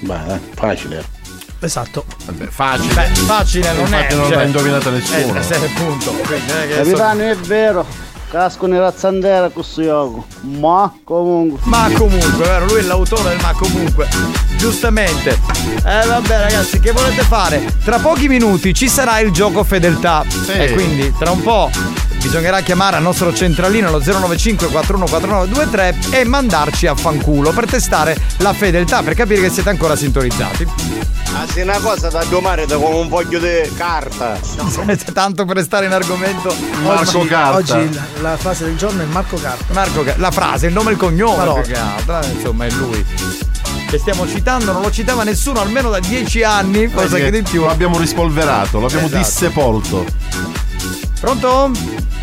Beh, eh, facile. Esatto. Vabbè, facile. Beh, facile non è. Infatti non cioè, l'ha indovinata nessuno. Eh, se- appunto. Quindi non è che Capitano, è vero. Casco nella zandera questo gioco. Ma comunque. Ma comunque, vero? Lui è l'autore del ma comunque. Giustamente. Eh vabbè ragazzi, che volete fare? Tra pochi minuti ci sarà il gioco fedeltà. E quindi tra un po' bisognerà chiamare al nostro centralino lo 095 414923 e mandarci a fanculo per testare la fedeltà, per capire che siete ancora sintonizzati. Ah, sì, una cosa da domare da come un foglio di carta. Tanto per restare in argomento. oggi, Carta. Oggi la, frase del giorno è Marco Carta. Marco Ca- la frase, il nome e il cognome. Marco Carta, eh, insomma, è lui. Che stiamo citando, non lo citava nessuno almeno da dieci anni, cosa che di più. Lo abbiamo rispolverato, l'abbiamo Esatto. dissepolto. Pronto?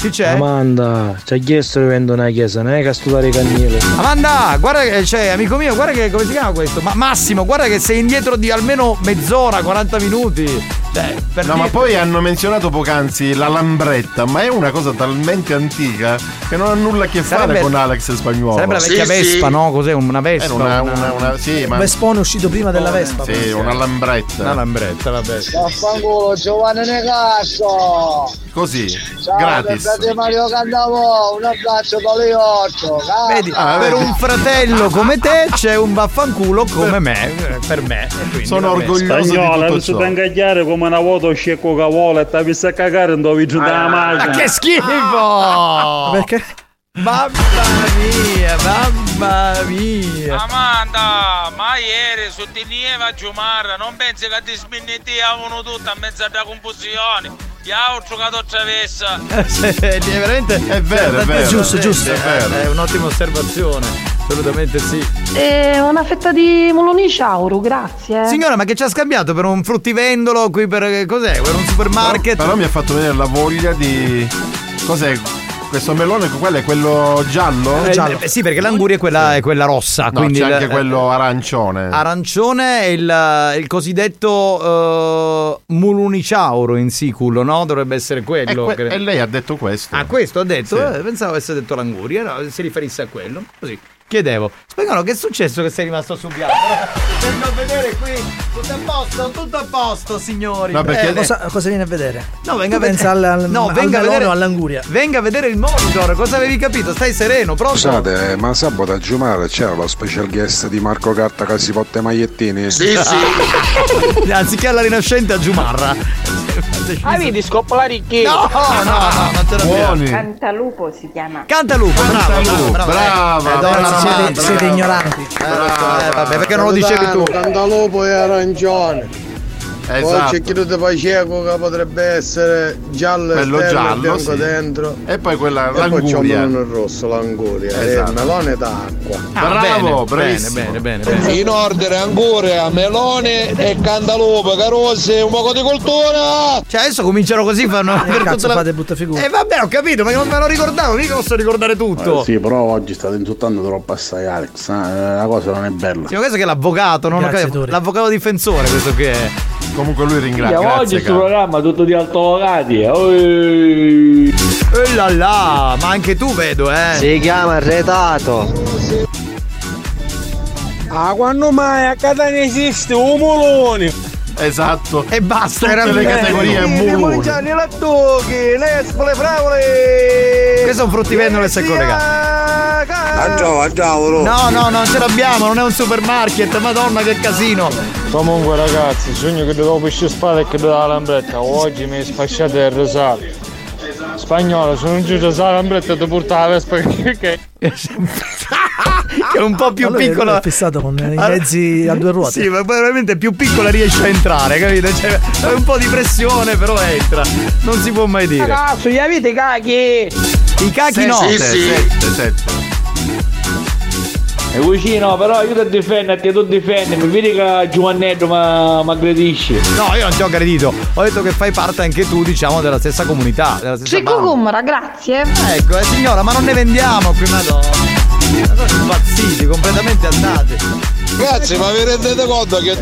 Chi c'è? Amanda, ci ha chiesto di vendere una chiesa, non è che a studiare cannile. Amanda, guarda che c'è, amico mio, guarda che come si chiama questo? Ma Massimo, guarda che sei indietro di almeno mezz'ora, 40 minuti. Cioè, per No, ma dirti- poi hanno menzionato poc'anzi la lambretta, ma è una cosa talmente antica che non ha nulla a che fare Sarebbe- con Alex Spagnuolo. Sarebbe la vecchia Vespa, no? Cos'è? Una Vespa? Era una, una, una- sì, ma Vespone è uscito prima della Vespa. sì, una lambretta. Una lambretta, vabbè. Vaffanculo, Giovanni Negasso. Così, Ciao, gratis. Frate Mario Candavo, un abbraccio Paliotto. Vedi, Ah, per vedi. un fratello come te c'è un vaffanculo come me, eh, per me. quindi, Sono vabbè. orgoglioso Spagnola, di non tutto si da ingagliare come una vuoto scecco cavola e ti a cagare non dovevi giù dalla macchina. Ma che schifo! Perché? Mamma mia, mamma mia. Amanda, ma ieri su di Nieva Giumarra non pensi che ti sminnettivano tutto a mezzo alla confusione? Ho giocato attraverso. è veramente È vero, è vero. giusto, giusto. È, è un'ottima osservazione, assolutamente sì. E una fetta di Moloni Ciauro, grazie. Signora, ma che ci ha scambiato per un fruttivendolo qui per cos'è? Per un supermarket? Però mi ha fatto venire la voglia di. Cos'è? Questo melone, quello è quello giallo? Eh, eh, sì, perché l'anguria è quella, è quella rossa. No, quindi c'è il- anche quello arancione. Arancione è il, il cosiddetto uh, muluniciauro in siculo, no? Dovrebbe essere e, quello. que- che- e lei ha detto questo. Ah, questo ha detto? Sì. Eh, pensavo avesse detto l'anguria, no, si riferisse a quello. Così. Chiedevo, spagnolo, che è successo che sei rimasto su bianco? Vengo a vedere qui, tutto a posto, tutto a posto, signori. No, perché- Eh, Cosa, cosa viene a vedere? No, venga a vedere. pensa al, al, no, al venga a vedere all'anguria. Venga a vedere il monitor, cosa avevi capito? Stai sereno, pronto? Scusate, eh, ma sabato a Giumare c'era lo special guest di Marco Carta che si porta i magliettini? Anziché alla rinascente a Giumarra. Ah, vedi, scoppola ricchi. No, no, no, non te l'abbiamo. Buoni. Cantalupo si chiama. Cantalupo, bravo, bravo, bravo. Brava, Eh, brava, ragazzi, siete, brava. siete ignoranti. Eh, lo eh, vabbè, perché non lo dicevi tu? Cantalupo e arancione. Poi Esatto. c'è chi tu ti fai cieco che potrebbe essere giallo Quello esterno giallo, e bianco sì. dentro. E poi quella E poi c'è un l'anguria. melone rosso, l'anguria. Esatto. E il melone d'acqua. Bravo, bene, bene, bene, bene. In ordine anguria, melone e cantalupe, carozze, un poco di cultura! Cioè adesso cominciano così fanno per cazzo tutta la- fate brutta figura? Eh vabbè ho capito ma che non me lo ricordavo mica posso ricordare tutto Eh, sì, però oggi state insultando troppo assai Alex. eh, La cosa non è bella. Sì, ma questo che è l'avvocato non ho Grazie, l'avvocato difensore questo che è Comunque lui ringrazia. Oggi Grazie, questo caro. programma tutto di altolocati. Oi. e là là ma anche tu vedo eh Si chiama retato. Ah, quando mai a Catania esiste un mulone? Esatto. e basta Tutte le categorie muloni. Gianni Lattucchi, Nespole, Fraule! questo è un fruttivendolo che si è collegato Ciao, ciao, no no non ce l'abbiamo non è un supermarket madonna che casino Comunque ragazzi, il sogno che devo pesce spada e che devo la lambretta. Oggi mi è sfasciato il rosario. Spagnolo, sono giù la lambretta e ti porta la vespa che... che... è un po' più Ma lui- lui piccola è fissato con i Ah, mezzi a due ruote. Sì, ma veramente più piccola riesce a entrare, capito? Cioè, è un po' di pressione, però entra. Non si può mai dire. Cazzo, gli avete cacchi! I cachi no. Sette, sette, sette. E vicino, però io ti difenderti, tu difendi, mi vedi che Giovannetto mi aggredisci. No, io non ti ho aggredito. Ho detto che fai parte anche tu, diciamo, della stessa comunità. Della stessa banda. Gumra, grazie. Ecco, eh, signora, ma non ne vendiamo qui, madonna. Sono impazziti, completamente andati. Ragazzi, ma vi rendete conto che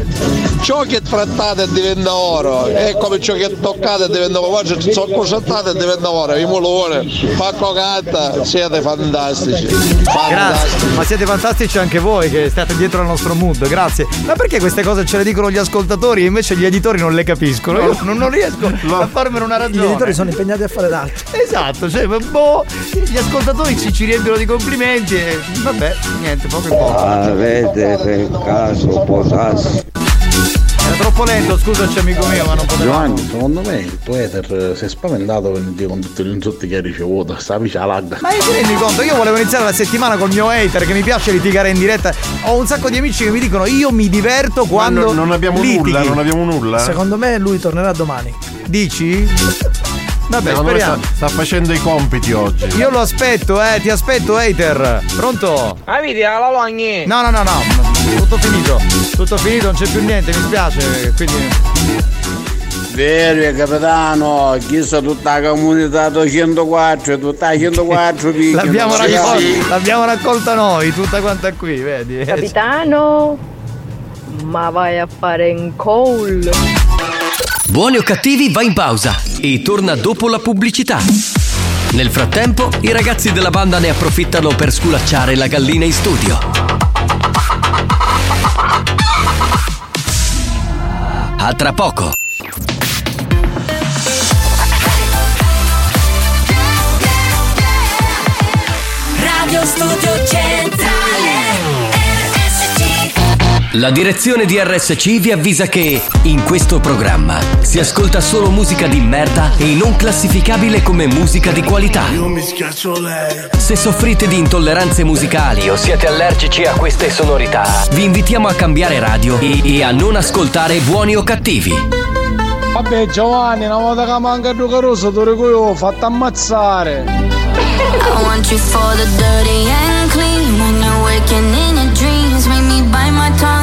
ciò che trattate diventa oro è come ciò che toccate diventa oro, oggi sono concettate e diventa oro, i mulone, Pacco Catta, siete fantastici. Fantastici. Grazie, ma siete fantastici anche voi che state dietro al nostro mood, grazie. Ma perché queste cose ce le dicono gli ascoltatori e invece gli editori non le capiscono? Io non, non riesco a farmene una Gli ragione. editori sono impegnati a fare d'altro. Esatto, cioè, boh, gli ascoltatori ci, ci riempiono di complimenti e vabbè, niente, poco e poco. Avete caso potassi? Era troppo lento, scusaci amico mio, ma non potevamo. Giovanni, secondo me il tuo hater eh, si è spaventato venerdì con tutti gli insulti che hai ricevuto. Stavi c'è la lag. Ma ti rendi conto? Io volevo iniziare la settimana col mio hater che mi piace litigare in diretta. Ho un sacco di amici che mi dicono io mi diverto Ma quando. non, non abbiamo litighi. nulla, non abbiamo nulla. Secondo me lui tornerà domani. Dici? Vabbè, Secondo me sta, speriamo. sta facendo i compiti oggi. Io lo aspetto, eh, ti aspetto, hater. Pronto? Avete la logni! No, no, no, no. Tutto finito. Tutto finito, non c'è più niente, mi spiace. Quindi. Vero, capitano, chissà tutta la comunità 204, tutta la 104 picchi. L'abbiamo, non si raccol- sa. l'abbiamo raccolta noi, tutta quanta qui, vedi? Capitano, ma vai a fare un call. Buoni o cattivi va in pausa e torna dopo la pubblicità. Nel frattempo, i ragazzi della banda ne approfittano per sculacciare la gallina in studio. A tra poco. Radio Studio La direzione di RSC vi avvisa che in questo programma si ascolta solo musica di merda e non classificabile come musica di qualità. Io mi schiaccio lei. Se soffrite di intolleranze musicali o siete allergici a queste sonorità, vi invitiamo a cambiare radio e, e a non ascoltare buoni o cattivi. Vabbè Giovanni, una volta che manca carosa, ti dico io, fatto ammazzare. I want you for the dirty and clean When you're waking in your dreams Make me bite my tongue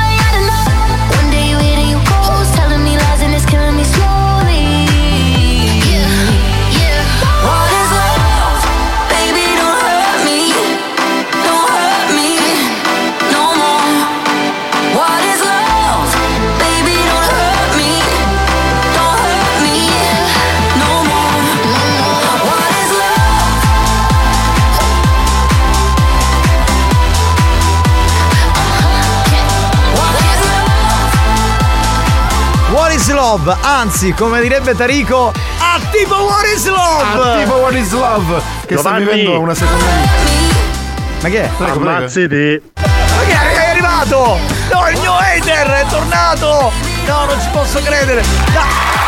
love? Anzi, come direbbe Tarico, a tipo What is love? Ah, tipo What is love? Che sta Giovanni. vivendo una seconda Ma che è? Prego, prego. Ammazzati. Ma che è, è arrivato? No, il mio hater è tornato! No, non ci posso credere! Ah!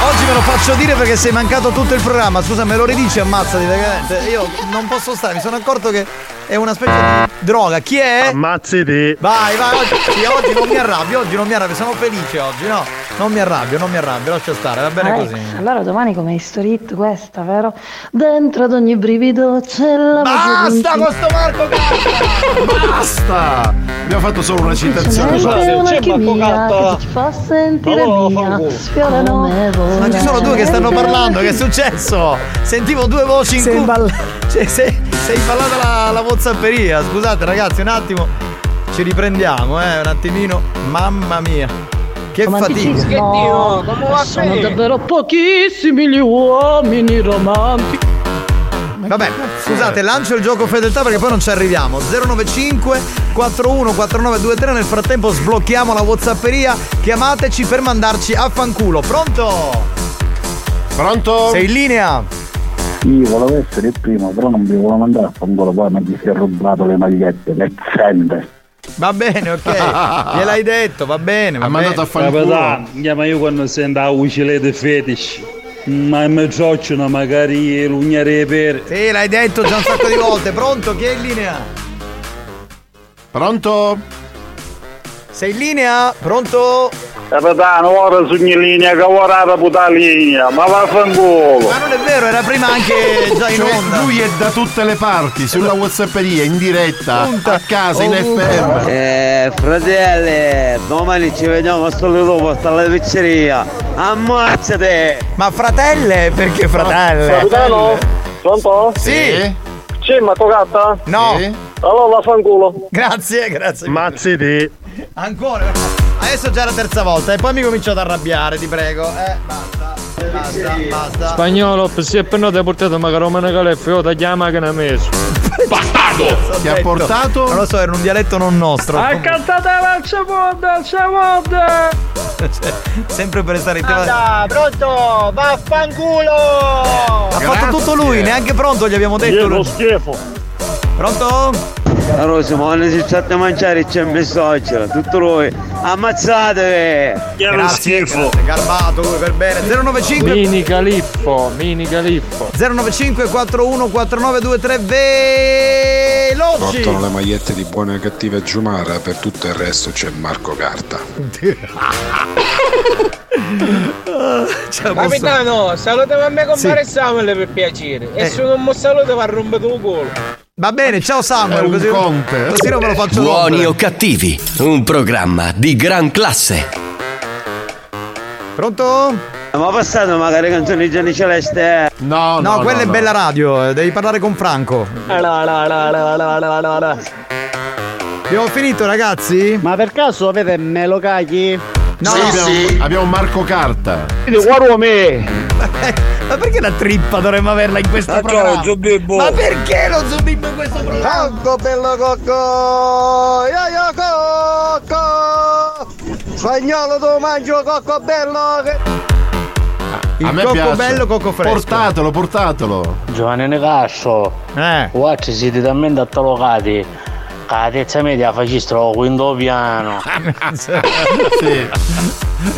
Oggi me lo faccio dire perché sei mancato tutto il programma. Scusa, me lo ridici, ammazzati, veramente. Io non posso stare, mi sono accorto che è una specie di droga. Chi è? Ammazzati. Vai, vai, oggi, oggi non mi arrabbio, oggi non mi arrabbio, sono felice oggi, no? Non mi arrabbio, non mi arrabbio, lascia stare, va bene Ah, così. ecco, Allora domani come history hit questa, vero? Dentro ad ogni brivido c'è la Basta con sto Marco Basta! Abbiamo fatto solo una citazione. C'è una chimia che ti fa sentire mia Sfiorano me Ma ci sono due che stanno parlando, che è successo? Sentivo due voci in Sei imball- Cioè, sei, sei imballata la, la whatsapperia. Scusate ragazzi, un attimo. Ci riprendiamo, eh, un attimino. Mamma mia. Che fatica. No, sono davvero pochissimi gli uomini romantici Vabbè, scusate, lancio il gioco fedeltà perché poi non ci arriviamo. 095 41 4923. Nel frattempo sblocchiamo la whatsapperia. Chiamateci per mandarci a fanculo. Pronto? Pronto? Sei in linea? Io volevo essere il primo, però non mi volevo mandare a fangolo poi ma mi si è rubato le magliette, lezzente. Va bene, ok. Gliel'hai detto, va bene. Va Ha mandato a bene. Capitano, yeah, ma io quando sento la uccilete fetish, ma mi ciocciano magari l'ugnare per. Sì, l'hai detto già un sacco di volte. Pronto? Chi è in linea? Pronto? Sei in linea? Pronto? Capitano, ora sono in linea la puta linea, ma vaffanculo. Ma non è vero, era prima anche già in Cioè, onda. lui è da tutte le parti, sulla whatsapperia, in diretta, a casa, in FM. Eh, fratelli, domani ci vediamo a solo dopo alla pizzeria. Ammazzate! Ma fratelle? Perché fratelle? Capitano? Pronto? Sì. Sì, ma toccata? No. Allora vaffanculo. Grazie, grazie. Mazziti. Ancora. Adesso già è la terza volta e poi mi comincio ad arrabbiare, ti prego. Eh, basta. Basta, basta. Spagnolo, se per noi ti ha portato magari un caleffe, io chiama che ne ha messo. Bastardo! Ti ha portato? Non lo so, era un dialetto non nostro. Ha cantato la ciamonda, ciamonda! Cioè, sempre per stare in tema. Anda, pronto? Vaffanculo! Ha fatto tutto lui, neanche pronto gli abbiamo detto. Io lo schifo. Pronto? Rosa, ma quando si sta a mangiare c'è un messaggio, tutto lui. Ammazzate! Grazie, grazie, garbato lui per bene. 095 Mini califfo, mini califfo. 095 41 4923 veloci. Portano le magliette di buone e cattive Giumara, per tutto il resto c'è Marco Carta. Capitano, salutami a me compare Sì. Samuel per piacere. Eh. E se non mi saluta va a rompere il culo. Va bene, ciao Samuel. Così, conte. così non me lo faccio Buoni rompere. o cattivi, un programma di gran classe. Pronto? Ma passato magari canzoni di Gianni Celeste? eh? No, No, quella è bella radio, eh, devi parlare con Franco. Abbiamo finito ragazzi? Ma per caso avete melocagli? No, Sì, abbiamo, abbiamo Marco Carta. Guarda me! Ma perché la trippa dovremmo averla in questo Ah, programma? ciao, Zubibbo. Ma perché lo Zubibbo in questo programma? Cocco bello cocco! Io io cocco! Spagnolo tu mangio cocco bello! che- Il a me cocco piace. bello, cocco fresco. Portatelo, portatelo. Giovanni Necasso, Eh. guarda siete talmente attalocati che la terza media facistro quinto piano. sì.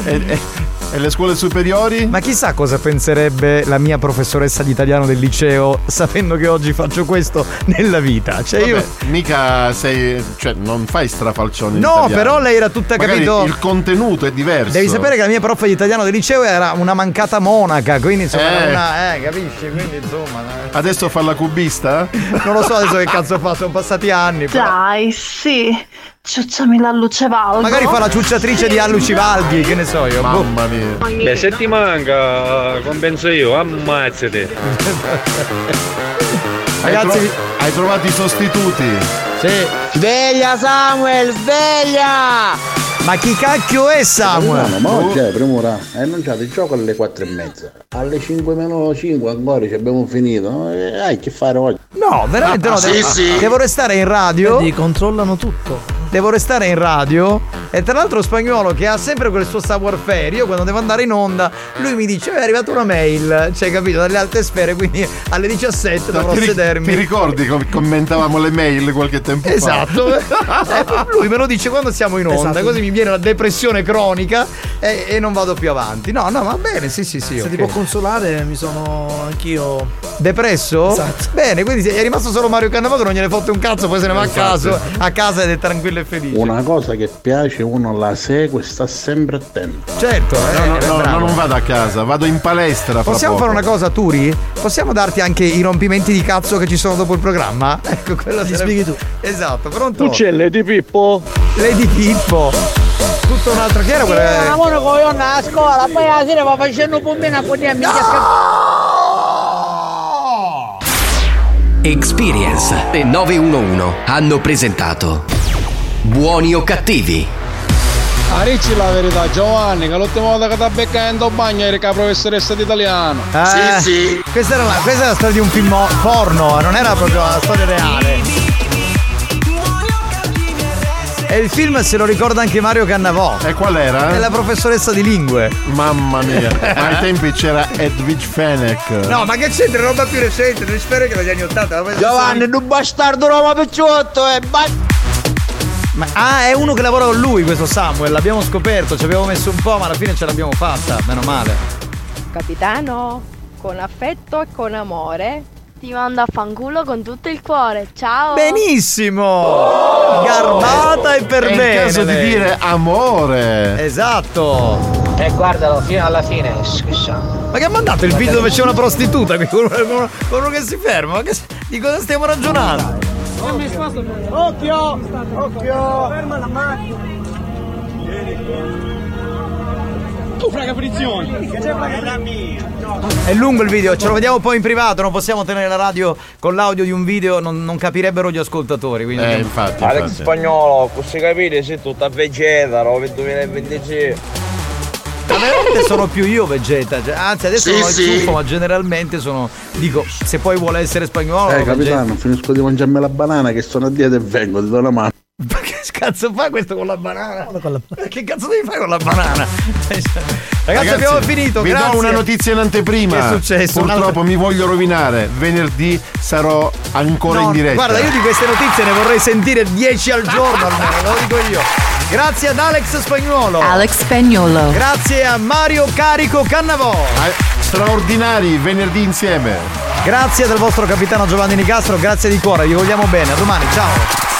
E- e- E le scuole superiori? Ma chissà cosa penserebbe la mia professoressa di italiano del liceo sapendo che oggi faccio questo nella vita. Cioè io. Vabbè, mica sei. cioè, non fai strafalcioni. in No, però lei era tutta Magari capito. Il contenuto è diverso. Devi sapere che la mia prof di italiano del liceo era una mancata monaca, quindi insomma Eh. era una. Eh, capisci? Quindi insomma. eh. Adesso fa la cubista? Non lo so adesso che cazzo fa, sono passati anni. però. Dai, sì. Ciucciami la luce valgo. Magari fa la ciucciatrice di Allu Civaldi, che ne so io. boh. Mamma mia. Beh, se ti manca, compenso io, ammazzati. Hai, Ragazzi, tro- hai trovato i sostituti? Sì. Sveglia Samuel, sveglia! Ma chi cacchio è Samuel? Ma oggi è premura, hai annunciato il gioco alle 4 e mezza. Alle 5 meno 5 ancora ci abbiamo finito. Eh, hai che fare oggi? No, veramente no. Sì, devo, sì. devo restare in radio. Vedi, controllano tutto. Devo restare in radio. E tra l'altro spagnolo che ha sempre quel suo savoir faire. Io quando devo andare in onda, lui mi dice: "Eh, È arrivata una mail, cioè capito, dalle alte sfere, quindi alle 17 dovrò ti, sedermi. ti ricordi come commentavamo le mail qualche tempo Esatto, fa? Eh, lui me lo dice quando siamo in onda, Esatto. così mi viene la depressione cronica e, e non vado più avanti. No, no, va bene, sì, sì, sì. Se ok. ti può consolare, mi sono anch'io. Depresso? Esatto. Bene, quindi è rimasto solo Mario Cannavò che non gliene fotte un cazzo, poi se ne va a casa, a casa ed è tranquillo e felice. Una cosa che piace, uno la segue e sta sempre attento. Certo, eh, No, no, eh, no, no, non vado a casa, vado in palestra. Possiamo poco. fare una cosa, Turi? Possiamo darti anche i rompimenti di cazzo che ci sono dopo il programma? Ecco, quello sarebbe- spieghi tu. Esatto, pronto? Tu c'è Lady Pippo? Lady Pippo. Tutto un altro che era quella. lavoro con io a scuola, poi la sera va facendo un pompino a poter Experience e 911 hanno presentato Buoni o cattivi? A Ricci la verità, Giovanni, che l'ultima volta che ti ha beccato in bagno eri che la professoressa di italiano. Eh, Questa era, la, questa è la storia di un film porno, non era proprio la storia reale. E il film se lo ricorda anche Mario Cannavò. E qual era? È la professoressa di lingue. Mamma mia. Ma ai tempi c'era Edwige Fennec. No, ma che c'entra? Roba più recente, non spero che negli anni 80. ma- Giovanni, tu bastardo Roma picciotto e Ma, ah, è uno che lavora con lui questo Samuel, l'abbiamo scoperto, ci abbiamo messo un po', ma alla fine ce l'abbiamo fatta, meno male. Capitano, con affetto e con amore, ti mando a fanculo con tutto il cuore. Ciao! Benissimo! Garbata e per È bene. il caso di dire amore. Esatto. E guardalo fino alla fine. Ma che ha mandato il video dove c'è una prostituta con uno, con che si ferma? Ma che, di cosa stiamo ragionando? Occhio! Occhio! Ferma la macchina! Tu fraga frizioni! Che c'è la mia! È lungo il video, ce lo vediamo poi in privato, non possiamo tenere la radio con l'audio di un video, non, non capirebbero gli ascoltatori. Quindi Eh, infatti, Alex infatti. Spagnolo, così capite, sei tutta vegeta, roba del 2026. Veramente sono più io Vegeta, cioè, anzi adesso Sì, non sì. ciuffo, ma generalmente sono, dico, se poi vuole essere spagnolo, Eh, Vegeta. capitano, finisco di mangiarmi la banana che sono a dieta e vengo, ti do una mano. Ma che cazzo fa questo con la banana? Che cazzo devi fare con la banana? Ragazzi, abbiamo finito, Vi grazie. do una notizia in anteprima. Che è successo? Purtroppo mi voglio rovinare. Venerdì sarò ancora No, in diretta. Guarda, io di queste notizie ne vorrei sentire 10 al giorno almeno, lo dico io. Grazie ad Alex Spagnuolo. Alex Spagnolo. Grazie a Mario Carico Cannavò. Straordinari, venerdì insieme. Grazie del vostro capitano Giovanni Nicastro, grazie di cuore, vi vogliamo bene. A domani, ciao.